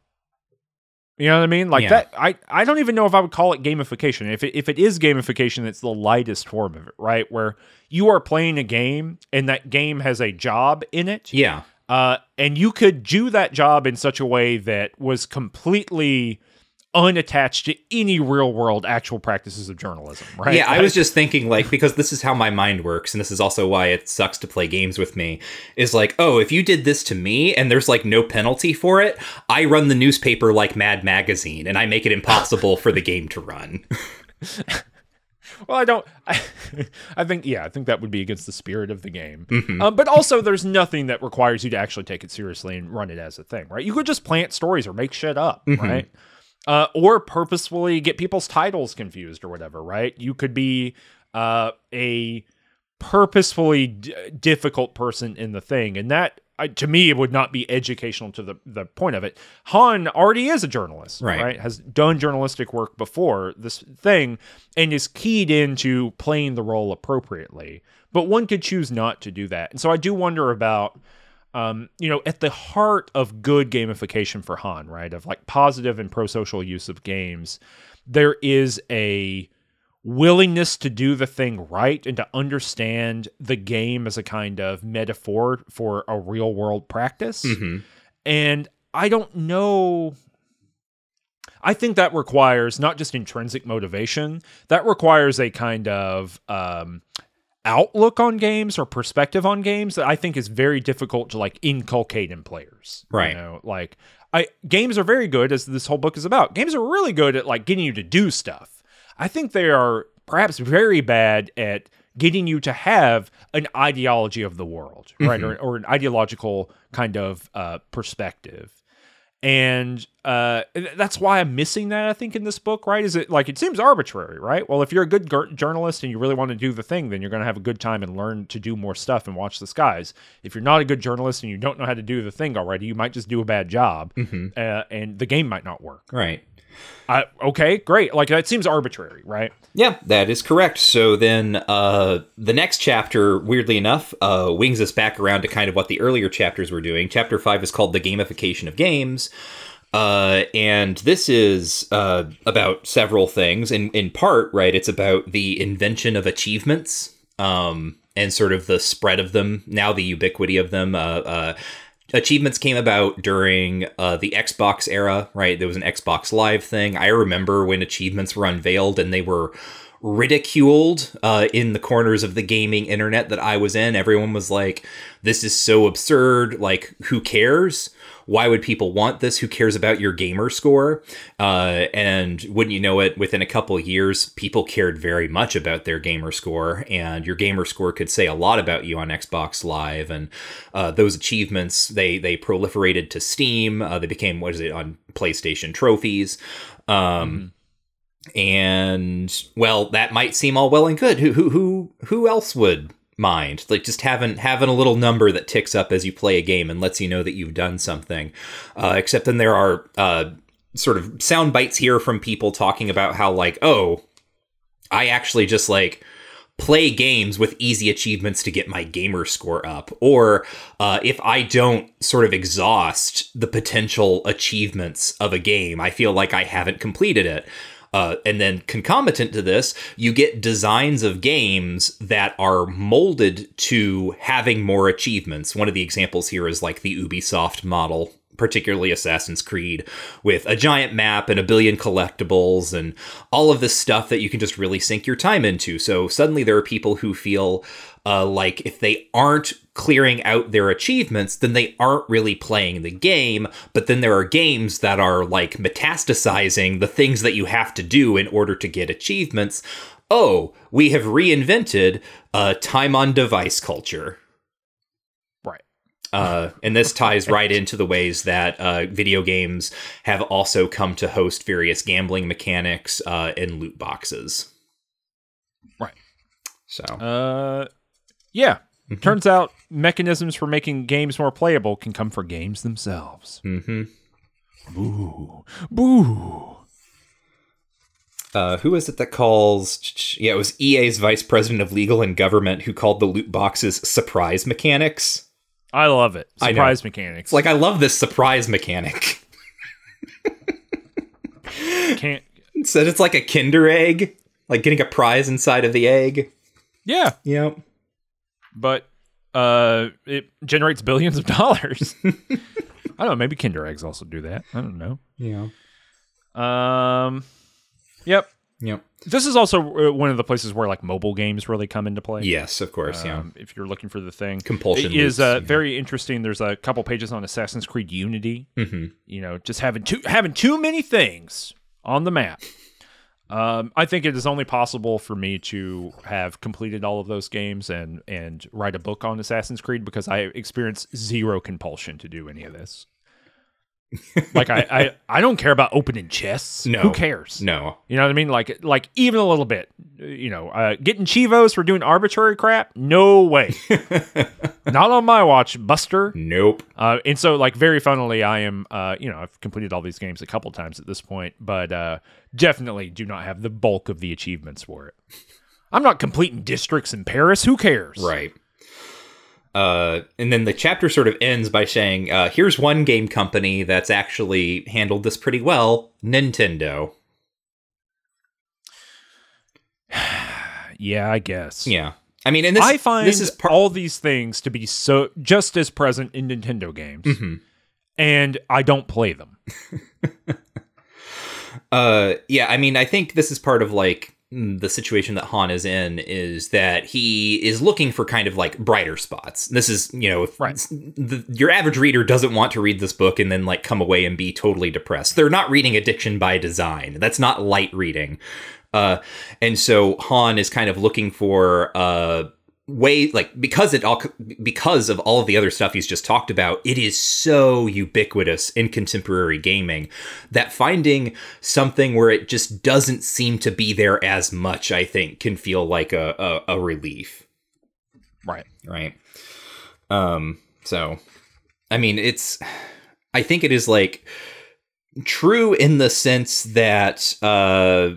Speaker 1: You know what I mean? Like
Speaker 2: Yeah.
Speaker 1: that. I, I don't even know if I would call it gamification. If it, if it is gamification, it's the lightest form of it, right? Where you are playing a game and that game has a job in it.
Speaker 2: Yeah.
Speaker 1: Uh, and you could do that job in such a way that was completely unattached to any real world actual practices of journalism, right?
Speaker 2: Yeah, I was just thinking like because this is how my mind works, and this is also why it sucks to play games with me. Is like, oh, if you did this to me and there's like no penalty for it, I run the newspaper like Mad Magazine, and I make it impossible for the game to run. *laughs*
Speaker 1: Well, I don't. I, *laughs* I think, yeah, I think that would be against the spirit of the game.
Speaker 2: Mm-hmm.
Speaker 1: Um, but also, there's nothing that requires you to actually take it seriously and run it as a thing, right? You could just plant stories or make shit up,
Speaker 2: Mm-hmm.
Speaker 1: right? Uh, or purposefully get people's titles confused or whatever, right? You could be uh, a purposefully d- difficult person in the thing, and that. I, to me, it would not be educational to the, the point of it. Hon already is a journalist,
Speaker 2: Right.
Speaker 1: right? Has done journalistic work before this thing and is keyed into playing the role appropriately. But one could choose not to do that. And so I do wonder about, um, you know, at the heart of good gamification for Hon, right? Of like positive and pro social use of games, there is a willingness to do the thing right and to understand the game as a kind of metaphor for a real world practice.
Speaker 2: Mhm.
Speaker 1: And I don't know. I think that requires not just intrinsic motivation, that requires a kind of um, outlook on games or perspective on games that I think is very difficult to like inculcate in players.
Speaker 2: Right.
Speaker 1: you know, like I games are very good as this whole book is about. Games are really good at like getting you to do stuff. I think they are perhaps very bad at getting you to have an ideology of the world, right? Or, or an ideological kind of uh, perspective. And uh, that's why I'm missing that, I think, in this book, right? Is it like it seems arbitrary, right? Well, if you're a good gur- journalist and you really want to do the thing, then you're going to have a good time and learn to do more stuff and watch the skies. If you're not a good journalist and you don't know how to do the thing already, you might just do a bad job uh, and the game might not work.
Speaker 2: Right.
Speaker 1: I, okay, great. Like that seems arbitrary, right?
Speaker 2: Yeah, that is correct. So then uh, the next chapter, weirdly enough, uh, wings us back around to kind of what the earlier chapters were doing. Chapter five is called The Gamification of Games. Uh, and this is uh, about several things. In, in part, right, it's about the invention of achievements um, and sort of the spread of them, now the ubiquity of them. Uh, uh, achievements came about during uh, the Xbox era, right? There was an Xbox Live thing. I remember when achievements were unveiled and they were ridiculed uh, in the corners of the gaming internet that I was in. Everyone was like, this is so absurd. Like, who cares? Why would people want this? Who cares about your gamer score? Uh, and wouldn't you know it, within a couple of years, people cared very much about their gamer score, and your gamer score could say a lot about you on Xbox Live. And uh, those achievements they they proliferated to Steam. Uh, they became what is it on PlayStation trophies. Um, and well, that might seem all well and good. Who who who who else would mind. Like just having having a little number that ticks up as you play a game and lets you know that you've done something. Uh, except then there are uh, sort of sound bites here from people talking about how like oh i actually just like play games with easy achievements to get my gamer score up. Or uh, if i don't sort of exhaust the potential achievements of a game i feel like i haven't completed it uh, and then concomitant to this, you get designs of games that are molded to having more achievements. One of the examples here is like the Ubisoft model particularly Assassin's Creed, with a giant map and a billion collectibles and all of this stuff that you can just really sink your time into. So suddenly there are people who feel uh, like if they aren't clearing out their achievements, then they aren't really playing the game. But then there are games that are like metastasizing the things that you have to do in order to get achievements. Oh, we have reinvented uh, time on device culture.
Speaker 1: Right.
Speaker 2: Uh, and this ties *laughs* right into the ways that uh, video games have also come to host various gambling mechanics uh, and loot boxes.
Speaker 1: Right.
Speaker 2: So,
Speaker 1: Uh, yeah. Turns out mechanisms for making games more playable can come for games themselves.
Speaker 2: hmm
Speaker 1: Boo. Boo.
Speaker 2: uh, who is it that calls? Yeah, it was EA's vice president of legal and government who called the loot boxes surprise mechanics.
Speaker 1: I love it. Surprise mechanics.
Speaker 2: Like I love this surprise mechanic.
Speaker 1: can't. *laughs*
Speaker 2: Said it's like a Kinder egg, like getting a prize inside of the egg.
Speaker 1: Yeah,
Speaker 2: Yep.
Speaker 1: But uh, it generates billions of dollars. *laughs* I don't know. Maybe Kinder eggs also do that. I don't know.
Speaker 2: Yeah.
Speaker 1: Um. Yep.
Speaker 2: Yep.
Speaker 1: This is also uh, one of the places where like mobile games really come into play.
Speaker 2: Yes, of course. yeah.
Speaker 1: Um, if you're looking for the thing,
Speaker 2: Compulsion
Speaker 1: it is uh,
Speaker 2: yeah.
Speaker 1: very interesting. There's a couple pages on Assassin's Creed Unity.
Speaker 2: hmm
Speaker 1: You know, just having too having too many things on the map. Um, I think it is only possible for me to have completed all of those games and and write a book on Assassin's Creed because I experience zero compulsion to do any of this. Like I, I I don't care about opening chests.
Speaker 2: No.
Speaker 1: Who cares?
Speaker 2: No.
Speaker 1: You know what I mean? Like, like even a little bit. You know, uh, getting chivos for doing arbitrary crap? No way. *laughs* Not on my watch, Buster.
Speaker 2: Nope.
Speaker 1: Uh, and so, like, very funnily, I am. Uh, you know, I've completed all these games a couple times at this point, but uh, definitely do not have the bulk of the achievements for it. I'm not completing districts in Paris. Who cares?
Speaker 2: Right. Uh, and then the chapter sort of ends by saying, uh, "Here's one game company that's actually handled this pretty well: Nintendo." *sighs*
Speaker 1: Yeah, I guess.
Speaker 2: Yeah. I mean, and this
Speaker 1: I find
Speaker 2: this is part.
Speaker 1: all these things to be so just as present in Nintendo games,
Speaker 2: Mhm.
Speaker 1: and I don't play them. *laughs*
Speaker 2: Uh, yeah, I mean, I think this is part of like the situation that Hon is in is that he is looking for kind of like brighter spots. This is, you know,
Speaker 1: Right.
Speaker 2: the, your average reader doesn't want to read this book and then like come away and be totally depressed. They're not reading Addiction by Design. That's not light reading. Uh, and so Hon is kind of looking for uh way like because it all because of all of the other stuff he's just talked about it is so ubiquitous in contemporary gaming that finding something where it just doesn't seem to be there as much i think can feel like a, a, a relief
Speaker 1: Right.
Speaker 2: right um so i mean it's i think it is like true in the sense that uh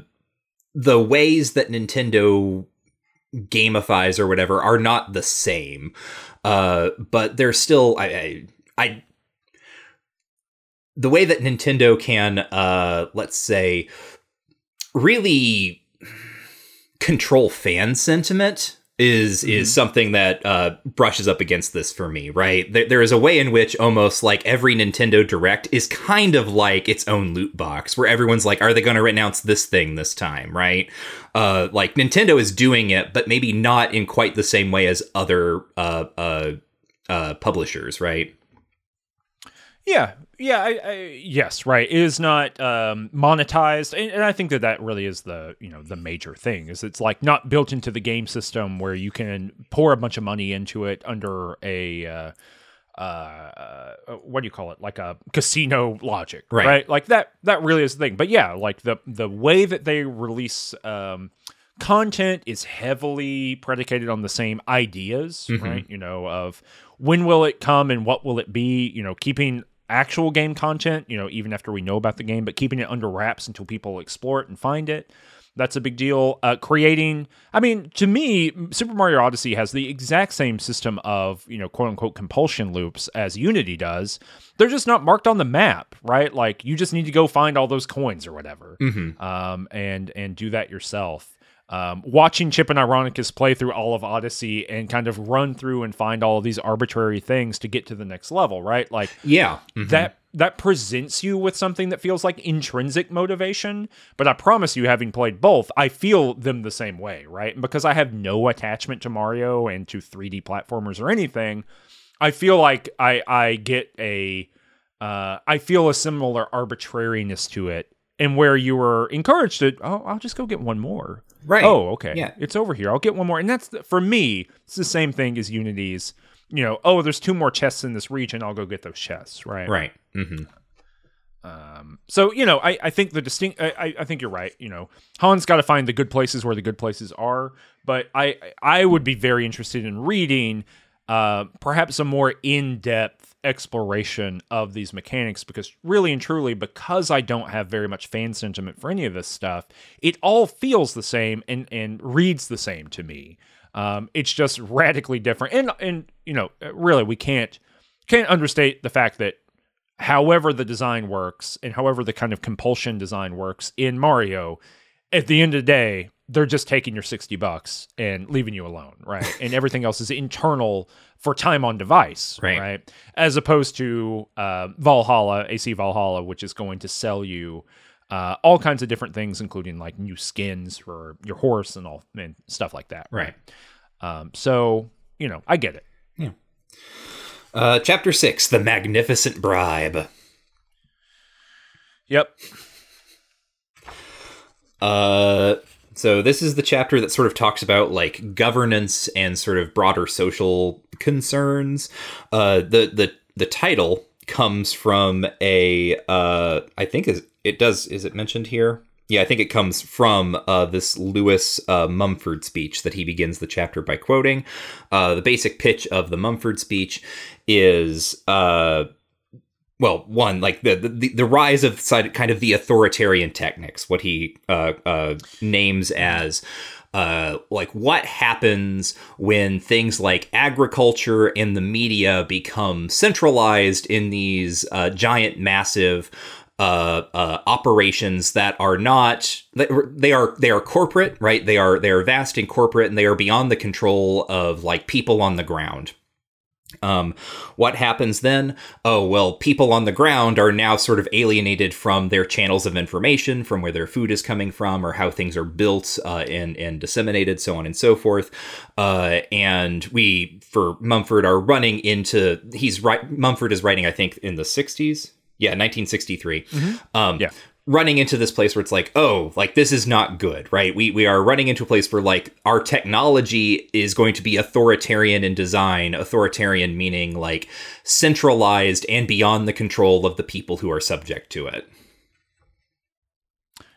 Speaker 2: the ways that nintendo gamifies or whatever are not the same. Uh but they're still i i, I the way that nintendo can uh let's say really control fan sentiment is is something that uh, brushes up against this for me, right? There, there is a way in which almost like every Nintendo Direct is kind of like its own loot box, where everyone's like, "Are they going to announce this thing this time?" Right? Uh, like Nintendo is doing it, but maybe not in quite the same way as other uh, uh, uh, publishers, right?
Speaker 1: Yeah, yeah, I, I, yes, right. It is not um, monetized, and, and I think that that really is the you know the major thing is it's like not built into the game system where you can pour a bunch of money into it under a uh, uh, what do you call it like a casino logic,
Speaker 2: Right.
Speaker 1: Like that that really is the thing. But yeah, like the the way that they release. Um, content is heavily predicated on the same ideas, right? You know, of when will it come and what will it be, you know, keeping actual game content, you know, even after we know about the game, but keeping it under wraps until people explore it and find it. That's a big deal. Uh, creating, I mean, to me, Super Mario Odyssey has the exact same system of, you know, quote unquote compulsion loops as Unity does. They're just not marked on the map, right? Like you just need to go find all those coins or whatever,
Speaker 2: Mm-hmm.
Speaker 1: um, and and do that yourself. Um, watching Chip and Ironicus play through all of Odyssey and kind of run through and find all of these arbitrary things to get to the next level, right? Like
Speaker 2: Yeah. Mhm.
Speaker 1: that that presents you with something that feels like intrinsic motivation but i promise you having played both i feel them the same way right and because i have no attachment to mario and to 3d platformers or anything i feel like i i get a uh, I feel a similar arbitrariness to it, and where you were encouraged to, oh, I'll just go get one more.
Speaker 2: Right.
Speaker 1: Oh, okay.
Speaker 2: Yeah.
Speaker 1: It's over here. I'll get one more. And that's, the, for me, it's the same thing as Unity's, you know, oh, there's two more chests in this region. I'll go get those chests. Right.
Speaker 2: Right. Mm-hmm.
Speaker 1: Um, so, you know, I, I think the distinct, I, I- think you're right. You know, Hon's got to find the good places where the good places are. But I, I would be very interested in reading uh, perhaps a more in depth exploration of these mechanics because really and truly, because I don't have very much fan sentiment for any of this stuff, it all feels the same and, and reads the same to me. Um, it's just radically different. And, and, you know, really, we can't, can't understate the fact that however the design works and however the kind of compulsion design works in Mario, at the end of the day, they're just taking your 60 bucks and leaving you alone, right? and everything else is internal for time on device,
Speaker 2: Right.
Speaker 1: right? As opposed to uh, Valhalla, AC Valhalla, which is going to sell you uh, all kinds of different things, including like new skins for your horse and all and stuff like that,
Speaker 2: Right.
Speaker 1: Um, so, you know, I get it.
Speaker 2: Uh, chapter six: The Magnificent Bribe.
Speaker 1: Yep.
Speaker 2: Uh, so this is the chapter that sort of talks about like governance and sort of broader social concerns. Uh, the the the title comes from a uh, I think is it does is it mentioned here? Yeah, I think it comes from uh, this Lewis uh, Mumford speech that he begins the chapter by quoting. Uh, the basic pitch of the Mumford speech is uh, well, one like the the, the rise of kind of the authoritarian techniques, what he uh, uh, names as. Uh, like what happens when things like agriculture and the media become centralized in these uh, giant, massive uh, uh, operations that are not they are they are corporate, right? They are they are vast and corporate, and they are beyond the control of like people on the ground. Um, what happens then? Oh, well, people on the ground are now sort of alienated from their channels of information, from where their food is coming from, or how things are built uh, and, and disseminated, so on and so forth. Uh, and we, for Mumford, are running into, he's right, Mumford is writing, I think, in the 60s. Yeah, 1963. Um,
Speaker 1: Yeah.
Speaker 2: Running into this place where it's like, oh, like this is not good, right? We we are running into a place where like our technology is going to be authoritarian in design, authoritarian meaning like centralized and beyond the control of the people who are subject to it.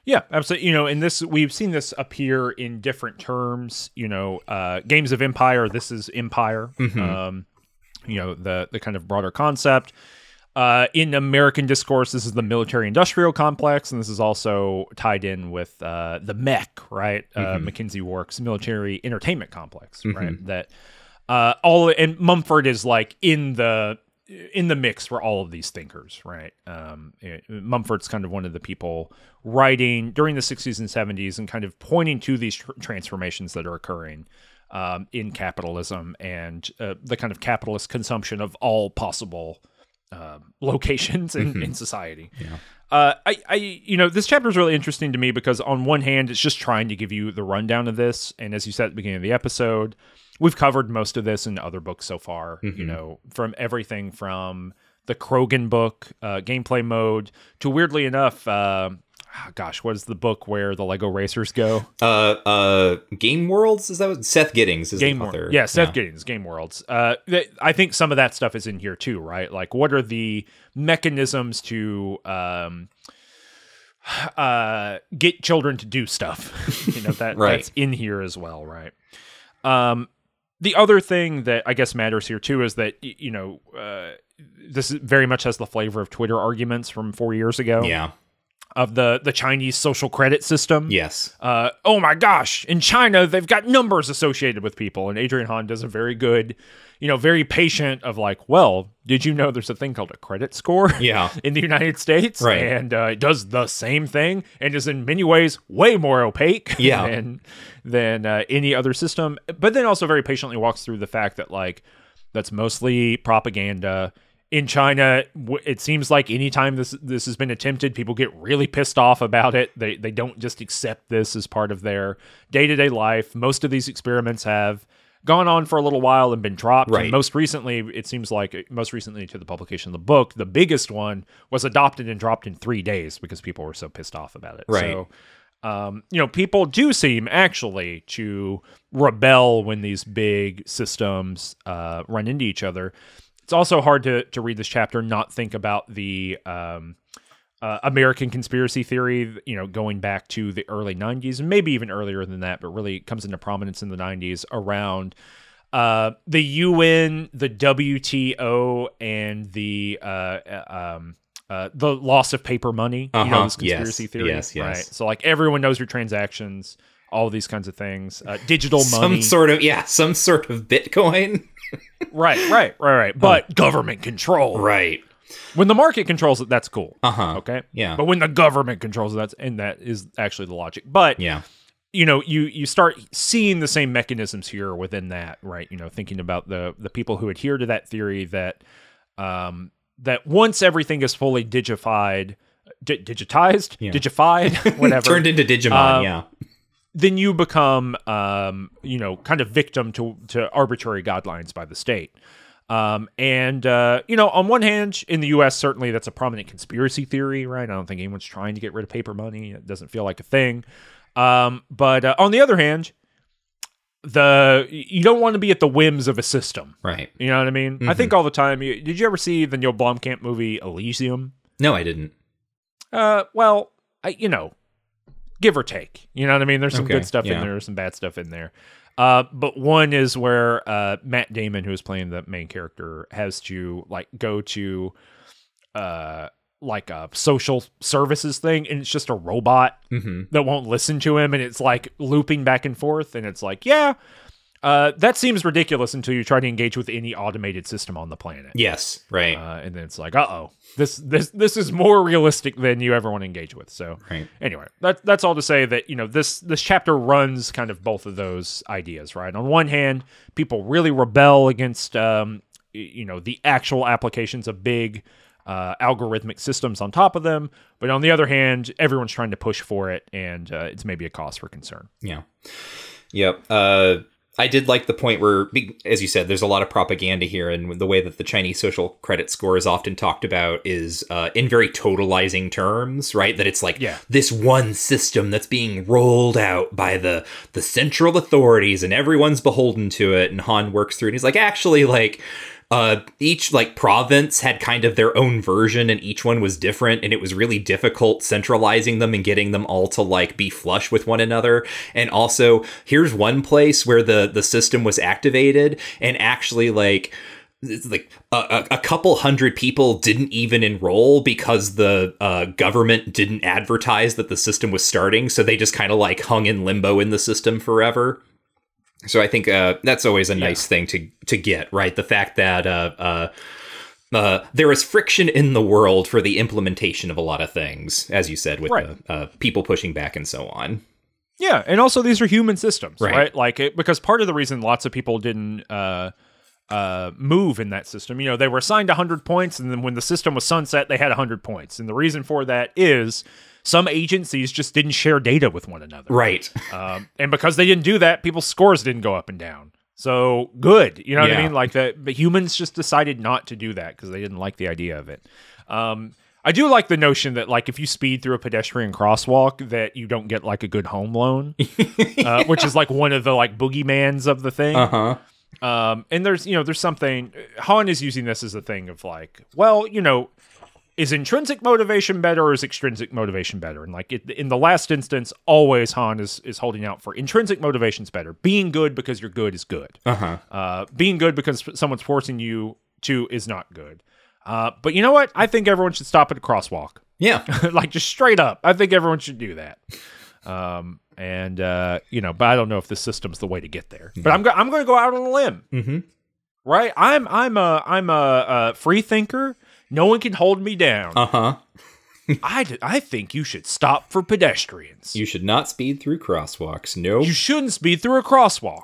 Speaker 1: Yeah, absolutely. You know, and this we've seen this appear in different terms. You know, uh, games of Empire. This is Empire. Um, you know, the the kind of broader concept. Uh, in American discourse, this is the military-industrial complex, and this is also tied in with uh, the MEC, right? Uh, McKenzie Wark's military entertainment complex, right? That uh, all and Mumford is like in the in the mix for all of these thinkers, right? Um, eh, Mumford's kind of one of the people writing during the 60s and 70s and kind of pointing to these tr- transformations that are occurring um, in capitalism and uh, the kind of capitalist consumption of all possible um, locations in, in society. Uh, I, I, you know, this chapter is really interesting to me because on one hand, it's just trying to give you the rundown of this, and as you said at the beginning of the episode, we've covered most of this in other books so far. You know, from everything from the Crogan book, uh, gameplay mode, to weirdly enough, uh, gosh, what is the book where the Lego racers go? *laughs*
Speaker 2: Uh, uh, Game Worlds is that what Seth Giddings is
Speaker 1: Game
Speaker 2: the author?
Speaker 1: Yeah, Seth Giddings, Game Worlds. Uh, th- I think some of that stuff is in here too, right? Like, what are the mechanisms to um, *sighs* uh, get children to do stuff? *laughs* you know that *laughs*
Speaker 2: Right.
Speaker 1: that's in here as well, right? Um, the other thing that I guess matters here too is that you know uh, this is- very much has the flavor of Twitter arguments from four years ago
Speaker 2: yeah,
Speaker 1: of the the Chinese social credit system.
Speaker 2: Yes.
Speaker 1: Uh, oh my gosh, in China they've got numbers associated with people, and Adrian Hon does a very good, you know, very patient of like, well, did you know there's a thing called a credit score? *laughs*
Speaker 2: Yeah.
Speaker 1: in the United States,
Speaker 2: Right.
Speaker 1: And uh, it does the same thing, and is in many ways way more opaque, *laughs*
Speaker 2: Yeah.
Speaker 1: than than uh, any other system. But then also very patiently walks through the fact that like that's mostly propaganda. In China, it seems like anytime this this has been attempted, people get really pissed off about it. They they don't just accept this as part of their day to day life. Most of these experiments have gone on for a little while and been dropped.
Speaker 2: Right.
Speaker 1: And most recently, it seems like most recently to the publication of the book, the biggest one was adopted and dropped in three days because people were so pissed off about it.
Speaker 2: Right.
Speaker 1: So, um, you know, people do seem actually to rebel when these big systems uh, run into each other. It's also hard to to read this chapter and not think about the um, uh, American conspiracy theory, you know, going back to the early 90s, maybe even earlier than that, but really comes into prominence in the 90s around uh, the UN, the WTO, and the uh, uh, um, uh, the loss of paper money. You know,
Speaker 2: Uh-huh.
Speaker 1: this conspiracy
Speaker 2: Yes.
Speaker 1: theory,
Speaker 2: Yes, yes.
Speaker 1: right? So like everyone knows your transactions, all these kinds of things, uh, digital
Speaker 2: Some
Speaker 1: money,
Speaker 2: sort of yeah, some sort of Bitcoin. *laughs*
Speaker 1: right, right, right, right. But government control.
Speaker 2: Right.
Speaker 1: When the market controls it, that's cool.
Speaker 2: Uh huh.
Speaker 1: Okay.
Speaker 2: Yeah.
Speaker 1: But when the government controls it, that's and that is actually the logic. But
Speaker 2: Yeah.
Speaker 1: you know, you you start seeing the same mechanisms here within that, right? You know, thinking about the the people who adhere to that theory that um that once everything is fully digified, di- digitized,
Speaker 2: Yeah.
Speaker 1: digified, *laughs* whatever,
Speaker 2: Turned into Digimon.
Speaker 1: Um,
Speaker 2: yeah.
Speaker 1: Then you become um, you know kind of victim to to arbitrary guidelines by the state. Um, and uh, you know on one hand in the us certainly that's a prominent conspiracy theory right? I don't think anyone's trying to get rid of paper money. It doesn't feel like a thing. Um, but uh, on the other hand the you don't want to be at the whims of a system.
Speaker 2: Right.
Speaker 1: you know what i mean? I think all the time you, did you ever see the neil blomkamp movie elysium?
Speaker 2: No, I didn't.
Speaker 1: uh, well, I, you know, give or take. You know what I mean? There's some
Speaker 2: Okay,
Speaker 1: good stuff
Speaker 2: yeah.
Speaker 1: in there, there's some bad stuff in there. Uh, but one is where uh, Matt Damon, who is playing the main character, has to like go to uh like a social services thing, and it's just a robot
Speaker 2: Mm-hmm.
Speaker 1: that won't listen to him, and it's like looping back and forth, and it's like, yeah. Uh, that seems ridiculous until you try to engage with any automated system on the planet.
Speaker 2: Yes. Right.
Speaker 1: Uh, and then it's like, uh oh, this this this is more realistic than you ever want to engage with. So
Speaker 2: right.
Speaker 1: anyway, that that's all to say that you know this this chapter runs kind of both of those ideas, right? On one hand, people really rebel against um, you know the actual applications of big uh, algorithmic systems on top of them, but on the other hand, everyone's trying to push for it, and uh, it's maybe a cause for concern.
Speaker 2: Yeah. Yep. Uh, I did like the point where, as you said, there's a lot of propaganda here, and the way that the Chinese social credit score is often talked about is uh, in very totalizing terms, right? That it's like
Speaker 1: Yeah.
Speaker 2: this one system that's being rolled out by the the central authorities, and everyone's beholden to it. And Hon works through, and he's like, actually, like. Uh, each like province had kind of their own version and each one was different and it was really difficult centralizing them and getting them all to like be flush with one another. And also here's one place where the the system was activated and actually like like a, a couple hundred people didn't even enroll because the uh, government didn't advertise that the system was starting so they just kind of like hung in limbo in the system forever so I think uh, that's always a nice thing to to get right. The fact that uh, uh, uh, there is friction in the world for the implementation of a lot of things, as you said, with
Speaker 1: Right.
Speaker 2: the, uh, people pushing back and so on.
Speaker 1: Yeah, and also these are human systems, right?
Speaker 2: Right.
Speaker 1: Like it, because part of the reason lots of people didn't uh, uh, move in that system, you know, they were assigned 100 points, and then when the system was sunset, they had 100 points, and the reason for that is some agencies just didn't share data with one another,
Speaker 2: Right.
Speaker 1: um, and because they didn't do that, people's scores didn't go up and down. So good, you know what I mean? Like the, the humans just decided not to do that because they didn't like the idea of it. Um, I do like the notion that like if you speed through a pedestrian crosswalk, that you don't get like a good home loan, *laughs* uh, which is like one of the like boogeymans of the thing.
Speaker 2: Uh huh.
Speaker 1: Um, and there's you know there's something Hon is using this as a thing of like, well, you know, is intrinsic motivation better or is extrinsic motivation better? And like it, in the last instance, always Hon is is holding out for intrinsic motivation's better. Being good because you're good is good.
Speaker 2: Uh huh.
Speaker 1: Uh, being good because someone's forcing you to is not good. Uh, but you know what? I think everyone should stop at a crosswalk.
Speaker 2: Yeah. *laughs*
Speaker 1: like just straight up. I think everyone should do that. Um, and uh, you know, but I don't know if the system's the way to get there. But I'm go- I'm going to go out on a limb.
Speaker 2: Mm-hmm.
Speaker 1: Right? I'm I'm a I'm a, a free thinker. No one can hold me down.
Speaker 2: Uh huh. *laughs*
Speaker 1: I, d- I think you should stop for pedestrians.
Speaker 2: You should not speed through crosswalks. No.
Speaker 1: You shouldn't speed through a crosswalk.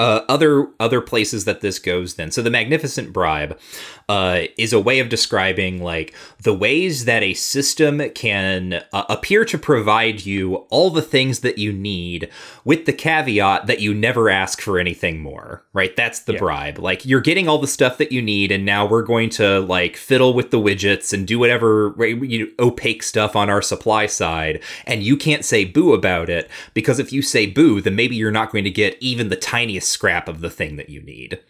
Speaker 2: Uh, other other places that this goes then. So the magnificent bribe uh, is a way of describing like the ways that a system can uh, appear to provide you all the things that you need with the caveat that you never ask for anything more right? That's the
Speaker 1: Yeah.
Speaker 2: bribe. Like you're getting all the stuff that you need and now we're going to like fiddle with the widgets and do whatever you know, opaque stuff on our supply side and you can't say boo about it because if you say boo then maybe you're not going to get even the tiniest scrap of the thing that you need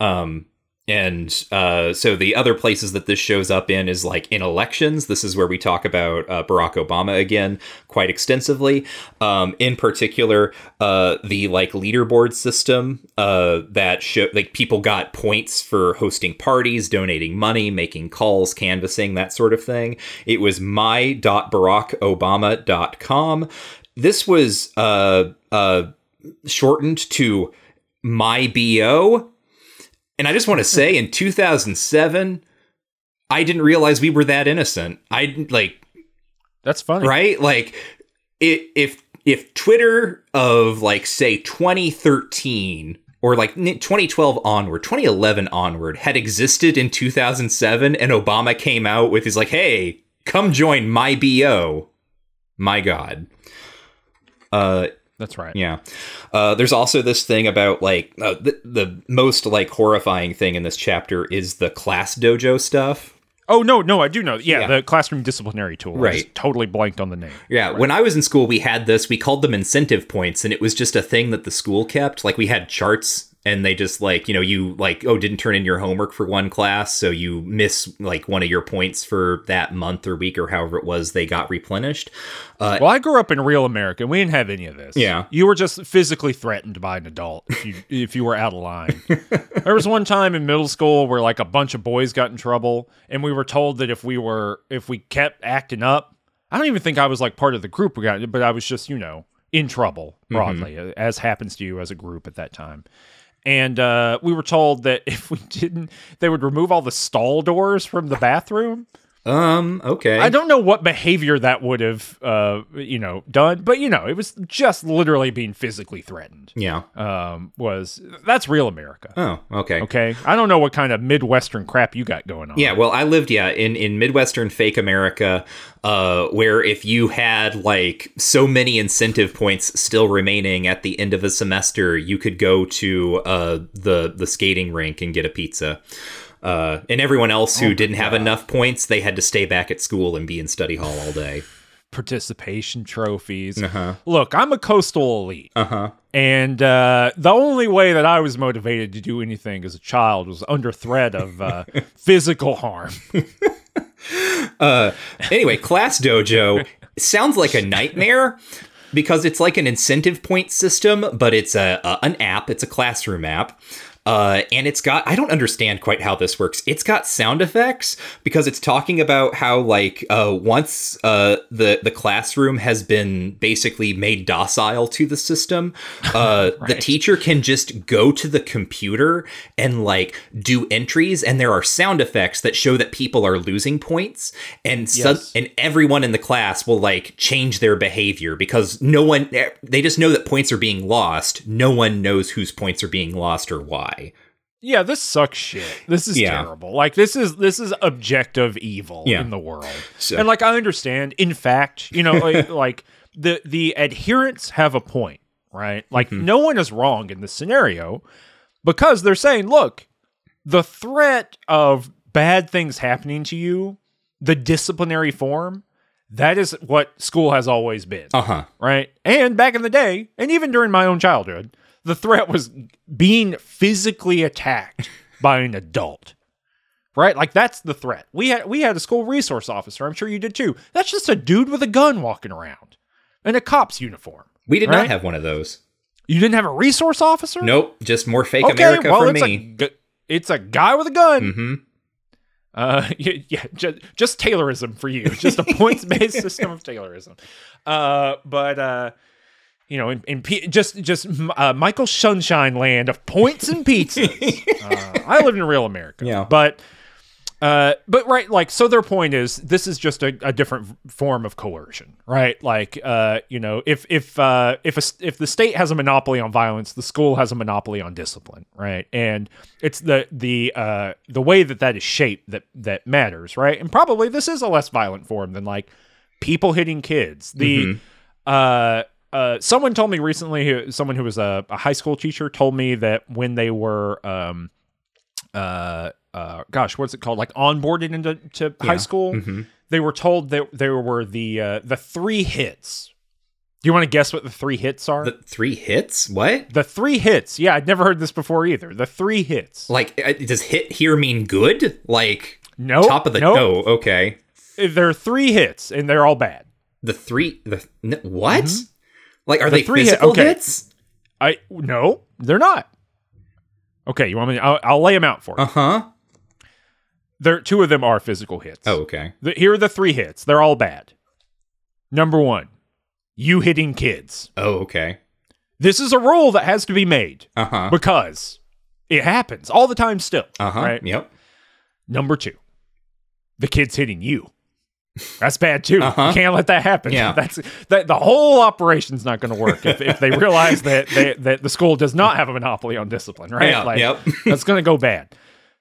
Speaker 2: um and uh, so the other places that this shows up in is like in elections. This is where we talk about uh, Barack Obama again quite extensively. Um, in particular, uh, the like leaderboard system uh, that show like people got points for hosting parties, donating money, making calls, canvassing, that sort of thing. It was my.barackobama.com. This was uh, uh, shortened to my BO. And I just want to say, in 2007, I didn't realize we were that innocent. I like
Speaker 1: That's funny.
Speaker 2: right, like i if if Twitter of like say 2013 or like 2012 onward, 2011 onward had existed in 2007, and Obama came out with his like, "Hey, come join my bo." My God. Uh,
Speaker 1: That's right.
Speaker 2: yeah. Uh, there's also this thing about like uh, the, the most like horrifying thing in this chapter is the class dojo stuff.
Speaker 1: Oh no, no, I do know. Yeah,
Speaker 2: Yeah.
Speaker 1: the classroom disciplinary tool. I
Speaker 2: Right.
Speaker 1: just totally blanked on the name.
Speaker 2: Yeah, when I was in school, we had this. We called them incentive points, and it was just a thing that the school kept. Like we had charts, and they just like you know you like oh didn't turn in your homework for one class, so you miss like one of your points for that month or week or however it was they got replenished.
Speaker 1: Uh, well, I grew up in real America. We didn't have any of this.
Speaker 2: Yeah.
Speaker 1: you were just physically threatened by an adult if you *laughs* if you were out of line. *laughs* there was one time in middle school where like a bunch of boys got in trouble, and we were told that if we were if we kept acting up, I don't even think I was like part of the group we got, but I was just you know in trouble mm-hmm. broadly, uh, as happens to you as a group at that time. And uh, we were told that *laughs* if we didn't, they would remove all the stall doors from the bathroom.
Speaker 2: Um. Okay.
Speaker 1: I don't know what behavior that would have, uh, you know, done, but you know, it was just literally being physically threatened.
Speaker 2: Yeah.
Speaker 1: Um, was that's real America?
Speaker 2: Oh. Okay.
Speaker 1: Okay, I don't know what kind of midwestern crap you got going on.
Speaker 2: Yeah, well, I lived yeah in in midwestern fake America, uh, where if you had like so many incentive points still remaining at the end of a semester, you could go to uh, the the skating rink and get a pizza. Uh, and everyone else who didn't have enough points, they had to stay back at school and be in study hall all day.
Speaker 1: participation trophies.
Speaker 2: Uh-huh.
Speaker 1: Look, I'm a coastal elite,
Speaker 2: Uh huh.
Speaker 1: and uh, the only way that I was motivated to do anything as a child was under threat of uh, *laughs* physical harm. *laughs*
Speaker 2: Uh, anyway, Class Dojo sounds like a nightmare because it's like an incentive point system, but it's a, a an app. It's a classroom app. Uh, and it's got I don't understand quite how this works. It's got sound effects because it's talking about how like uh, once uh, the the classroom has been basically made docile to the system, *laughs* uh, the teacher can just go to the computer and like do entries, and there are sound effects that show that people are losing points, and
Speaker 1: Yes.
Speaker 2: and everyone in the class will like change their behavior because no one they just know that points are being lost. No one knows whose points are being lost or why.
Speaker 1: Yeah, this sucks shit. This is
Speaker 2: Yeah.
Speaker 1: terrible. Like this is this is objective evil
Speaker 2: Yeah.
Speaker 1: in the world.
Speaker 2: So-
Speaker 1: And like I understand, in fact, you know, like, *laughs* like the the adherents have a point, right? Like
Speaker 2: Mm-hmm.
Speaker 1: no one is wrong in this scenario because they're saying, look, the threat of bad things happening to you, the disciplinary form, that is what school has always been
Speaker 2: Uh huh.
Speaker 1: right? And back in the day, and even during my own childhood, the threat was being physically attacked *laughs* by an adult. Right? Like that's the threat. We had we had a school resource officer, I'm sure you did too. That's just a dude with a gun walking around in a cop's uniform.
Speaker 2: We did
Speaker 1: Right?
Speaker 2: not have one of those.
Speaker 1: You didn't have a resource officer?
Speaker 2: Nope, just more fake
Speaker 1: Okay,
Speaker 2: America
Speaker 1: well
Speaker 2: for
Speaker 1: it's
Speaker 2: me.
Speaker 1: a it's a guy with a gun.
Speaker 2: hmm
Speaker 1: Uh, *laughs* yeah, yeah just, just Taylorism for you, just a *laughs* points based system of Taylorism. Uh, but uh, you know, in, in P- just just uh, Michael Sunshine land of points and pizzas. *laughs* uh, I live in real America.
Speaker 2: Yeah.
Speaker 1: but uh, but right, like, so their point is this is just a, a different form of coercion, right? Like, uh, you know, if if uh, if a, if the state has a monopoly on violence, the school has a monopoly on discipline, right? And it's the the uh, the way that that is shaped that that matters, right? And probably this is a less violent form than like people hitting kids. The uh, uh, someone told me recently, someone who was a, a high school teacher told me that when they were um, uh, uh, gosh, what's it called? Like onboarded into to high school,
Speaker 2: Mm-hmm.
Speaker 1: they were told that there were the uh, the three hits. Do you want to guess what the three hits are?
Speaker 2: The three hits? What?
Speaker 1: The three hits. Yeah, I'd never heard this before either. The three hits.
Speaker 2: Like, uh, does hit here mean good? Like,
Speaker 1: No,
Speaker 2: top of the
Speaker 1: nope.
Speaker 2: oh, okay.
Speaker 1: There are three hits, and they're all bad.
Speaker 2: The three the what? Like, are they
Speaker 1: Mm-hmm. three hit- okay.
Speaker 2: hits?
Speaker 1: I no, they're not. Okay, you want me? I'll, I'll lay them out for you.
Speaker 2: Uh huh.
Speaker 1: There, two of them are physical hits.
Speaker 2: Oh, okay.
Speaker 1: The, here are the three hits. They're all bad. Number one, you hitting kids.
Speaker 2: Oh, okay.
Speaker 1: This is a rule that has to be made
Speaker 2: Uh huh.
Speaker 1: because it happens all the time still.
Speaker 2: Uh huh.
Speaker 1: Right.
Speaker 2: Yep.
Speaker 1: Number two, the kids hitting you. That's bad too.
Speaker 2: Uh-huh.
Speaker 1: You can't let that happen.
Speaker 2: Yeah. *laughs*
Speaker 1: That's that the whole operation's not going to work if, if they realize that they, that the school does not have a monopoly on discipline, right?
Speaker 2: Yeah, yep.
Speaker 1: that's going to go bad.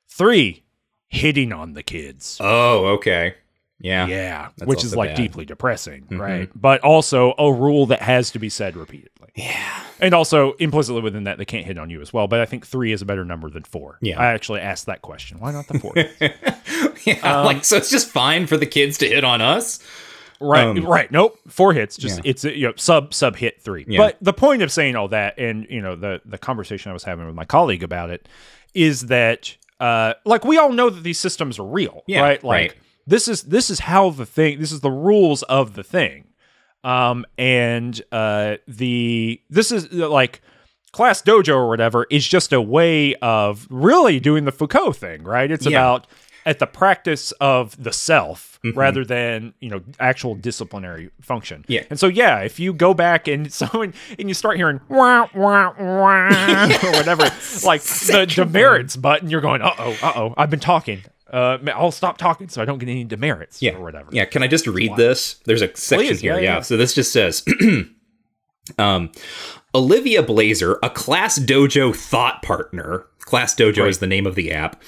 Speaker 1: Three, hitting on the kids.
Speaker 2: Oh, okay. Yeah.
Speaker 1: Yeah, which is like
Speaker 2: bad. Mm-hmm.
Speaker 1: deeply depressing, right? But also a rule that has to be said repeatedly.
Speaker 2: Yeah.
Speaker 1: And also implicitly within that, they can't hit on you as well. But I think three is a better number than four.
Speaker 2: Yeah.
Speaker 1: I actually asked that question. Why not the four? *laughs*
Speaker 2: Yeah.
Speaker 1: Um,
Speaker 2: like, so it's just fine for the kids to hit on us.
Speaker 1: right,
Speaker 2: Um,
Speaker 1: right. Nope, four hits. Just
Speaker 2: Yeah.
Speaker 1: it's you know sub sub hit three.
Speaker 2: Yeah.
Speaker 1: But the point of saying all that, and you know the the conversation I was having with my colleague about it, is that uh like we all know that these systems are real,
Speaker 2: Yeah,
Speaker 1: right? Like
Speaker 2: right.
Speaker 1: This is this is how the thing. This is the rules of the thing. um and uh the this is uh, like ClassDojo or whatever is just a way of really doing the foucault thing right it's
Speaker 2: Yeah.
Speaker 1: about at the practice of the self rather than you know actual disciplinary function
Speaker 2: Yeah.
Speaker 1: and so yeah if you go back and *laughs* someone and you start hearing wah, wah, wah, *laughs* or whatever like the demerits button you're going uh-oh uh-oh i've been talking uh, I'll stop talking so I don't get any demerits
Speaker 2: Yeah.
Speaker 1: or whatever.
Speaker 2: Yeah, can I just read this? There's a section
Speaker 1: Please,
Speaker 2: here.
Speaker 1: yeah,
Speaker 2: Yeah,
Speaker 1: yeah.
Speaker 2: So this just says *clears throat* um Olivia Blazer, a ClassDojo thought partner. ClassDojo is the name of the app.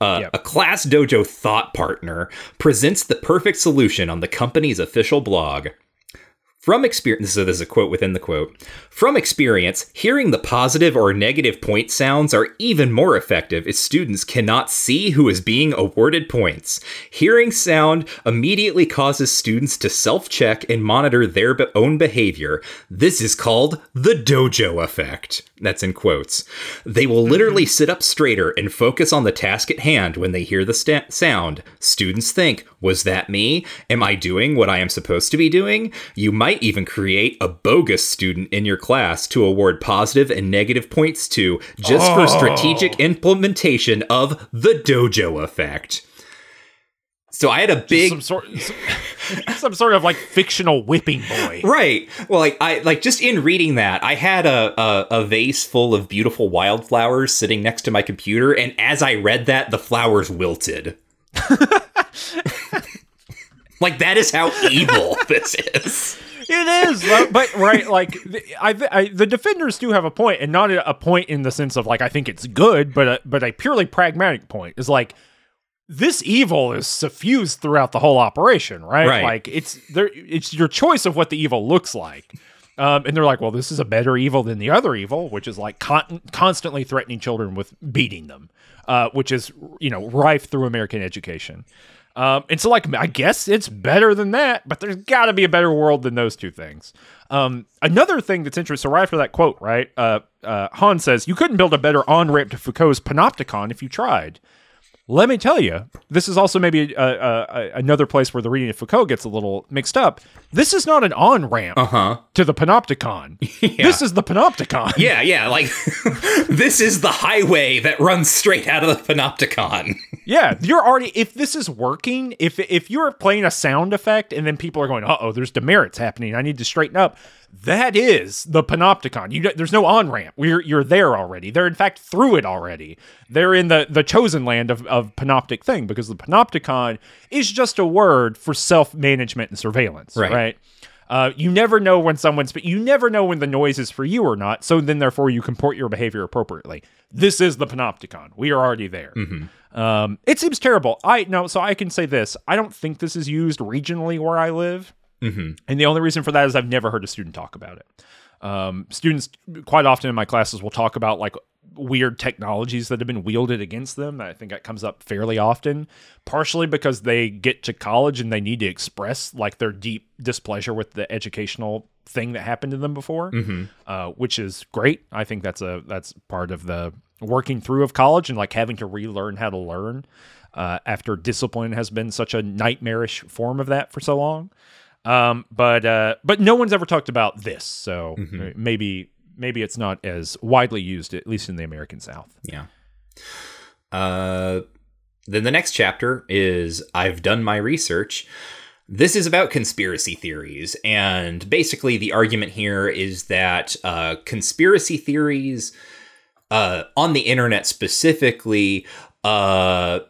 Speaker 2: Uh,
Speaker 1: Yep.
Speaker 2: A ClassDojo thought partner presents the perfect solution on the company's official blog. From experience, so there's a quote within the quote. From experience, hearing the positive or negative point sounds are even more effective if students cannot see who is being awarded points. Hearing sound immediately causes students to self check and monitor their be- own behavior. This is called the dojo effect. That's in quotes. They will literally mm-hmm. sit up straighter and focus on the task at hand when they hear the sound. Students think, was that me? Am I doing what I am supposed to be doing? You might even create a bogus student in your class to award positive and negative points to just for oh. strategic implementation of the dojo effect. So I had a big
Speaker 1: some sort some, *laughs* some sort of like fictional whipping boy.
Speaker 2: Right. Well, like I like just in reading that, I had a, a a vase full of beautiful wildflowers sitting next to my computer, and as I read that, the flowers wilted. *laughs* like that is how evil *laughs* this is.
Speaker 1: It is, *laughs* but- right, like the, I, I, the defenders do have a point, and not a, a point in the sense of like I think it's good, but a, but a purely pragmatic point is like this evil is suffused throughout the whole operation, right?
Speaker 2: Right.
Speaker 1: Like it's there, it's your choice of what the evil looks like. Um, and they're like, well, this is a better evil than the other evil, which is like con- constantly threatening children with beating them, uh, which is you know rife through American education. Um, and so, like, I guess it's better than that, but there's got to be a better world than those two things. Um, another thing that's interesting, so right after that quote, right, uh, uh, Hon says, You couldn't build a better on ramp to Foucault's panopticon if you tried. Let me tell you, this is also maybe a, a, a, another place where the reading of Foucault gets a little mixed up. This is not an on ramp
Speaker 2: Uh-huh.
Speaker 1: to the Panopticon. *laughs* This is the Panopticon.
Speaker 2: Yeah, yeah, like *laughs* this is the highway that runs straight out of the Panopticon. *laughs*
Speaker 1: Yeah, you're already. If this is working, if if you're playing a sound effect and then people are going, "Uh oh, there's demerits happening. I need to straighten up." That is the Panopticon. You there's no on ramp. We're you're there already. They're in fact through it already. They're in the the chosen land of of Panoptic thing because the Panopticon is just a word for self management and surveillance.
Speaker 2: Right.
Speaker 1: right? Uh, you never know when someone's, but you never know when the noise is for you or not. So then, therefore, you comport your behavior appropriately. This is the Panopticon. We are already there. Um, it seems terrible. I no, so I can say this. I don't think this is used regionally where I live,
Speaker 2: Mm-hmm.
Speaker 1: and the only reason for that is I've never heard a student talk about it. Um, students quite often in my classes will talk about like weird technologies that have been wielded against them. I think that comes up fairly often, partially because they get to college and they need to express like their deep displeasure with the educational thing that happened to them before, uh, which is great. I think that's a that's part of the working through of college and like having to relearn how to learn uh, after discipline has been such a nightmarish form of that for so long. Um, but uh, but no one's ever talked about this, so uh, maybe maybe it's not as widely used, at least in the American South.
Speaker 2: Yeah. Uh, then the next chapter is I've done my research. This is about conspiracy theories, and basically the argument here is that uh, conspiracy theories uh, on the internet specifically. Uh,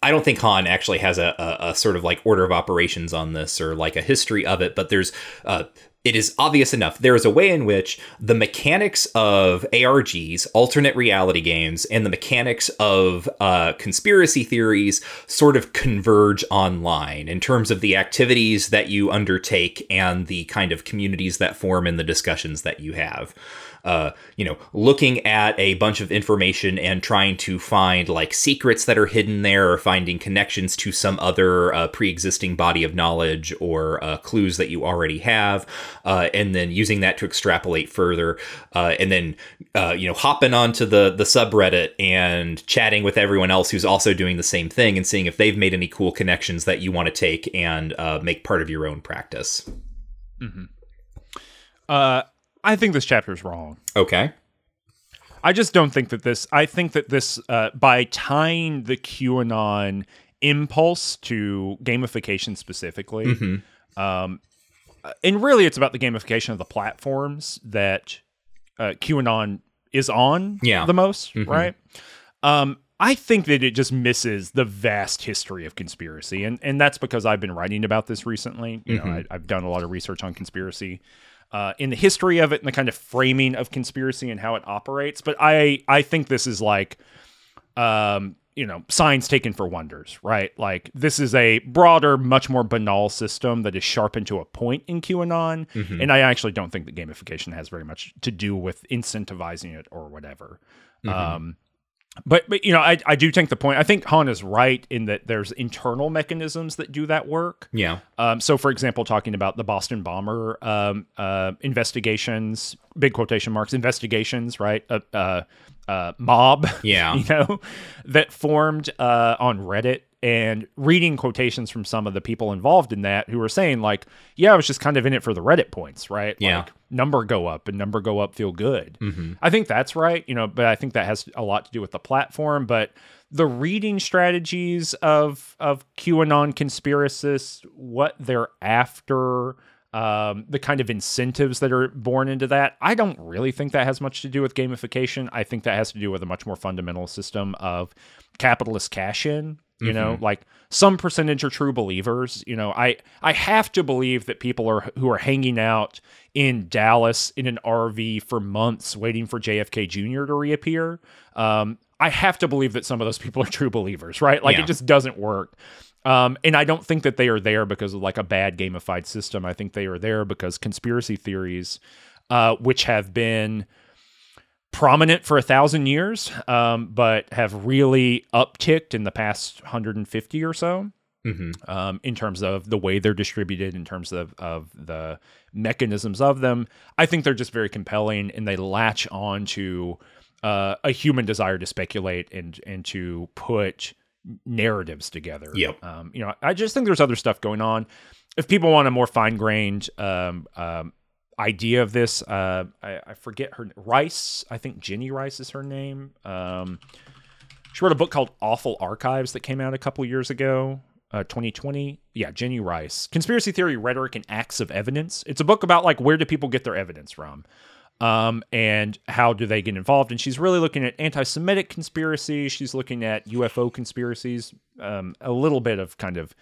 Speaker 2: I don't think Hon actually has a, a, a sort of like order of operations on this or like a history of it, but there's uh, it is obvious enough. There is a way in which the mechanics of ARGs, alternate reality games, and the mechanics of uh, conspiracy theories sort of converge online in terms of the activities that you undertake and the kind of communities that form and the discussions that you have. Uh, you know, looking at a bunch of information and trying to find like secrets that are hidden there or finding connections to some other uh, pre existing body of knowledge or uh, clues that you already have, uh, and then using that to extrapolate further, uh, and then, you know, hopping onto the, the subreddit and chatting with everyone else who's also doing the same thing and seeing if they've made any cool connections that you want to take and make part of your own practice.
Speaker 1: Uh, I think this chapter is wrong.
Speaker 2: Okay.
Speaker 1: I just don't think that this. I think that this, uh, by tying the QAnon impulse to gamification specifically,
Speaker 2: Mm-hmm.
Speaker 1: um, and really it's about the gamification of the platforms that uh, QAnon is on
Speaker 2: Yeah.
Speaker 1: the most,
Speaker 2: Mhm.
Speaker 1: right? Um, I think that it just misses the vast history of conspiracy, and and that's because I've been writing about this recently. You know, I, I've done a lot of research on conspiracy, uh, in the history of it and the kind of framing of conspiracy and how it operates. But I I think this is like, um, you know, signs taken for wonders, right? Like this is a broader, much more banal system that is sharpened to a point in QAnon, and I actually don't think that gamification has very much to do with incentivizing it or whatever. Um, but but you know, I I do take the point. I think Hon is right in that there's internal mechanisms that do that work.
Speaker 2: Yeah.
Speaker 1: Um, so, for example, talking about the Boston bomber um, uh, investigations, big quotation marks, investigations, right? Uh, uh, uh, mob, *laughs*
Speaker 2: Yeah.
Speaker 1: you know, that formed uh, on Reddit and reading quotations from some of the people involved in that who were saying, like, yeah, I was just kind of in it for the Reddit points, right?
Speaker 2: Yeah.
Speaker 1: Like, number go up and number go up feel good.
Speaker 2: Mm-hmm.
Speaker 1: I think that's right, you know, but I think that has a lot to do with the platform. But the reading strategies of of QAnon conspiracists, what they're after, um, the kind of incentives that are born into that, I don't really think that has much to do with gamification. I think that has to do with a much more fundamental system of capitalist cash in. You know, like some percentage are true believers. You know, I I have to believe that people are who are hanging out in Dallas in an RV for months waiting for JFK Jr. to reappear. Um, I have to believe that some of those people are true believers, right? Like
Speaker 2: Yeah.
Speaker 1: it just doesn't work. Um, and I don't think that they are there because of like a bad gamified system. I think they are there because conspiracy theories, uh, which have been prominent for a thousand years, um, but have really upticked in the past 150 or so
Speaker 2: Mm-hmm.
Speaker 1: um, in terms of the way they're distributed, in terms of, of the mechanisms of them. I think they're just very compelling and they latch on to uh, a human desire to speculate and and to put narratives together.
Speaker 2: Yep.
Speaker 1: Um, you know, I just think there's other stuff going on. If people want a more fine grained um, um, idea of this, uh, I, I forget her Rice. I think Jenny Rice is her name. Um, she wrote a book called Awful Archives that came out a couple years ago. Uh, 2020 yeah jenny rice conspiracy theory rhetoric and acts of evidence it's a book about like where do people get their evidence from um, and how do they get involved? And she's really looking at anti-Semitic conspiracies. She's looking at UFO conspiracies, um, a little bit of kind of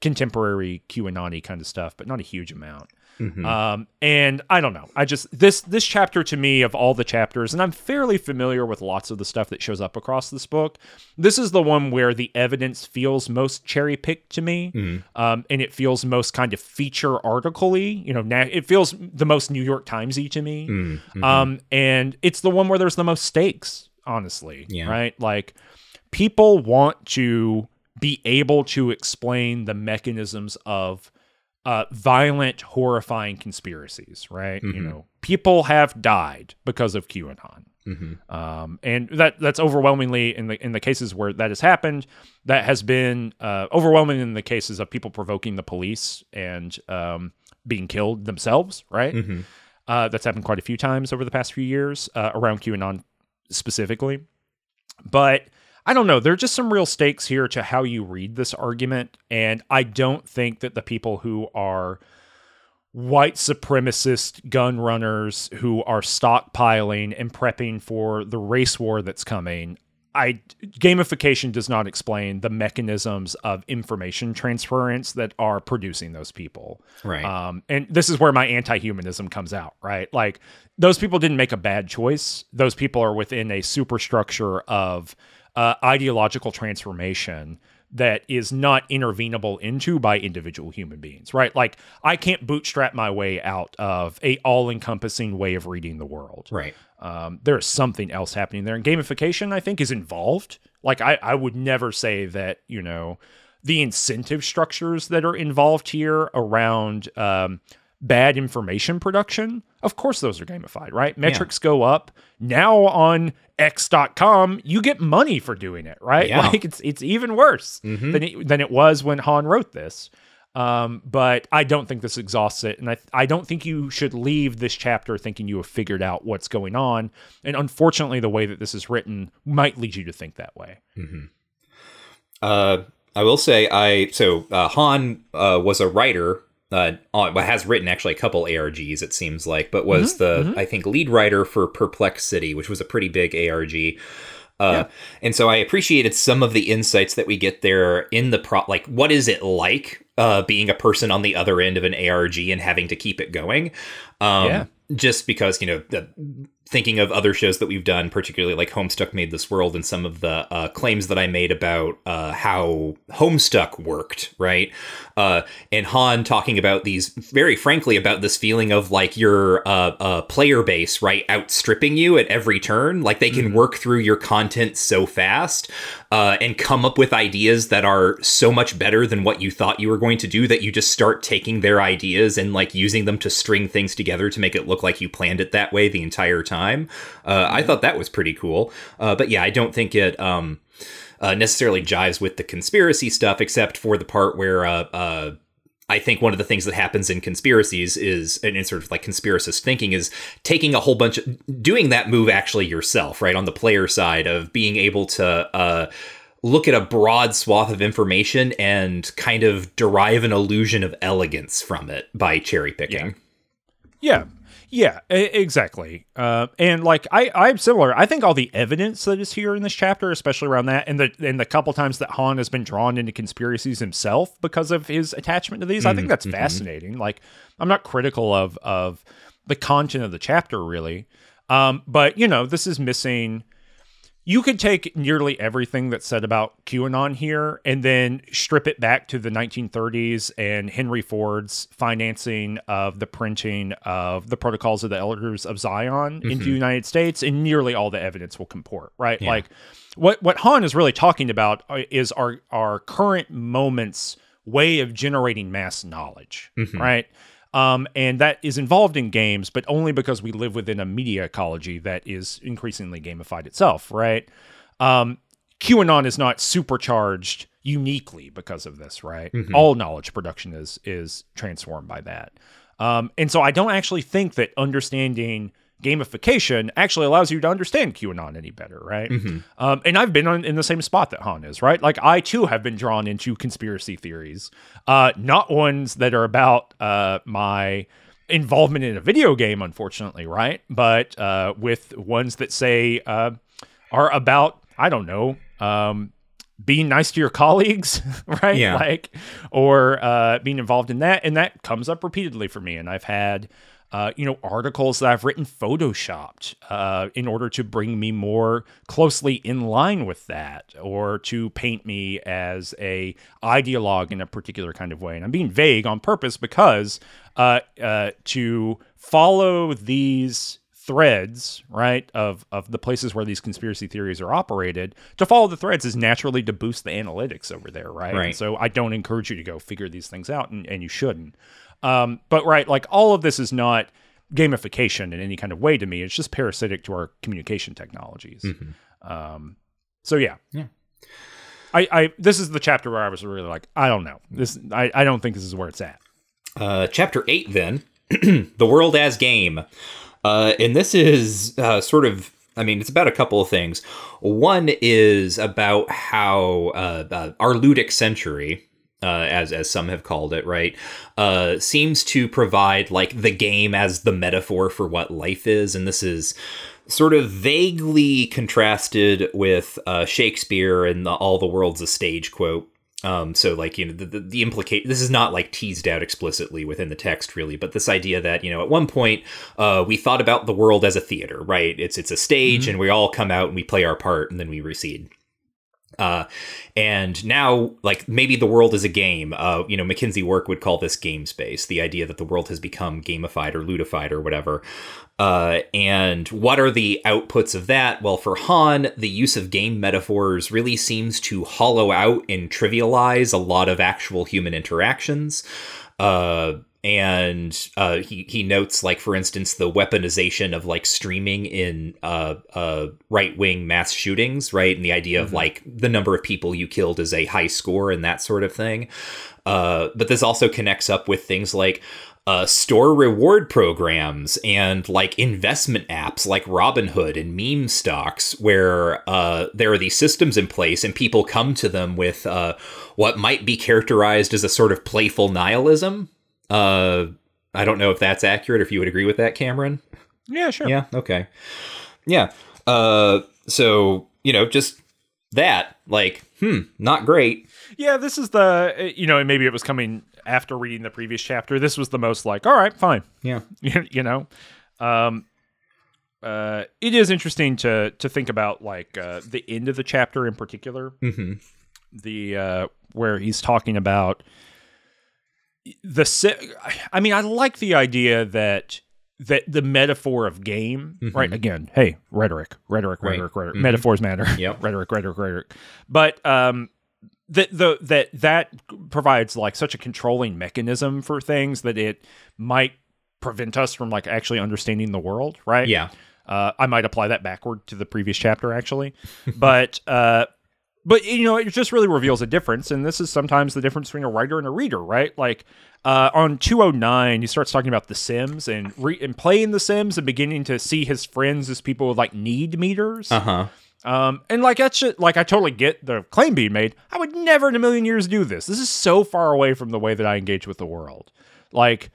Speaker 1: contemporary QAnon kind of stuff, but not a huge amount. Mm-hmm. Um, and I don't know. I just this this chapter to me of all the chapters, and I'm fairly familiar with lots of the stuff that shows up across this book. This is the one where the evidence feels most cherry picked to me, mm-hmm. um, and it feels most kind of feature articly. You know, na- it feels the most New York Timesy to me. Mm-hmm. Um, and it's the one where there's the most stakes. Honestly, yeah. right? Like people want to be able to explain the mechanisms of uh, violent, horrifying conspiracies, right? Mm-hmm. You know, people have died because of QAnon. Mm-hmm. Um, and that that's overwhelmingly in the in the cases where that has happened, that has been uh, overwhelming in the cases of people provoking the police and um, being killed themselves, right? Mm-hmm. Uh, that's happened quite a few times over the past few years uh, around QAnon specifically. But I don't know. There are just some real stakes here to how you read this argument. And I don't think that the people who are white supremacist gun runners who are stockpiling and prepping for the race war that's coming. I gamification does not explain the mechanisms of information transference that are producing those people.
Speaker 2: Right.
Speaker 1: Um, and this is where my anti-humanism comes out, right? Like those people didn't make a bad choice. Those people are within a superstructure of uh, ideological transformation that is not intervenable into by individual human beings right? Like i can't bootstrap my way out of a all-encompassing way of reading the world.
Speaker 2: Right.
Speaker 1: Um, there is something else happening there. And gamification i think is involved. Like I, I would never say that you know the incentive structures that are involved here around um, bad information production, of course those are gamified, right? Metrics yeah. go up. Now on X.com, you get money for doing it, right? Yeah. Like it's it's even worse mm-hmm. than it, than it was when Hon wrote this. Um, but I don't think this exhausts it, and I I don't think you should leave this chapter thinking you have figured out what's going on. And unfortunately, the way that this is written might lead you to think that way.
Speaker 2: Mm-hmm. Uh, I will say I so uh, Hon uh, was a writer uh, has written actually a couple ARGs, it seems like, but was mm-hmm, the, mm-hmm. I think, lead writer for Perplex City, which was a pretty big ARG. Uh, yeah. And so I appreciated some of the insights that we get there in the pro. Like, what is it like uh, being a person on the other end of an ARG and having to keep it going? Um, yeah. Just because you know the thinking of other shows that we've done, particularly like Homestuck Made This World, and some of the uh, claims that I made about uh, how Homestuck worked, right? Uh, and Hon talking about these, very frankly, about this feeling of like your uh, uh, player base, right, outstripping you at every turn. Like they can mm-hmm. work through your content so fast uh, and come up with ideas that are so much better than what you thought you were going to do that you just start taking their ideas and like using them to string things together to make it look like you planned it that way the entire time. Uh, I thought that was pretty cool. Uh, but yeah, I don't think it um, uh, necessarily jives with the conspiracy stuff, except for the part where. I think one of the things that happens in conspiracies is, and in sort of like conspiracist thinking, is taking a whole bunch of doing that move actually yourself, right? On the player side of being able to uh, look at a broad swath of information and kind of derive an illusion of elegance from it by cherry picking.
Speaker 1: Yeah. yeah. Yeah, exactly. Uh, and like I, I'm similar. I think all the evidence that is here in this chapter, especially around that, and the and the couple times that Hon has been drawn into conspiracies himself because of his attachment to these, mm-hmm. I think mm-hmm, that's mm-hmm. fascinating. Like I'm not critical of of the content of the chapter really, um, but you know this is missing you could take nearly everything that's said about QAnon here and then strip it back to the 1930s and Henry Ford's financing of the printing of the Protocols of the Elders of Zion mm-hmm. into the United States, and nearly all the evidence will comport, right? Yeah. Like what what Hon is really talking about uh, is our our current moments way of generating mass knowledge, mm-hmm. right? Um, and that is involved in games, but only because we live within a media ecology that is increasingly gamified itself, right? Um, QAnon is not supercharged uniquely because of this, right? All knowledge production is is transformed by that. Um, and so I don't actually think that understanding gamification actually allows you to understand QAnon any better, right? Um, and I've been on, in the same spot that Hon is, right? Like I too have been drawn into conspiracy theories, uh, not ones that are about uh, my involvement in a video game, unfortunately, right? But uh, with ones that say uh, are about, I don't know, um, being nice to your colleagues, *laughs* right?
Speaker 2: Yeah.
Speaker 1: Like, or uh, being involved in that. And that comes up repeatedly for me. And I've had, uh, you know, articles that I've written photoshopped uh, in order to bring me more closely in line with that or to paint me as a ideologue in a particular kind of way. And I'm being vague on purpose because uh, uh, to follow these threads, right, of of the places where these conspiracy theories are operated, to follow the threads is naturally to boost the analytics over there, right?
Speaker 2: Right.
Speaker 1: And so I don't encourage you to go figure these things out, and, and you shouldn't. Um, but right, like all of this is not gamification in any kind of way to me. It's just parasitic to our communication technologies. Um, so yeah.
Speaker 2: Yeah.
Speaker 1: I, I this is the chapter where I was really like, I don't know. This I, I don't think this is where it's at.
Speaker 2: Uh, chapter 8, then *clears throat* The World as Game. Uh, and this is uh, sort of, I mean, it's about a couple of things. One is about how uh, uh, our ludic century. Uh, as as some have called it, right, uh, seems to provide like the game as the metaphor for what life is, and this is sort of vaguely contrasted with uh, Shakespeare and the "All the world's a stage" quote. Um, so like you know the the, the implicate this is not like teased out explicitly within the text really, but this idea that you know at one point uh, we thought about the world as a theater, right? It's it's a stage, and we all come out and we play our part, and then we recede. Uh, and now, like maybe the world is a game. Uh, you know, McKenzie Wark would call this game space. The idea that the world has become gamified or ludified or whatever. Uh, and what are the outputs of that? Well, for Hon, the use of game metaphors really seems to hollow out and trivialize a lot of actual human interactions. Uh, and uh, he he notes like for instance the weaponization of like streaming in uh, uh, right wing mass shootings, right, and the idea of like the number of people you killed is a high score and that sort of thing. Uh, but this also connects up with things like uh, store reward programs and like investment apps like Robinhood and meme stocks, where uh, there are these systems in place and people come to them with uh, what might be characterized as a sort of playful nihilism. Uh, I don't know if that's accurate. If you would agree with that, Cameron.
Speaker 1: Yeah, sure.
Speaker 2: Yeah. Okay. Yeah. Uh, so you know, just that, like, hmm, not great.
Speaker 1: Yeah, this is the you know, maybe it was coming after reading the previous chapter. This was the most like, all right, fine,
Speaker 2: Yeah. *laughs*
Speaker 1: you know. Um, uh, it is interesting to to think about like uh, the end of the chapter in particular,
Speaker 2: Mm-hmm.
Speaker 1: the uh, where he's talking about the. I mean, I like the idea that that the metaphor of game, right? Again, hey, rhetoric, rhetoric,
Speaker 2: Right.
Speaker 1: rhetoric, rhetoric. Metaphors matter. *laughs*
Speaker 2: Yep.
Speaker 1: rhetoric, rhetoric, rhetoric. But um, that the that that provides like such a controlling mechanism for things that it might prevent us from like actually understanding the world, right?
Speaker 2: Yeah.
Speaker 1: Uh, I might apply that backward to the previous chapter, actually, *laughs* but uh, but you know, it just really reveals a difference, and this is sometimes the difference between a writer and a reader, right? Like uh, on 209, he starts talking about The Sims and re- and playing The Sims and beginning to see his friends as people with like need meters.
Speaker 2: Uh huh.
Speaker 1: Um, and like that's just, like I totally get the claim being made. I would never in a million years do this. This is so far away from the way that I engage with the world. Like,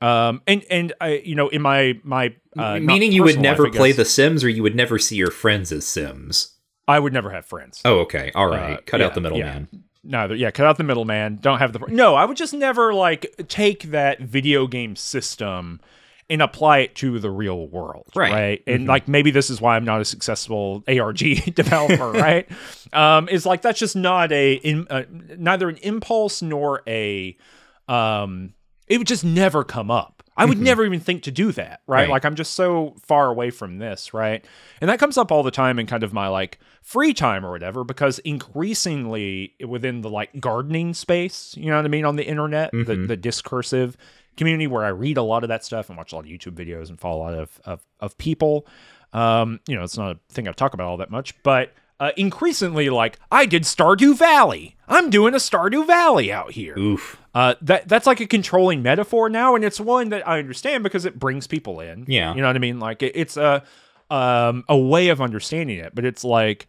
Speaker 1: um, and and I, you know, in my my uh,
Speaker 2: Meaning you would never
Speaker 1: life,
Speaker 2: play The Sims, or you would never see your friends as Sims.
Speaker 1: I would never have friends.
Speaker 2: Oh, okay. All right.
Speaker 1: Uh,
Speaker 2: Cut
Speaker 1: yeah,
Speaker 2: out the middleman.
Speaker 1: Neither, yeah, cut out the middleman. Don't have the no. I would just never like take that video game system and apply it to the real world,
Speaker 2: Right.
Speaker 1: right? And like maybe this is why I'm not a successful ARG *laughs* developer, *laughs* right? Um, is like that's just not a in, uh, neither an impulse nor a um. It would just never come up. I would never even think to do that, right?
Speaker 2: Right.
Speaker 1: Like I'm just so far away from this, right? And that comes up all the time in kind of my like free time or whatever, because increasingly within the like gardening space, you know what I mean, on the internet, the, the discursive community where I read a lot of that stuff and watch a lot of YouTube videos and follow a lot of of, of people. Um, you know, it's not a thing I talk about all that much, but uh, increasingly like I did Stardew Valley. I'm doing a Stardew Valley out here.
Speaker 2: Oof.
Speaker 1: Uh, that that's like a controlling metaphor now, and it's one that I understand because it brings people in.
Speaker 2: Yeah.
Speaker 1: you know what I mean. Like it, it's a um a way of understanding it, but it's like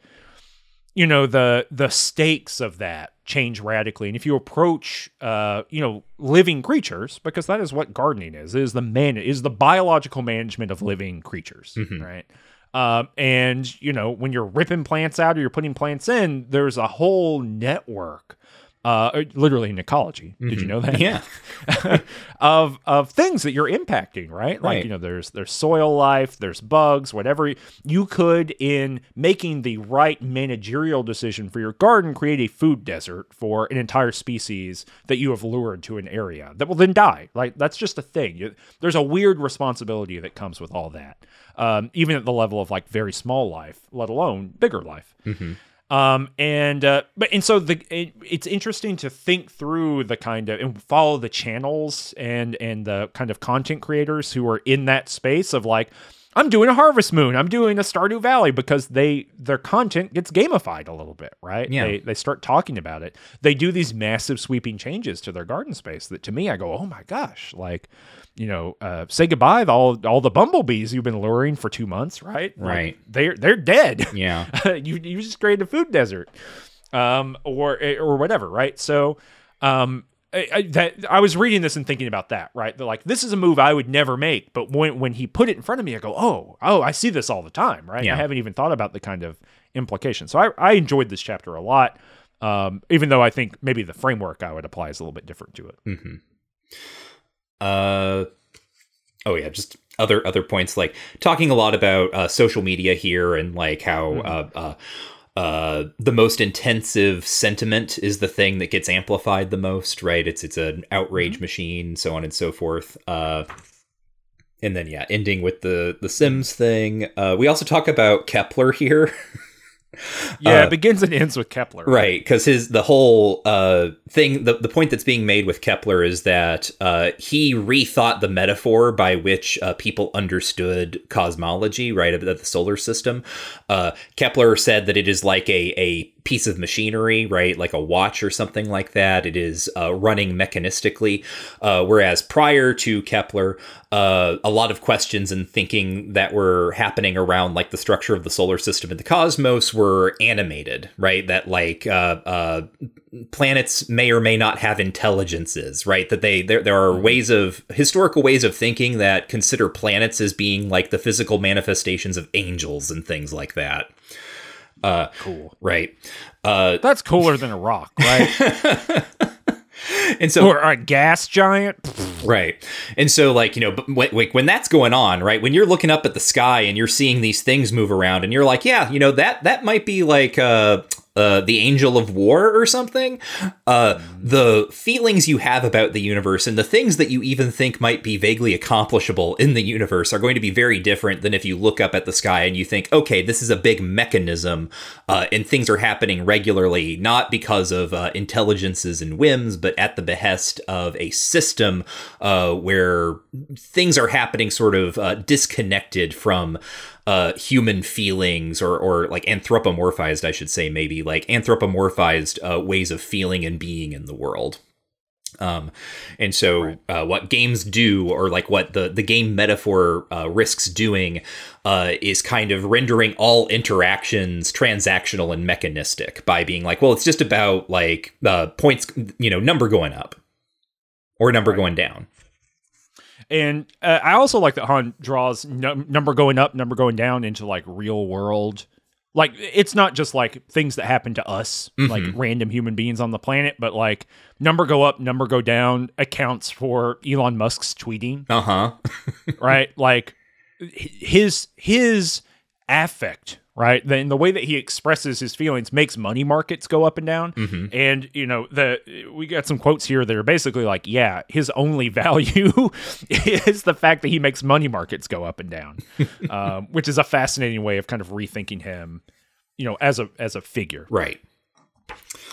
Speaker 1: you know the the stakes of that change radically and if you approach uh you know living creatures because that is what gardening is is the man is the biological management of living creatures right um and you know when you're ripping plants out or you're putting plants in there's a whole network uh literally in ecology did you know that
Speaker 2: Yeah. *laughs*
Speaker 1: of of things that you're impacting, right? Like
Speaker 2: Right.
Speaker 1: you know, there's there's soil life, there's bugs, whatever. You could, in making the right managerial decision for your garden, create a food desert for an entire species that you have lured to an area that will then die. Like that's just a thing. You, there's a weird responsibility that comes with all that, um, even at the level of like very small life, let alone bigger life. Um, and uh, but and so the it, it's interesting to think through the kind of and follow the channels and and the kind of content creators who are in that space of like I'm doing a Harvest Moon, I'm doing a Stardew Valley because they their content gets gamified a little bit, right?
Speaker 2: Yeah.
Speaker 1: They they start talking about it. They do these massive sweeping changes to their garden space that to me I go, oh my gosh, like you know, uh, say goodbye to all all the bumblebees you've been luring for two months, right? Like,
Speaker 2: Right.
Speaker 1: they're they're dead. *laughs*
Speaker 2: Yeah.
Speaker 1: you you just created a food desert, um, or or whatever, right? So, um, I, I, that I was reading this and thinking about that, right? That like this is a move I would never make, but when when he put it in front of me, I go, oh, oh, I see this all the time, right?
Speaker 2: Yeah.
Speaker 1: I haven't even thought about the kind of implications. So I I enjoyed this chapter a lot, um, even though I think maybe the framework I would apply is a little bit different to it.
Speaker 2: Uh, oh yeah, just other other points like talking a lot about uh, social media here and like how uh, uh, uh, the most intensive sentiment is the thing that gets amplified the most, right? It's it's an outrage machine, so on and so forth. Uh, and then yeah, ending with the the Sims thing. Uh, we also talk about Kepler here. *laughs*
Speaker 1: Yeah,
Speaker 2: Uh,
Speaker 1: it begins and ends with Kepler.
Speaker 2: right because his the whole uh thing the, the point that's being made with kepler is that uh he rethought the metaphor by which uh, people understood cosmology right of the solar system uh kepler said that it is like a a piece of machinery right like a watch or something like that it is uh, running mechanistically uh, whereas prior to kepler uh, a lot of questions and thinking that were happening around like the structure of the solar system and the cosmos were animated, right? That like uh, uh, planets may or may not have intelligences, right? That they there there are ways of historical ways of thinking that consider planets as being like the physical manifestations of angels and things like that. Uh,
Speaker 1: Cool.
Speaker 2: right. Uh,
Speaker 1: That's cooler than a rock, right? *laughs*
Speaker 2: and so
Speaker 1: or a gas giant.
Speaker 2: Right. And so, like, you know, when when that's going on, right, when you're looking up at the sky and you're seeing these things move around and you're like, yeah, you know, that, that might be like, uh, uh, the angel of war or something. Uh, the feelings you have about the universe and the things that you even think might be vaguely accomplishable in the universe are going to be very different than if you look up at the sky and you think, okay, this is a big mechanism uh, and things are happening regularly, not because of uh, intelligences and whims, but at the behest of a system uh, where things are happening sort of uh, disconnected from uh, human feelings or, or like anthropomorphized, I should say, maybe like anthropomorphized uh, ways of feeling and being in the world. Um, and so, uh, what games do, or like what the the game metaphor uh, risks doing, uh, is kind of rendering all interactions transactional and mechanistic by being like, well, it's just about like uh, points, you know, number going up or number going down.
Speaker 1: And uh, I also like that Hon draws num- number going up, number going down into like real world. Like it's not just like things that happen to us, like random human beings on the planet, but like number go up, number go down accounts for Elon Musk's tweeting,
Speaker 2: Uh huh.
Speaker 1: right? like his his affect, right? Then the way that he expresses his feelings makes money markets go up and down. And you know, the we got some quotes here that are basically like, yeah, his only *laughs* value is the fact that he makes money markets go up and down, *laughs* um, which is a fascinating way of kind of rethinking him, you know, as a as a figure.
Speaker 2: Right.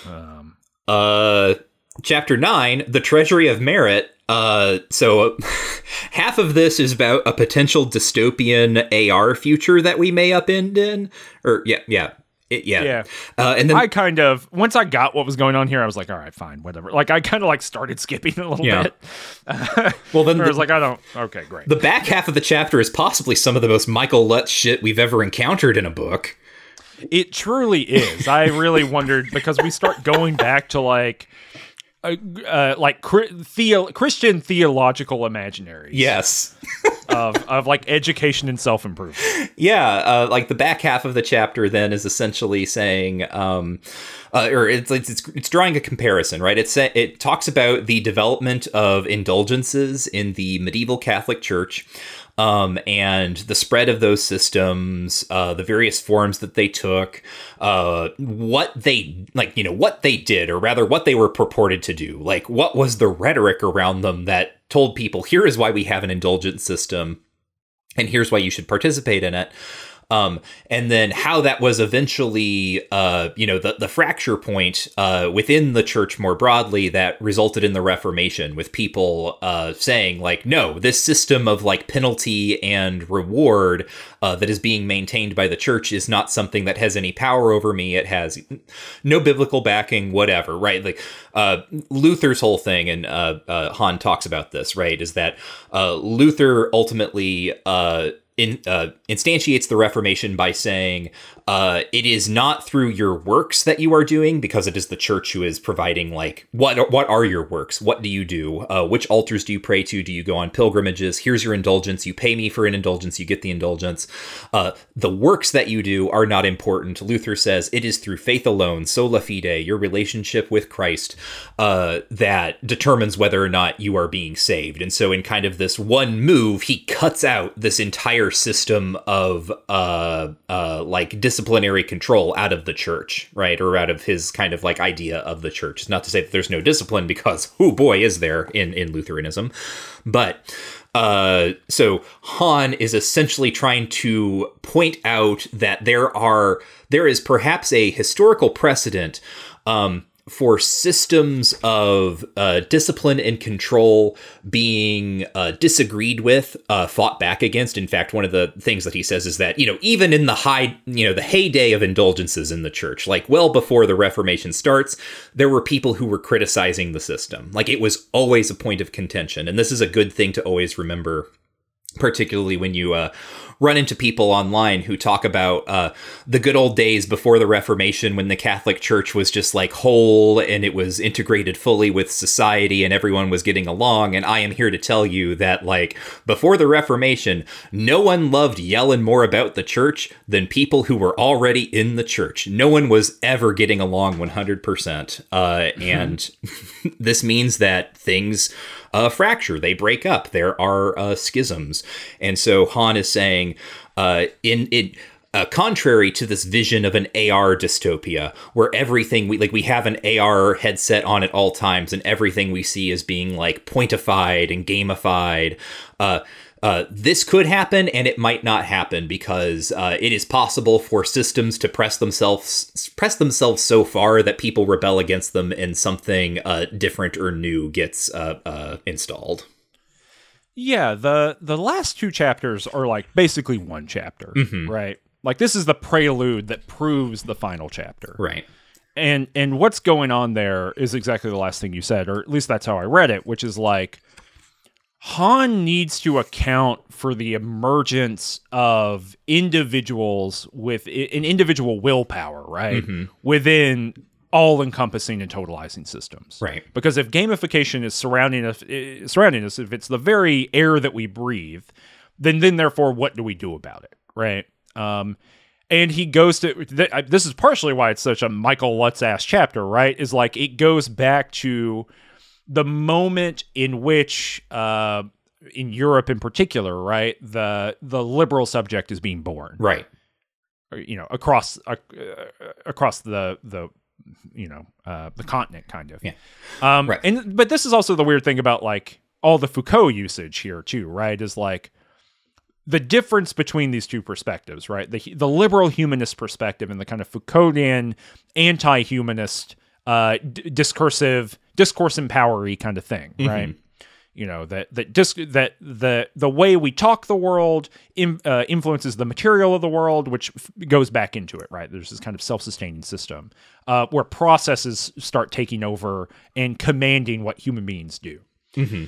Speaker 1: Um,
Speaker 2: Uh, chapter nine, the treasury of merit. Uh, so *laughs* half of this is about a potential dystopian AR future that we may upend in, or yeah, yeah, it, yeah,
Speaker 1: Yeah.
Speaker 2: Uh, and then
Speaker 1: I kind of once I got what was going on here, I was like, all right, fine, whatever. Like I kind of like started skipping *laughs* a little
Speaker 2: Yeah.
Speaker 1: bit.
Speaker 2: well, then *laughs*
Speaker 1: I was like, I don't. Okay, great.
Speaker 2: the back half of the chapter is possibly some of the most Michael Lutz shit we've ever encountered in a book.
Speaker 1: It truly is. I really wondered because we start going back to like, uh, uh, like theo- Christian theological imaginaries
Speaker 2: Yes. *laughs*
Speaker 1: of of like education and self improvement.
Speaker 2: Yeah, uh, like the back half of the chapter then is essentially saying, um, uh, or it's, it's it's it's drawing a comparison, right? It's it talks about the development of indulgences in the medieval Catholic Church. Um, and the spread of those systems, uh, the various forms that they took, uh, what they like, you know, what they did, or rather, what they were purported to do. Like, what was the rhetoric around them that told people, here is why we have an indulgent system, and here's why you should participate in it. Um, and then how that was eventually, uh, you know, the, the fracture point uh, within the church more broadly that resulted in the Reformation, with people uh, saying, like, no, this system of like penalty and reward uh, that is being maintained by the church is not something that has any power over me. It has no biblical backing, whatever, right? Like uh, Luther's whole thing, and uh, uh, Hon talks about this, right? Is that uh, Luther ultimately uh, in, uh, instantiates the Reformation by saying uh, it is not through your works that you are doing, because it is the church who is providing like what what are your works? What do you do? Uh, which altars do you pray to? Do you go on pilgrimages? Here's your indulgence. You pay me for an indulgence. You get the indulgence. Uh, the works that you do are not important. Luther says it is through faith alone, sola fide, your relationship with Christ, uh, that determines whether or not you are being saved. And so, in kind of this one move, he cuts out this entire system of uh, uh, like disciplinary control out of the church, right, or out of his kind of like idea of the church. It's not to say that there's no discipline, because *laughs* oh boy, is there in in Lutheranism, but. Uh, so Hon is essentially trying to point out that there are there is perhaps a historical precedent um, for systems of uh, discipline and control being uh, disagreed with, uh, fought back against. In fact, one of the things that he says is that you know even in the high you know the heyday of indulgences in the church, like well before the Reformation starts, there were people who were criticizing the system. Like it was always a point of contention, and this is a good thing to always remember particularly when you uh, run into people online who talk about uh, the good old days before the Reformation when the Catholic Church was just like whole and it was integrated fully with society and everyone was getting along. And I am here to tell you that, like, before the Reformation, no one loved yelling more about the church than people who were already in the church. No one was ever getting along 100%. Uh, *laughs* and *laughs* this means that things uh, fracture, they break up, there are uh, schisms. And so Hon is saying, uh, in it. Uh, contrary to this vision of an AR dystopia, where everything we like, we have an AR headset on at all times, and everything we see is being like pointified and gamified. Uh, uh, this could happen, and it might not happen because uh, it is possible for systems to press themselves press themselves so far that people rebel against them, and something uh, different or new gets uh, uh, installed.
Speaker 1: Yeah, the the last two chapters are like basically one chapter,
Speaker 2: Mm-hmm.
Speaker 1: right? Like this is the prelude that proves the final chapter.
Speaker 2: Right.
Speaker 1: And and what's going on there is exactly the last thing you said, or at least that's how I read it, which is like Hon needs to account for the emergence of individuals with an individual willpower, right?
Speaker 2: Mm-hmm.
Speaker 1: Within all encompassing and totalizing systems.
Speaker 2: Right.
Speaker 1: Because if gamification is surrounding us surrounding us, if it's the very air that we breathe, then then therefore what do we do about it, right? Um and he goes to th- this is partially why it's such a Michael Lutz ass chapter, right? Is like it goes back to the moment in which uh in Europe in particular, right, the the liberal subject is being born,
Speaker 2: Right.
Speaker 1: or, you know, across uh, across the the you know uh, the continent, kind of.
Speaker 2: Yeah.
Speaker 1: Um,
Speaker 2: Right.
Speaker 1: And but this is also the weird thing about like all the Foucault usage here too, right? Is like the difference between these two perspectives, right? The the liberal humanist perspective and the kind of Foucauldian anti-humanist uh, d- discursive discourse empowery kind of thing, right? you know that that just that the the way we talk the world in, uh, influences the material of the world which f- goes back into it right there's this kind of self-sustaining system uh, where processes start taking over and commanding what human beings do
Speaker 2: Mm-hmm.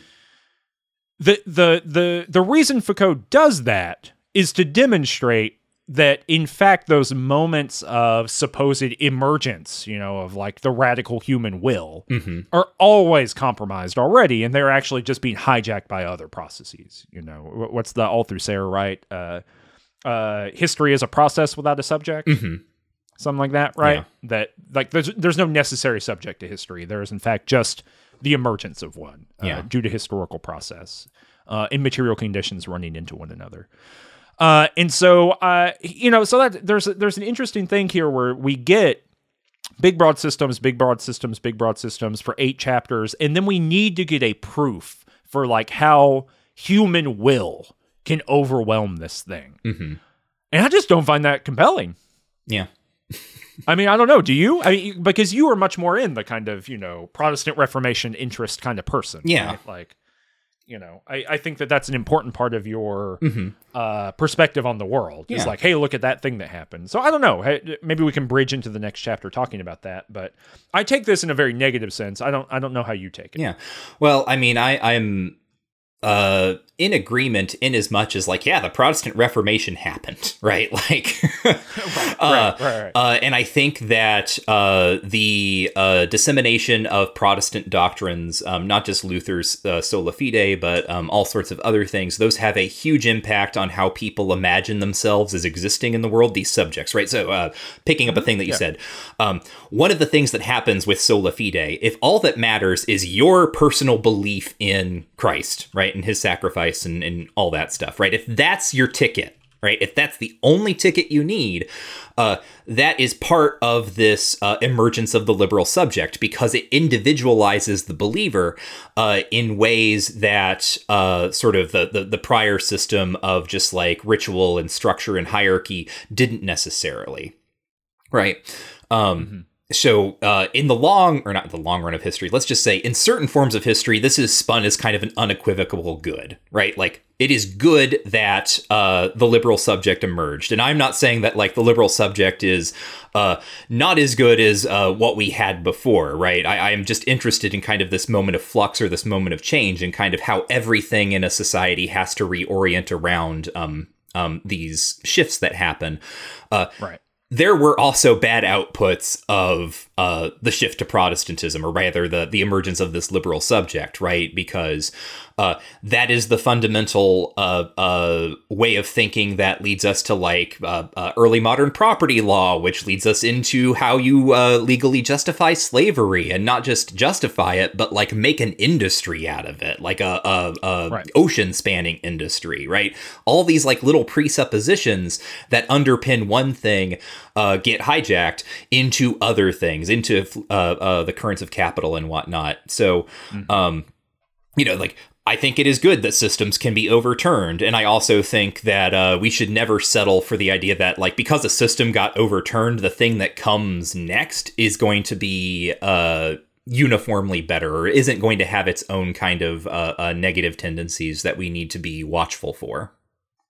Speaker 1: the the the the reason Foucault does that is to demonstrate that in fact those moments of supposed emergence, you know, of like the radical human will
Speaker 2: Mm-hmm.
Speaker 1: are always compromised already and they're actually just being hijacked by other processes, you know. What's the Althusser, right? Uh uh history is a process without a subject.
Speaker 2: Mm-hmm.
Speaker 1: Something like that, right? That like there's there's no necessary subject to history. There is in fact just the emergence of one uh,
Speaker 2: Yeah.
Speaker 1: due to historical process uh, and material conditions running into one another. Uh, and so, uh, you know, so that there's there's an interesting thing here where we get big broad systems, big broad systems, big broad systems for eight chapters, and then we need to get a proof for like how human will can overwhelm this thing.
Speaker 2: Mm-hmm.
Speaker 1: And I just don't find that compelling.
Speaker 2: Yeah.
Speaker 1: I mean, I don't know. Do you? I mean, because you are much more in the kind of you know Protestant Reformation interest kind of person.
Speaker 2: Yeah.
Speaker 1: right? Like, you know, I, I think that that's an important part of your
Speaker 2: Mm-hmm.
Speaker 1: uh, perspective on the world. It's
Speaker 2: Yeah.
Speaker 1: like, hey, look at that thing that happened. So I don't know. Maybe we can bridge into the next chapter talking about that. But I take this in a very negative sense. I don't. I don't know how you take it.
Speaker 2: Yeah. Well, I mean, I, I'm uh in agreement in as much as like, yeah, the Protestant Reformation happened, *laughs* right? Like uh,
Speaker 1: right, right, right.
Speaker 2: Uh, and I think that uh, the uh, dissemination of Protestant doctrines, um, not just Luther's uh, sola fide, but um, all sorts of other things, those have a huge impact on how people imagine themselves as existing in the world, these subjects, right? So, uh, picking up a thing that you
Speaker 1: Yeah.
Speaker 2: said, um, one of the things that happens with sola fide, if all that matters is your personal belief in Christ, right, and his sacrifice and, and all that stuff, right? If that's your ticket, right? If that's the only ticket you need, uh, that is part of this uh, emergence of the liberal subject because it individualizes the believer uh, in ways that uh, sort of the, the the prior system of just like ritual and structure and hierarchy didn't necessarily, right? Um, so uh, in the long or not the long run of history let's just say in certain forms of history this is spun as kind of an unequivocal good right? Like it is good that uh, the liberal subject emerged. And i'm not saying that like the liberal subject is uh, not as good as uh, what we had before right? I, I am just interested in kind of this moment of flux or this moment of change and kind of how everything in a society has to reorient around um, um, these shifts that happen. Uh,
Speaker 1: Right.
Speaker 2: There were also bad outputs of uh, the shift to Protestantism, or rather, the the emergence of this liberal subject, right? Because uh, that is the fundamental uh, uh, way of thinking that leads us to like uh, uh, early modern property law, which leads us into how you uh, legally justify slavery, and not just justify it, but like make an industry out of it, like a, a, a
Speaker 1: Right.
Speaker 2: ocean spanning industry, right? All these like little presuppositions that underpin one thing uh, get hijacked into other things, into uh, uh, the currents of capital and whatnot. So, um, you know, like I think it is good that systems can be overturned, and I also think that uh, we should never settle for the idea that like because a system got overturned, the thing that comes next is going to be uh, uniformly better or isn't going to have its own kind of uh, uh, negative tendencies that we need to be watchful for.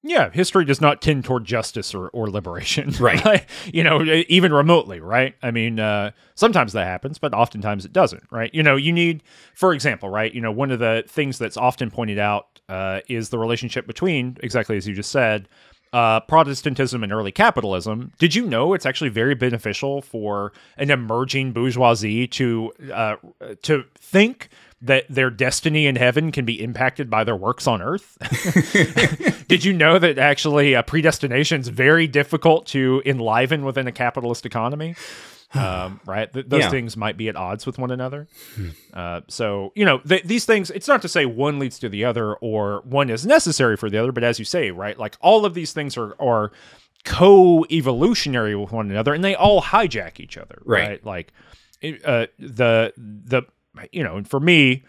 Speaker 1: Yeah, history does not tend toward justice or, or liberation. *laughs*
Speaker 2: Right.
Speaker 1: you know, even remotely, right? I mean, uh, sometimes that happens, but oftentimes it doesn't, right? You know, you need, for example, right? You know, one of the things that's often pointed out uh, is the relationship between, exactly as you just said, uh, Protestantism and early capitalism. Did you know it's actually very beneficial for an emerging bourgeoisie to uh, to think that their destiny in heaven can be impacted by their works on earth? *laughs* Did you know that actually uh, predestination is very difficult to enliven within a capitalist economy? *sighs* Um, right, Th- those
Speaker 2: Yeah.
Speaker 1: things might be at odds with one another. Uh, so you know, th- these things. It's not to say one leads to the other or one is necessary for the other, but as you say, right, like all of these things are are co-evolutionary with one another, and they all hijack each other.
Speaker 2: Right.
Speaker 1: Right, like uh, the the you know, and for me,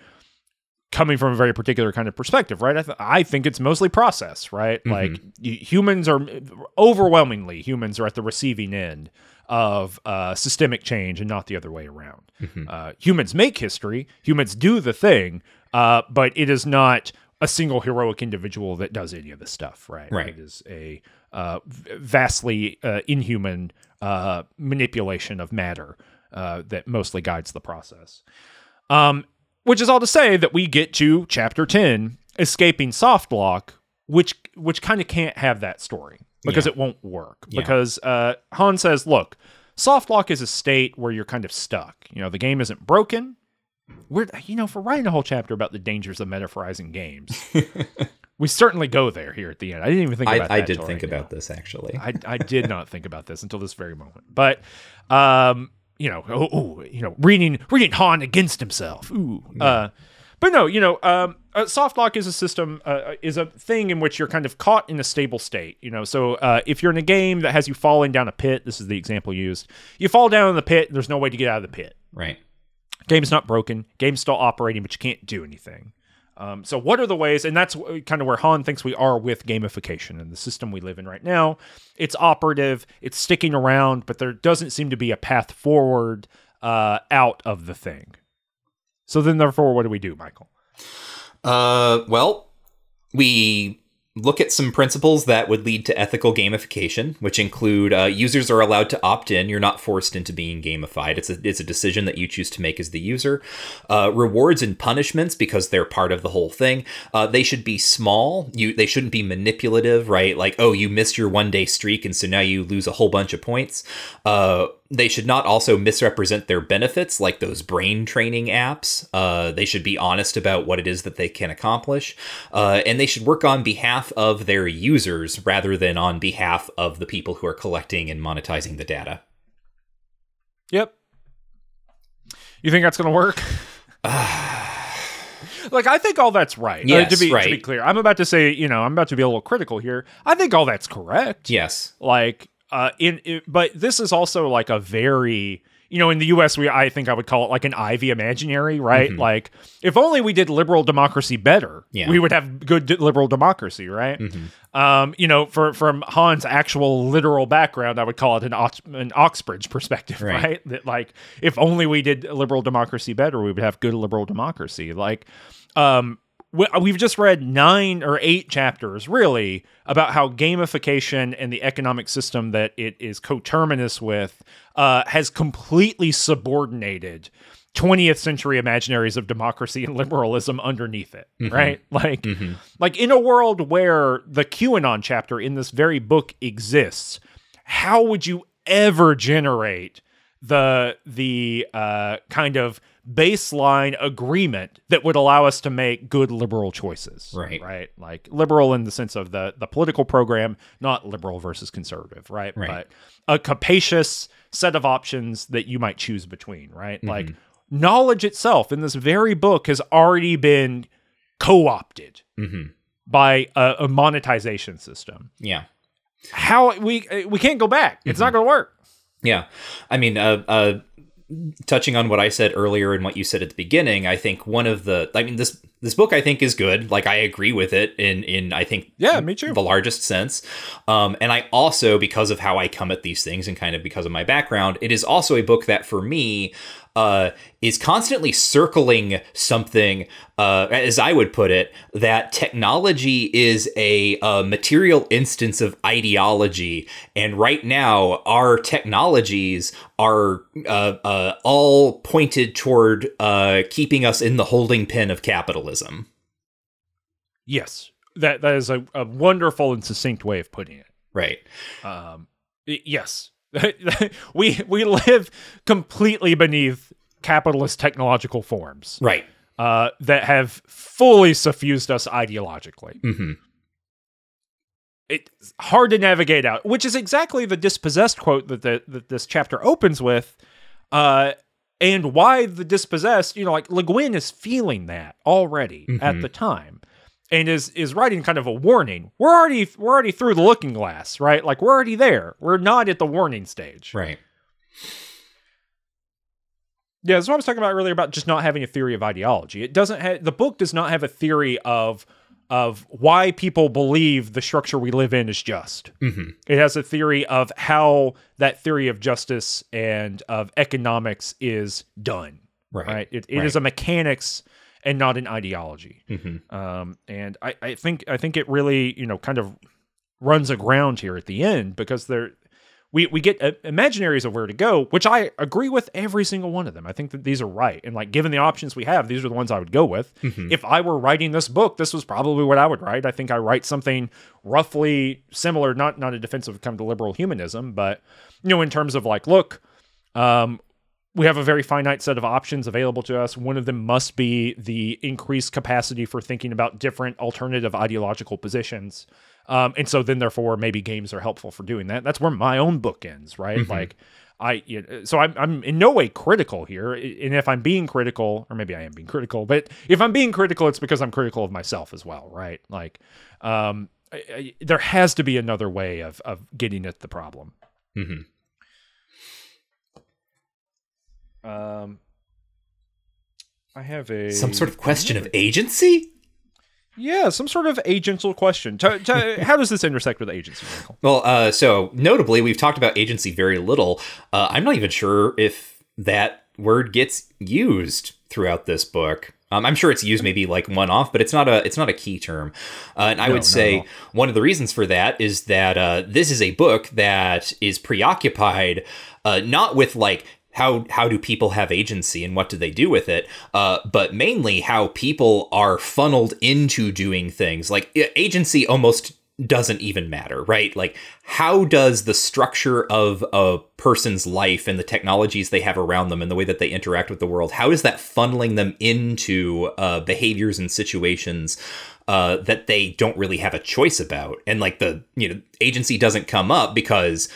Speaker 1: coming from a very particular kind of perspective, right? I, th- I think it's mostly process, right? Like y- humans are overwhelmingly humans are at the receiving end of uh, systemic change and not the other way around. Uh, humans make history, humans do the thing, uh, but it is not a single heroic individual that does any of this stuff, right?
Speaker 2: Right.
Speaker 1: It is a uh, vastly uh, inhuman uh, manipulation of matter uh, that mostly guides the process. Um, which is all to say that we get to chapter 10, escaping softlock, which which kind of can't have that story because
Speaker 2: Yeah.
Speaker 1: it won't work.
Speaker 2: Yeah.
Speaker 1: Because uh, Hon says, look, softlock is a state where you're kind of stuck. You know, the game isn't broken. We're you know, for writing a whole chapter about the dangers of metaphorizing games, *laughs* we certainly go there here at the end. I didn't even think about
Speaker 2: I, I did think
Speaker 1: right now.
Speaker 2: about this actually.
Speaker 1: I, I did not think about this until this very moment. But um, you know, oh, oh, you know, reading reading Hon against himself. Ooh. Uh, but no, you know, um, soft lock is a system, uh, is a thing in which you're kind of caught in a stable state. You know, so uh, if you're in a game that has you falling down a pit, this is the example used. You fall down in the pit. There's no way to get out of the pit.
Speaker 2: right.
Speaker 1: Game's not broken. Game's still operating, but you can't do anything. Um, so, what are the ways? And that's kind of where Hon thinks we are with gamification and the system we live in right now. It's operative, it's sticking around, but there doesn't seem to be a path forward uh, out of the thing. So then, therefore, what do we do, Michael?
Speaker 2: Uh, well, we look at some principles that would lead to ethical gamification, which include uh, users are allowed to opt in. You're not forced into being gamified. It's a it's a decision that you choose to make as the user. Uh, rewards and punishments because they're part of the whole thing. Uh, they should be small. You they shouldn't be manipulative, right? Like oh, you missed your one day streak, and so now you lose a whole bunch of points. They should not also misrepresent their benefits like those brain training apps. Uh, they should be honest about what it is that they can accomplish. Uh, and they should work on behalf of their users rather than on behalf of the people who are collecting and monetizing the data.
Speaker 1: Yep. You think that's going to work? *sighs* like I think all that's right. Uh, to be to be clear, I'm about to say, you know, I'm about to be a little critical here. I think all that's correct.
Speaker 2: Yes.
Speaker 1: like uh in, in but this is also like a very you know in the US we I think I would call it like an Ivy imaginary right? Like if only we did liberal democracy better
Speaker 2: Yeah.
Speaker 1: we would have good liberal democracy right? Um you know for from Hon's actual literal background I would call it an Ox- an Oxbridge perspective
Speaker 2: Right.
Speaker 1: right? That like if only we did liberal democracy better we would have good liberal democracy. Like um we've just read nine or eight chapters really about how gamification and the economic system that it is coterminous with uh, has completely subordinated 20th century imaginaries of democracy and liberalism underneath it right? Like like in a world where the qanon chapter in this very book exists how would you ever generate the the uh, kind of baseline agreement that would allow us to make good liberal choices
Speaker 2: Right.
Speaker 1: right like liberal in the sense of the the political program not liberal versus conservative right,
Speaker 2: Right.
Speaker 1: but a capacious set of options that you might choose between right
Speaker 2: Mm-hmm.
Speaker 1: like knowledge itself in this very book has already been co-opted
Speaker 2: hmm
Speaker 1: by a, a monetization system
Speaker 2: Yeah.
Speaker 1: how we we can't go back it's not going to work
Speaker 2: Yeah. I mean, uh, uh, touching on what I said earlier and what you said at the beginning, I think one of the, I mean, this this book I think is good. Like I agree with it in in I think
Speaker 1: Yeah, me too.
Speaker 2: the largest sense. Um, and I also because of how I come at these things and kind of because of my background, it is also a book that for me uh, is constantly circling something, uh, as I would put it, that technology is a, uh material instance of ideology, and right now our technologies are uh, uh, all pointed toward uh, keeping us in the holding pen of capitalism.
Speaker 1: yes that that is a, a wonderful and succinct way of putting it
Speaker 2: Right.
Speaker 1: um yes *laughs* we we live completely beneath capitalist technological forms
Speaker 2: Right.
Speaker 1: uh, that have fully suffused us ideologically.
Speaker 2: hmm
Speaker 1: It's hard to navigate out, which is exactly the dispossessed quote that the, that this chapter opens with, uh, and why the dispossessed. You know, like Le Guin is feeling that already at
Speaker 2: Mhm.
Speaker 1: the time, and is is writing kind of a warning. We're already we're already through the looking glass, right? Like we're already there. We're not at the warning stage.
Speaker 2: Right.
Speaker 1: Yeah, that's what I was talking about earlier about just not having a theory of ideology. It doesn't have the book does not have a theory of of why people believe the structure we live in is just.
Speaker 2: hmm
Speaker 1: It has a theory of how that theory of justice and of economics is done.
Speaker 2: Right.
Speaker 1: Right. It, it is
Speaker 2: Right.
Speaker 1: a mechanics and not an ideology. Um, and I, I think I think it really you know kind of runs aground here at the end because there we we get uh, imaginaries of where to go, which I agree with every single one of them. I think that these are right, and like given the options we have, these are the ones I would go with. If I were writing this book, this was probably what I would write. I think I write something roughly similar, not not a defensive kind of liberal humanism, but you know, in terms of like, look, um, we have a very finite set of options available to us. One of them must be the increased capacity for thinking about different alternative ideological positions. Um, and so then, therefore, maybe games are helpful for doing that. That's where my own book ends, right? Like, I, you know, so I'm, I'm in no way critical here. And if I'm being critical, or maybe I am being critical, but if I'm being critical, it's because I'm critical of myself as well, right? Like, um, I, I, there has to be another way of, of getting at the problem.
Speaker 2: hmm
Speaker 1: Um, I have a
Speaker 2: Some sort of question of agency?
Speaker 1: yeah, some sort of agential question. To, to, *laughs* how does this intersect with agency, Michael?
Speaker 2: Well, uh, so notably, we've talked about agency very little. Uh, I'm not even sure if that word gets used throughout this book. Um, I'm sure it's used maybe like one off, but it's not a it's not a key term. Uh, and I
Speaker 1: No,
Speaker 2: would say one of the reasons for that is that uh, this is a book that is preoccupied uh, not with like how how do people have agency and what do they do with it, uh, but mainly how people are funneled into doing things. Like agency almost doesn't even matter, right? Like, how does the structure of a person's life and the technologies they have around them and the way that they interact with the world, how is that funneling them into uh, behaviors and situations uh, that they don't really have a choice about? And like the, you know, agency doesn't come up because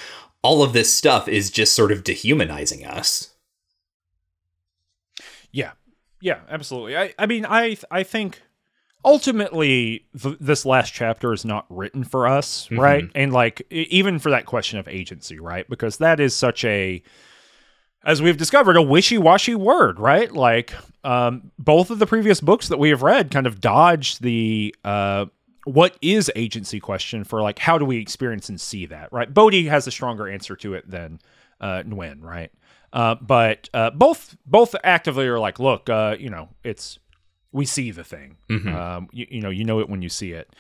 Speaker 2: all of this stuff is just sort of dehumanizing us.
Speaker 1: Yeah, yeah, absolutely. I, I mean, I, I think ultimately th- this last chapter is not written for us, right? And like even for that question of agency, right? Because that is such a as we've discovered, a wishy-washy word, right? Like, um, both of the previous books that we have read kind of dodge the uh, what is agency question for like how do we experience and see that, right? Bódi has a stronger answer to it than uh, Nguyen, right? Uh, but uh, both both actively are like, look, uh, you know, it's we see the thing. Um, you, you know, you know it when you see it.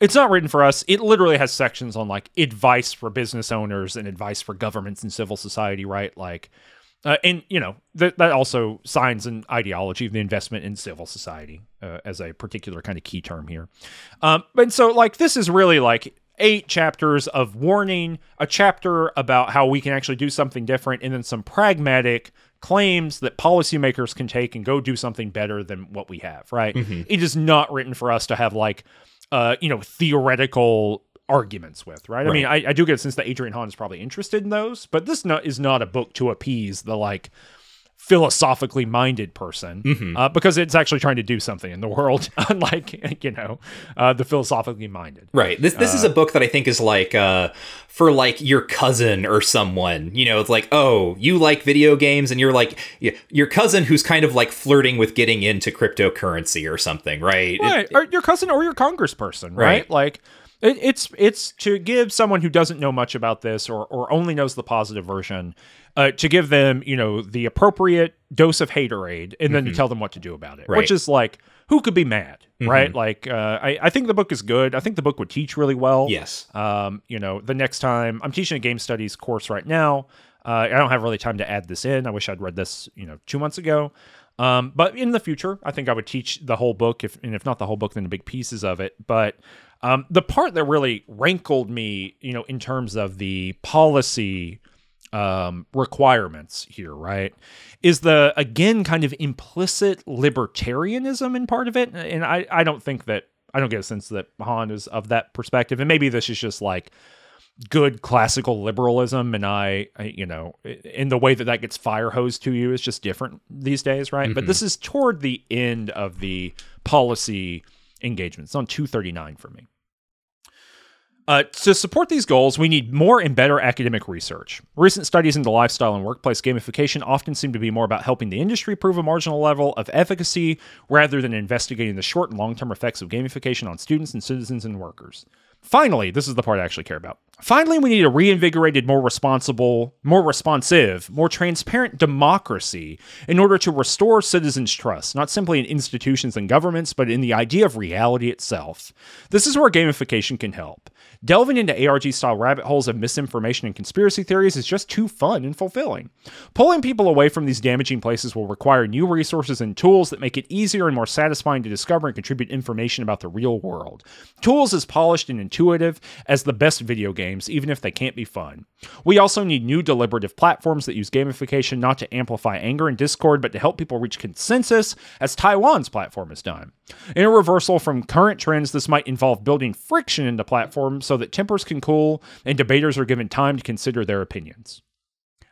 Speaker 1: It's not written for us. It literally has sections on like advice for business owners and advice for governments and civil society, right? Like, uh, and you know that that also signs an ideology of the investment in civil society uh, as a particular kind of key term here. Um, and so like this is really like eight chapters of warning, a chapter about how we can actually do something different, and then some pragmatic claims that policymakers can take and go do something better than what we have. Right? It is not written for us to have like uh, you know theoretical arguments with, right? I mean, I, I do get a sense that Adrian Hon is probably interested in those, but this not, is not a book to appease the like philosophically minded person uh, because it's actually trying to do something in the world, *laughs* unlike you know uh, the philosophically minded.
Speaker 2: Right. This this is a book that I think is like uh for like your cousin or someone. You know, it's like, "Oh, you like video games and you're like your cousin who's kind of like flirting with getting into cryptocurrency or something, right?" It-
Speaker 1: Right, or your cousin or your congressperson, right?
Speaker 2: Right.
Speaker 1: Like it, it's it's to give someone who doesn't know much about this or or only knows the positive version, uh, to give them you know the appropriate dose of haterade, and then you tell them what to do about it,
Speaker 2: Right.
Speaker 1: which is like who could be mad, right? Like uh, I I think the book is good. I think the book would teach really well.
Speaker 2: Yes.
Speaker 1: Um, you know, the next time I'm teaching a game studies course right now. Uh, I don't have really time to add this in. I wish I'd read this, you know, two months ago. Um, but in the future, I think I would teach the whole book, if and if not the whole book, then the big pieces of it. But um, the part that really rankled me, you know, in terms of the policy um, requirements here, right, is the again kind of implicit libertarianism in part of it, and I I don't think that I don't get a sense that Hon is of that perspective, and maybe this is just like good classical liberalism and I, I you know in the way that that gets fire hosed to you is just different these days right? But this is toward the end of the policy engagement. It's on 239 for me uh, to support these goals, we need more and better academic research. Recent studies into lifestyle and workplace gamification often seem to be more about helping the industry prove a marginal level of efficacy rather than investigating the short and long term effects of gamification on students and citizens and workers. Finally, this is the part I actually care about. Finally, we need a reinvigorated, more responsible, more responsive, more transparent democracy in order to restore citizens' trust, not simply in institutions and governments, but in the idea of reality itself. This is where gamification can help. Delving into ARG style rabbit holes of misinformation and conspiracy theories is just too fun and fulfilling. Pulling people away from these damaging places will require new resources and tools that make it easier and more satisfying to discover and contribute information about the real world. Tools as polished and intuitive as the best video games, even if they can't be fun. We also need new deliberative platforms that use gamification not to amplify anger and discord, but to help people reach consensus, as Taiwan's platform has done. In a reversal from current trends, this might involve building friction in the platform so that tempers can cool and debaters are given time to consider their opinions.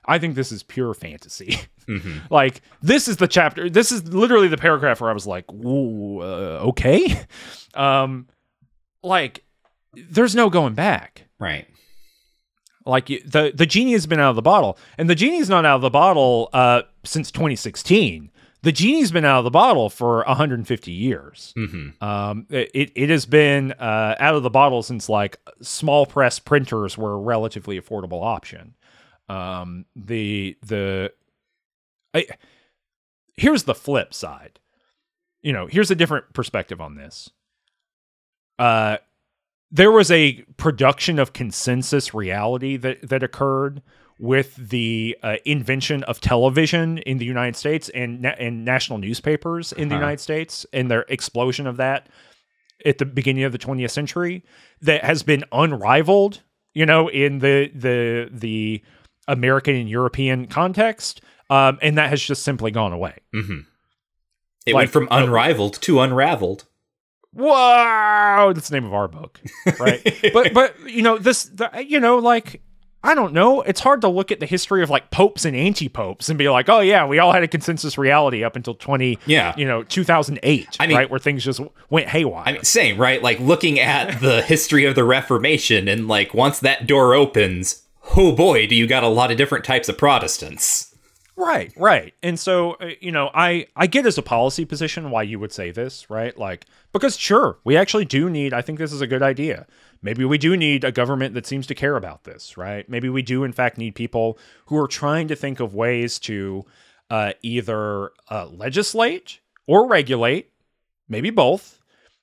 Speaker 1: I think this is pure fantasy. *laughs* like this is the chapter. This is literally the paragraph where I was like, "Ooh, uh, okay." *laughs* Um, like, there's no going back.
Speaker 2: Right.
Speaker 1: Like the the genie has been out of the bottle, and the genie's not out of the bottle uh, since 2016. The genie's been out of the bottle for 150 years.
Speaker 2: Mm-hmm.
Speaker 1: Um, it it has been uh, out of the bottle since like small press printers were a relatively affordable option. Um, the the I, here's the flip side. You know, here's a different perspective on this. Uh, there was a production of consensus reality that that occurred with the uh, invention of television in the United States and na- and national newspapers in the
Speaker 2: Uh-huh.
Speaker 1: United States and their explosion of that at the beginning of the 20th century that has been unrivaled, you know, in the the the American and European context, um, and that has just simply gone away.
Speaker 2: Mm-hmm. It
Speaker 1: Like-
Speaker 2: went from unrivaled to unraveled.
Speaker 1: Wow, that's the name of our book, right? *laughs* but but you know this, the, you know, like I don't know. It's hard to look at the history of like popes and anti-popes and be like, oh yeah, we all had a consensus reality up until twenty,
Speaker 2: Yeah.
Speaker 1: you know, two thousand eight,
Speaker 2: I mean-
Speaker 1: right, where things just went haywire.
Speaker 2: I mean, same, right? Like looking at the *laughs* history of the Reformation, and like once that door opens, oh boy, do you got a lot of different types of Protestants.
Speaker 1: Right, right. And so, uh, you know, I I get as a policy position why you would say this, right? Like because sure, we actually do need I think this is a good idea. Maybe we do need a government that seems to care about this, right? Maybe we do in fact need people who are trying to think of ways to uh, either uh, legislate or regulate, maybe both,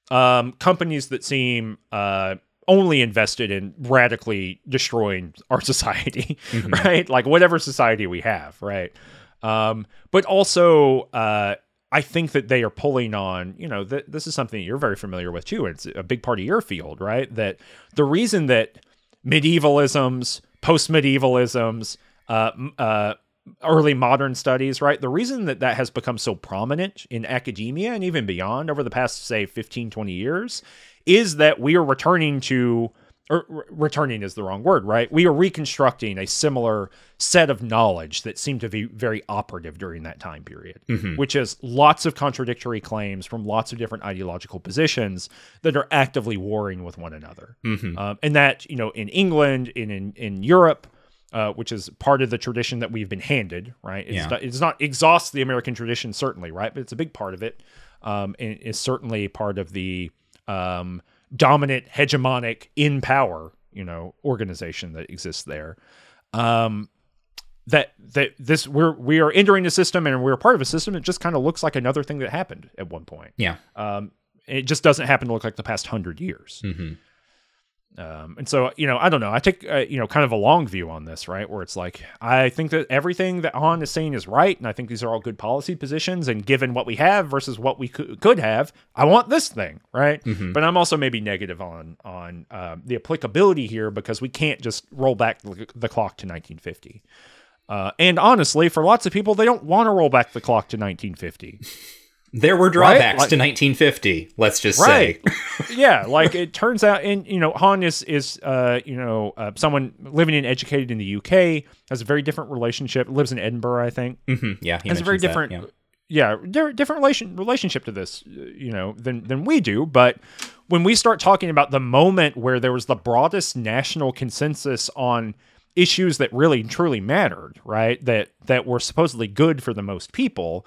Speaker 1: um, companies that seem uh, only invested in radically destroying our *laughs* society, right? Like whatever society we have, right? Um, but also, uh, I think that they are pulling on, you know, th- this is something that you're very familiar with too. It's a big part of your field, right? That the reason that medievalisms, post medievalisms, uh, uh, early modern studies, right? The reason that that has become so prominent in academia and even beyond over the past, say, 15, 20 years is that we are returning to, or re- returning is the wrong word, right? We are reconstructing a similar set of knowledge that seemed to be very operative during that time period, which is lots of contradictory claims from lots of different ideological positions that are actively warring with one another. Um, and that, you know, in England, in, in, in Europe, uh, which is part of the tradition that we've been handed, right? It's,
Speaker 2: Yeah.
Speaker 1: not, it's not exhausts the American tradition, certainly, right? But it's a big part of it. Um, and is certainly part of the um, dominant, hegemonic, in power, you know, organization that exists there. Um, that that this we're we are entering a system and we're part of a system it just kind of looks like another thing that happened at one point.
Speaker 2: Yeah.
Speaker 1: Um, it just doesn't happen to look like the past hundred years.
Speaker 2: Mm-hmm.
Speaker 1: Um, and so, you know, I don't know. I take, uh, you know, kind of a long view on this, right? Where it's like, I think that everything that Hon is saying is right. And I think these are all good policy positions. And given what we have versus what we could, could have, I want this thing, right? But I'm also maybe negative on, on um, the applicability here because we can't just roll back the, the clock to 1950. Uh, and honestly, for lots of people, they don't want to roll back the clock to 1950. *laughs*
Speaker 2: There were drawbacks
Speaker 1: Like-
Speaker 2: to 1950. Let's just
Speaker 1: right
Speaker 2: say. *laughs*
Speaker 1: yeah like it turns out and you know Hon is is uh you know uh, someone living and educated in the uk has a very different relationship lives in edinburgh i think
Speaker 2: Mhm, Yeah, he
Speaker 1: has a very
Speaker 2: mentions that,
Speaker 1: different
Speaker 2: yeah.
Speaker 1: yeah, di- different relation relationship to this uh, you know than than we do but when we start talking about the moment where there was the broadest national consensus on issues that really truly mattered right that that were supposedly good for the most people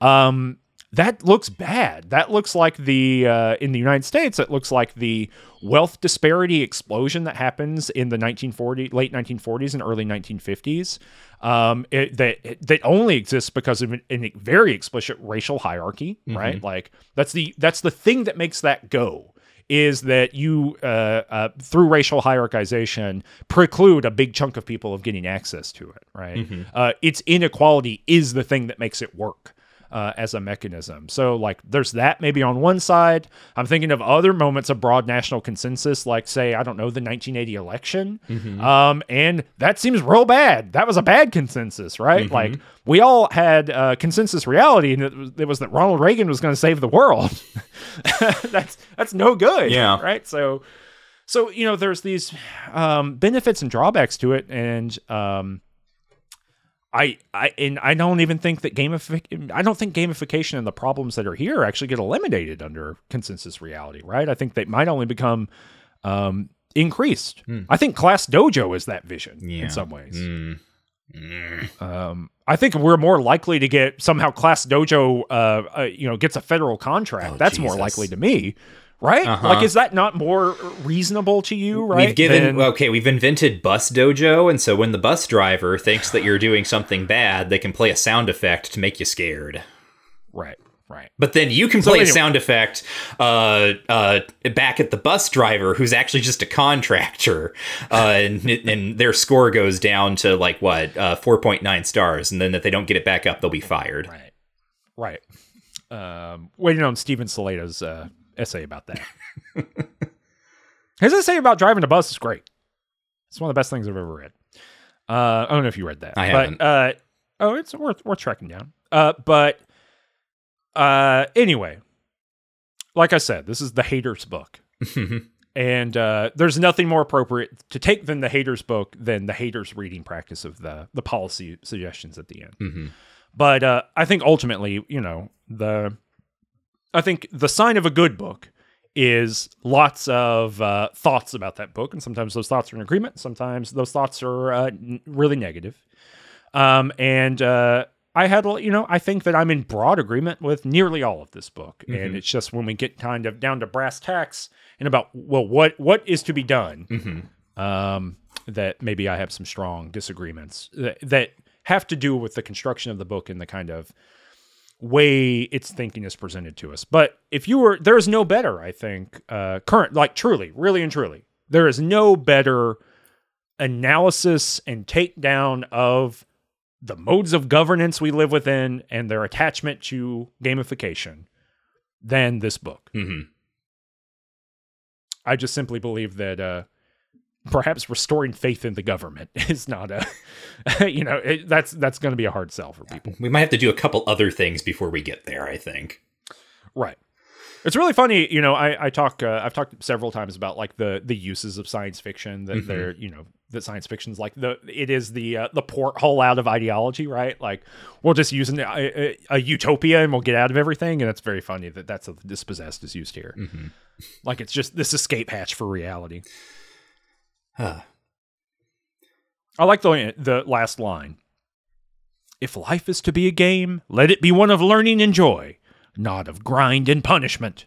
Speaker 1: um that looks bad. That looks like the uh, in the United States. It looks like the wealth disparity explosion that happens in the 1940 late 1940s and early 1950s. Um, it, that that only exists because of a very explicit racial hierarchy, mm-hmm. right? Like that's the that's the thing that makes that go is that you, uh, uh, through racial hierarchization, preclude a big chunk of people of getting access to it, right? Mm-hmm. Uh, its inequality is the thing that makes it work uh, as a mechanism. So, like, there's that maybe on one side. I'm thinking of other moments of broad national consensus, like, say, I don't know, the 1980 election. Mm-hmm. Um, and that seems real bad. That was a bad consensus, right? Mm-hmm. Like, we all had uh, consensus reality, and it was, it was that Ronald Reagan was going to save the world. *laughs* that's that's no good.
Speaker 2: Yeah.
Speaker 1: Right. So, so you know, there's these um, benefits and drawbacks to it, and um, I, I and I don't even think that gamification. I don't think gamification and the problems that are here actually get eliminated under consensus reality, right? I think they might only become um, increased. Mm. I think ClassDojo is that vision yeah. in some ways. Mm. Mm. Um, I think we're more likely to get somehow ClassDojo, uh, uh you know, gets a federal contract. Oh, That's Jesus. more likely to me right? Uh-huh. Like, is that not more reasonable to you? Right?
Speaker 2: We've given okay, we've invented Bus Dojo, and so when the bus driver thinks that you're doing something bad, they can play a sound effect to make you scared.
Speaker 1: Right. Right.
Speaker 2: But then you can play anyway. a sound effect uh, uh, back at the bus driver who's actually just a contractor. Uh, and, and, their score goes down to like what, uh, 4.9 stars. And then if they don't get it back up, they'll be fired.
Speaker 1: Right. Right. Um, waiting on Steven Salato's uh, essay about that. *laughs* His essay about driving a bus is great. It's one of the best things I've ever read. Uh, I don't know if you read that.
Speaker 2: I haven't.
Speaker 1: Uh, oh, it's worth worth tracking down. Uh, but uh, anyway, like I said, this is the haters book. *laughs* and uh, there's nothing more appropriate to take than the haters book than the haters reading practice of the the policy suggestions at the end. Mm-hmm. But uh, I think ultimately, you know, the I think the sign of a good book is lots of uh, thoughts about that book, and sometimes those thoughts are in agreement. Sometimes those thoughts are uh, n- really negative. Um, and uh, I had, you know, I think that I'm in broad agreement with nearly all of this book, mm-hmm. and it's just when we get kind of down to brass tacks and about well, what what is to be done, mm-hmm. um, that maybe I have some strong disagreements that, that have to do with the construction of the book and the kind of way its thinking is presented to us. But if you were, there is no better, I think, uh, current, like truly, really and truly, there is no better analysis and takedown of the modes of governance we live within and their attachment to gamification than this book. Mm-hmm. I just simply believe that uh, perhaps restoring faith in the government *laughs* is not a *laughs* you know it, that's that's going to be a hard sell for people.
Speaker 2: We might have to do a couple other things before we get there i think.
Speaker 1: Right. It's really funny you know i i talk uh, i've talked several times about like the the uses of science fiction that mm-hmm. they're you know that science fiction's like the it is the uh, the porthole out of ideology right? Like we'll just use an, a, a, utopia and we'll get out of everything and it's very funny that that's a dispossessed is used here. Mm-hmm. like it's just this escape hatch for reality Huh. I like the the last line. If life is to be a game, let it be one of learning and joy, not of grind and punishment.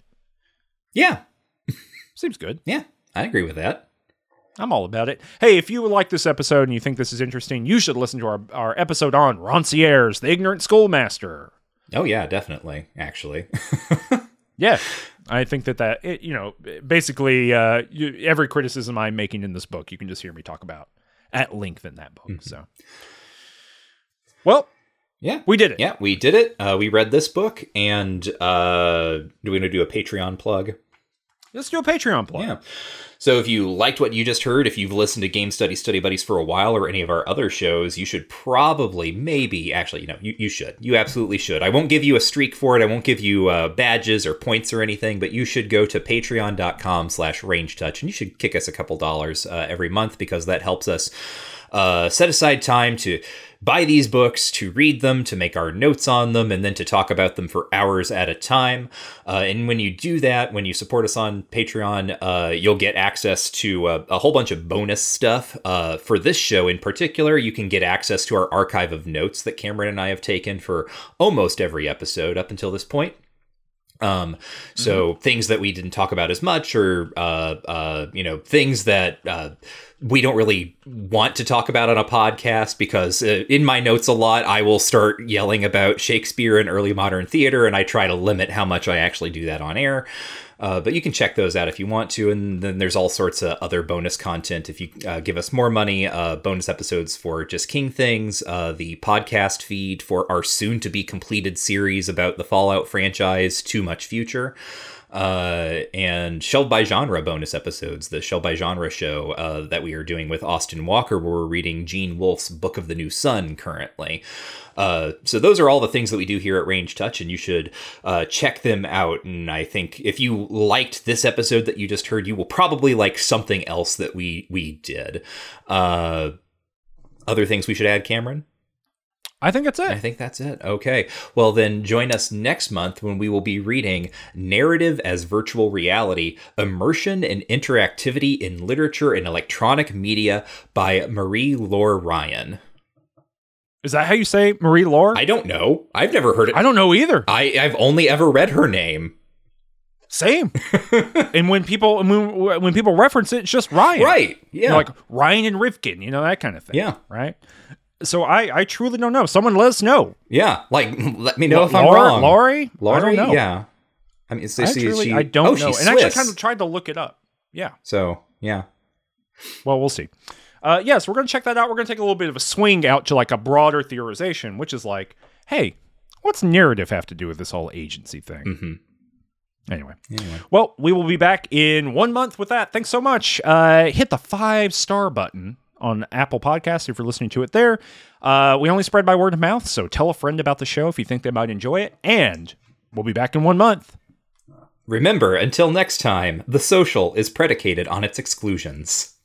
Speaker 2: Yeah.
Speaker 1: Seems good.
Speaker 2: Yeah, I agree with that.
Speaker 1: I'm all about it. Hey, if you like this episode and you think this is interesting, you should listen to our, our episode on Rancière's, the ignorant schoolmaster.
Speaker 2: Oh, yeah, definitely, actually. *laughs*
Speaker 1: yeah. I think that that it, you know basically uh, you, every criticism I'm making in this book you can just hear me talk about at length in that book. Mm-hmm. So, well,
Speaker 2: yeah,
Speaker 1: we did it.
Speaker 2: Yeah, we did it. Uh, we read this book, and uh, do we want to do a Patreon plug?
Speaker 1: Let's do a Patreon plug.
Speaker 2: Yeah. So if you liked what you just heard, if you've listened to Game Study Study Buddies for a while or any of our other shows, you should probably, maybe, actually, you know, you, you should. You absolutely should. I won't give you a streak for it. I won't give you uh, badges or points or anything, but you should go to patreon.com slash rangedtouch and you should kick us a couple dollars uh, every month because that helps us uh, set aside time to buy these books, to read them, to make our notes on them, and then to talk about them for hours at a time. Uh, and when you do that, when you support us on Patreon, uh, you'll get access to a, a whole bunch of bonus stuff. Uh, for this show in particular, you can get access to our archive of notes that Cameron and I have taken for almost every episode up until this point. Um, so mm-hmm. things that we didn't talk about as much, or uh, uh, you know, things that uh, we don't really want to talk about on a podcast because uh, in my notes a lot I will start yelling about Shakespeare and early modern theater, and I try to limit how much I actually do that on air. Uh, but you can check those out if you want to. And then there's all sorts of other bonus content. If you uh, give us more money, uh, bonus episodes for Just King Things, uh, the podcast feed for our soon to be completed series about the Fallout franchise, Too Much Future uh, and Shelved by Genre bonus episodes, the Shelved by Genre show uh, that we are doing with Austin Walker, where we're reading Gene Wolfe's Book of the New Sun currently. Uh, so those are all the things that we do here at Ranged Touch, and you should uh, check them out. And I think if you liked this episode that you just heard, you will probably like something else that we we did. Uh, other things we should add, Cameron?
Speaker 1: I think that's it.
Speaker 2: I think that's it. Okay. Well, then join us next month when we will be reading Narrative as Virtual Reality Immersion and Interactivity in Literature and Electronic Media by Marie Laure Ryan.
Speaker 1: Is that how you say Marie Laure?
Speaker 2: I don't know. I've never heard it.
Speaker 1: I don't know either.
Speaker 2: I, I've only ever read her name.
Speaker 1: Same. *laughs* and when people when, when people reference it, it's just Ryan.
Speaker 2: Right. Yeah. You
Speaker 1: know, like Ryan and Rifkin, you know, that kind of thing.
Speaker 2: Yeah.
Speaker 1: Right so I, I truly don't know. Someone let us know.
Speaker 2: Yeah, like *laughs* let me know if I'm wrong.
Speaker 1: Laurie,
Speaker 2: Laurie,
Speaker 1: I don't know.
Speaker 2: yeah. I mean, it's,
Speaker 1: I, truly, she, I don't oh, know, and Swiss. actually kind of tried to look it up. Yeah.
Speaker 2: So yeah.
Speaker 1: Well, we'll see. Uh, yes, yeah, so we're going to check that out. We're going to take a little bit of a swing out to like a broader theorization, which is like, hey, what's narrative have to do with this whole agency thing?
Speaker 2: Mm-hmm.
Speaker 1: Anyway. anyway. Well, we will be back in one month with that. Thanks so much. Uh, hit the five star button on Apple Podcasts if you're listening to it there. Uh, we only spread by word of mouth, so tell a friend about the show if you think they might enjoy it. And we'll be back in one month.
Speaker 2: Remember, until next time, the social is predicated on its exclusions.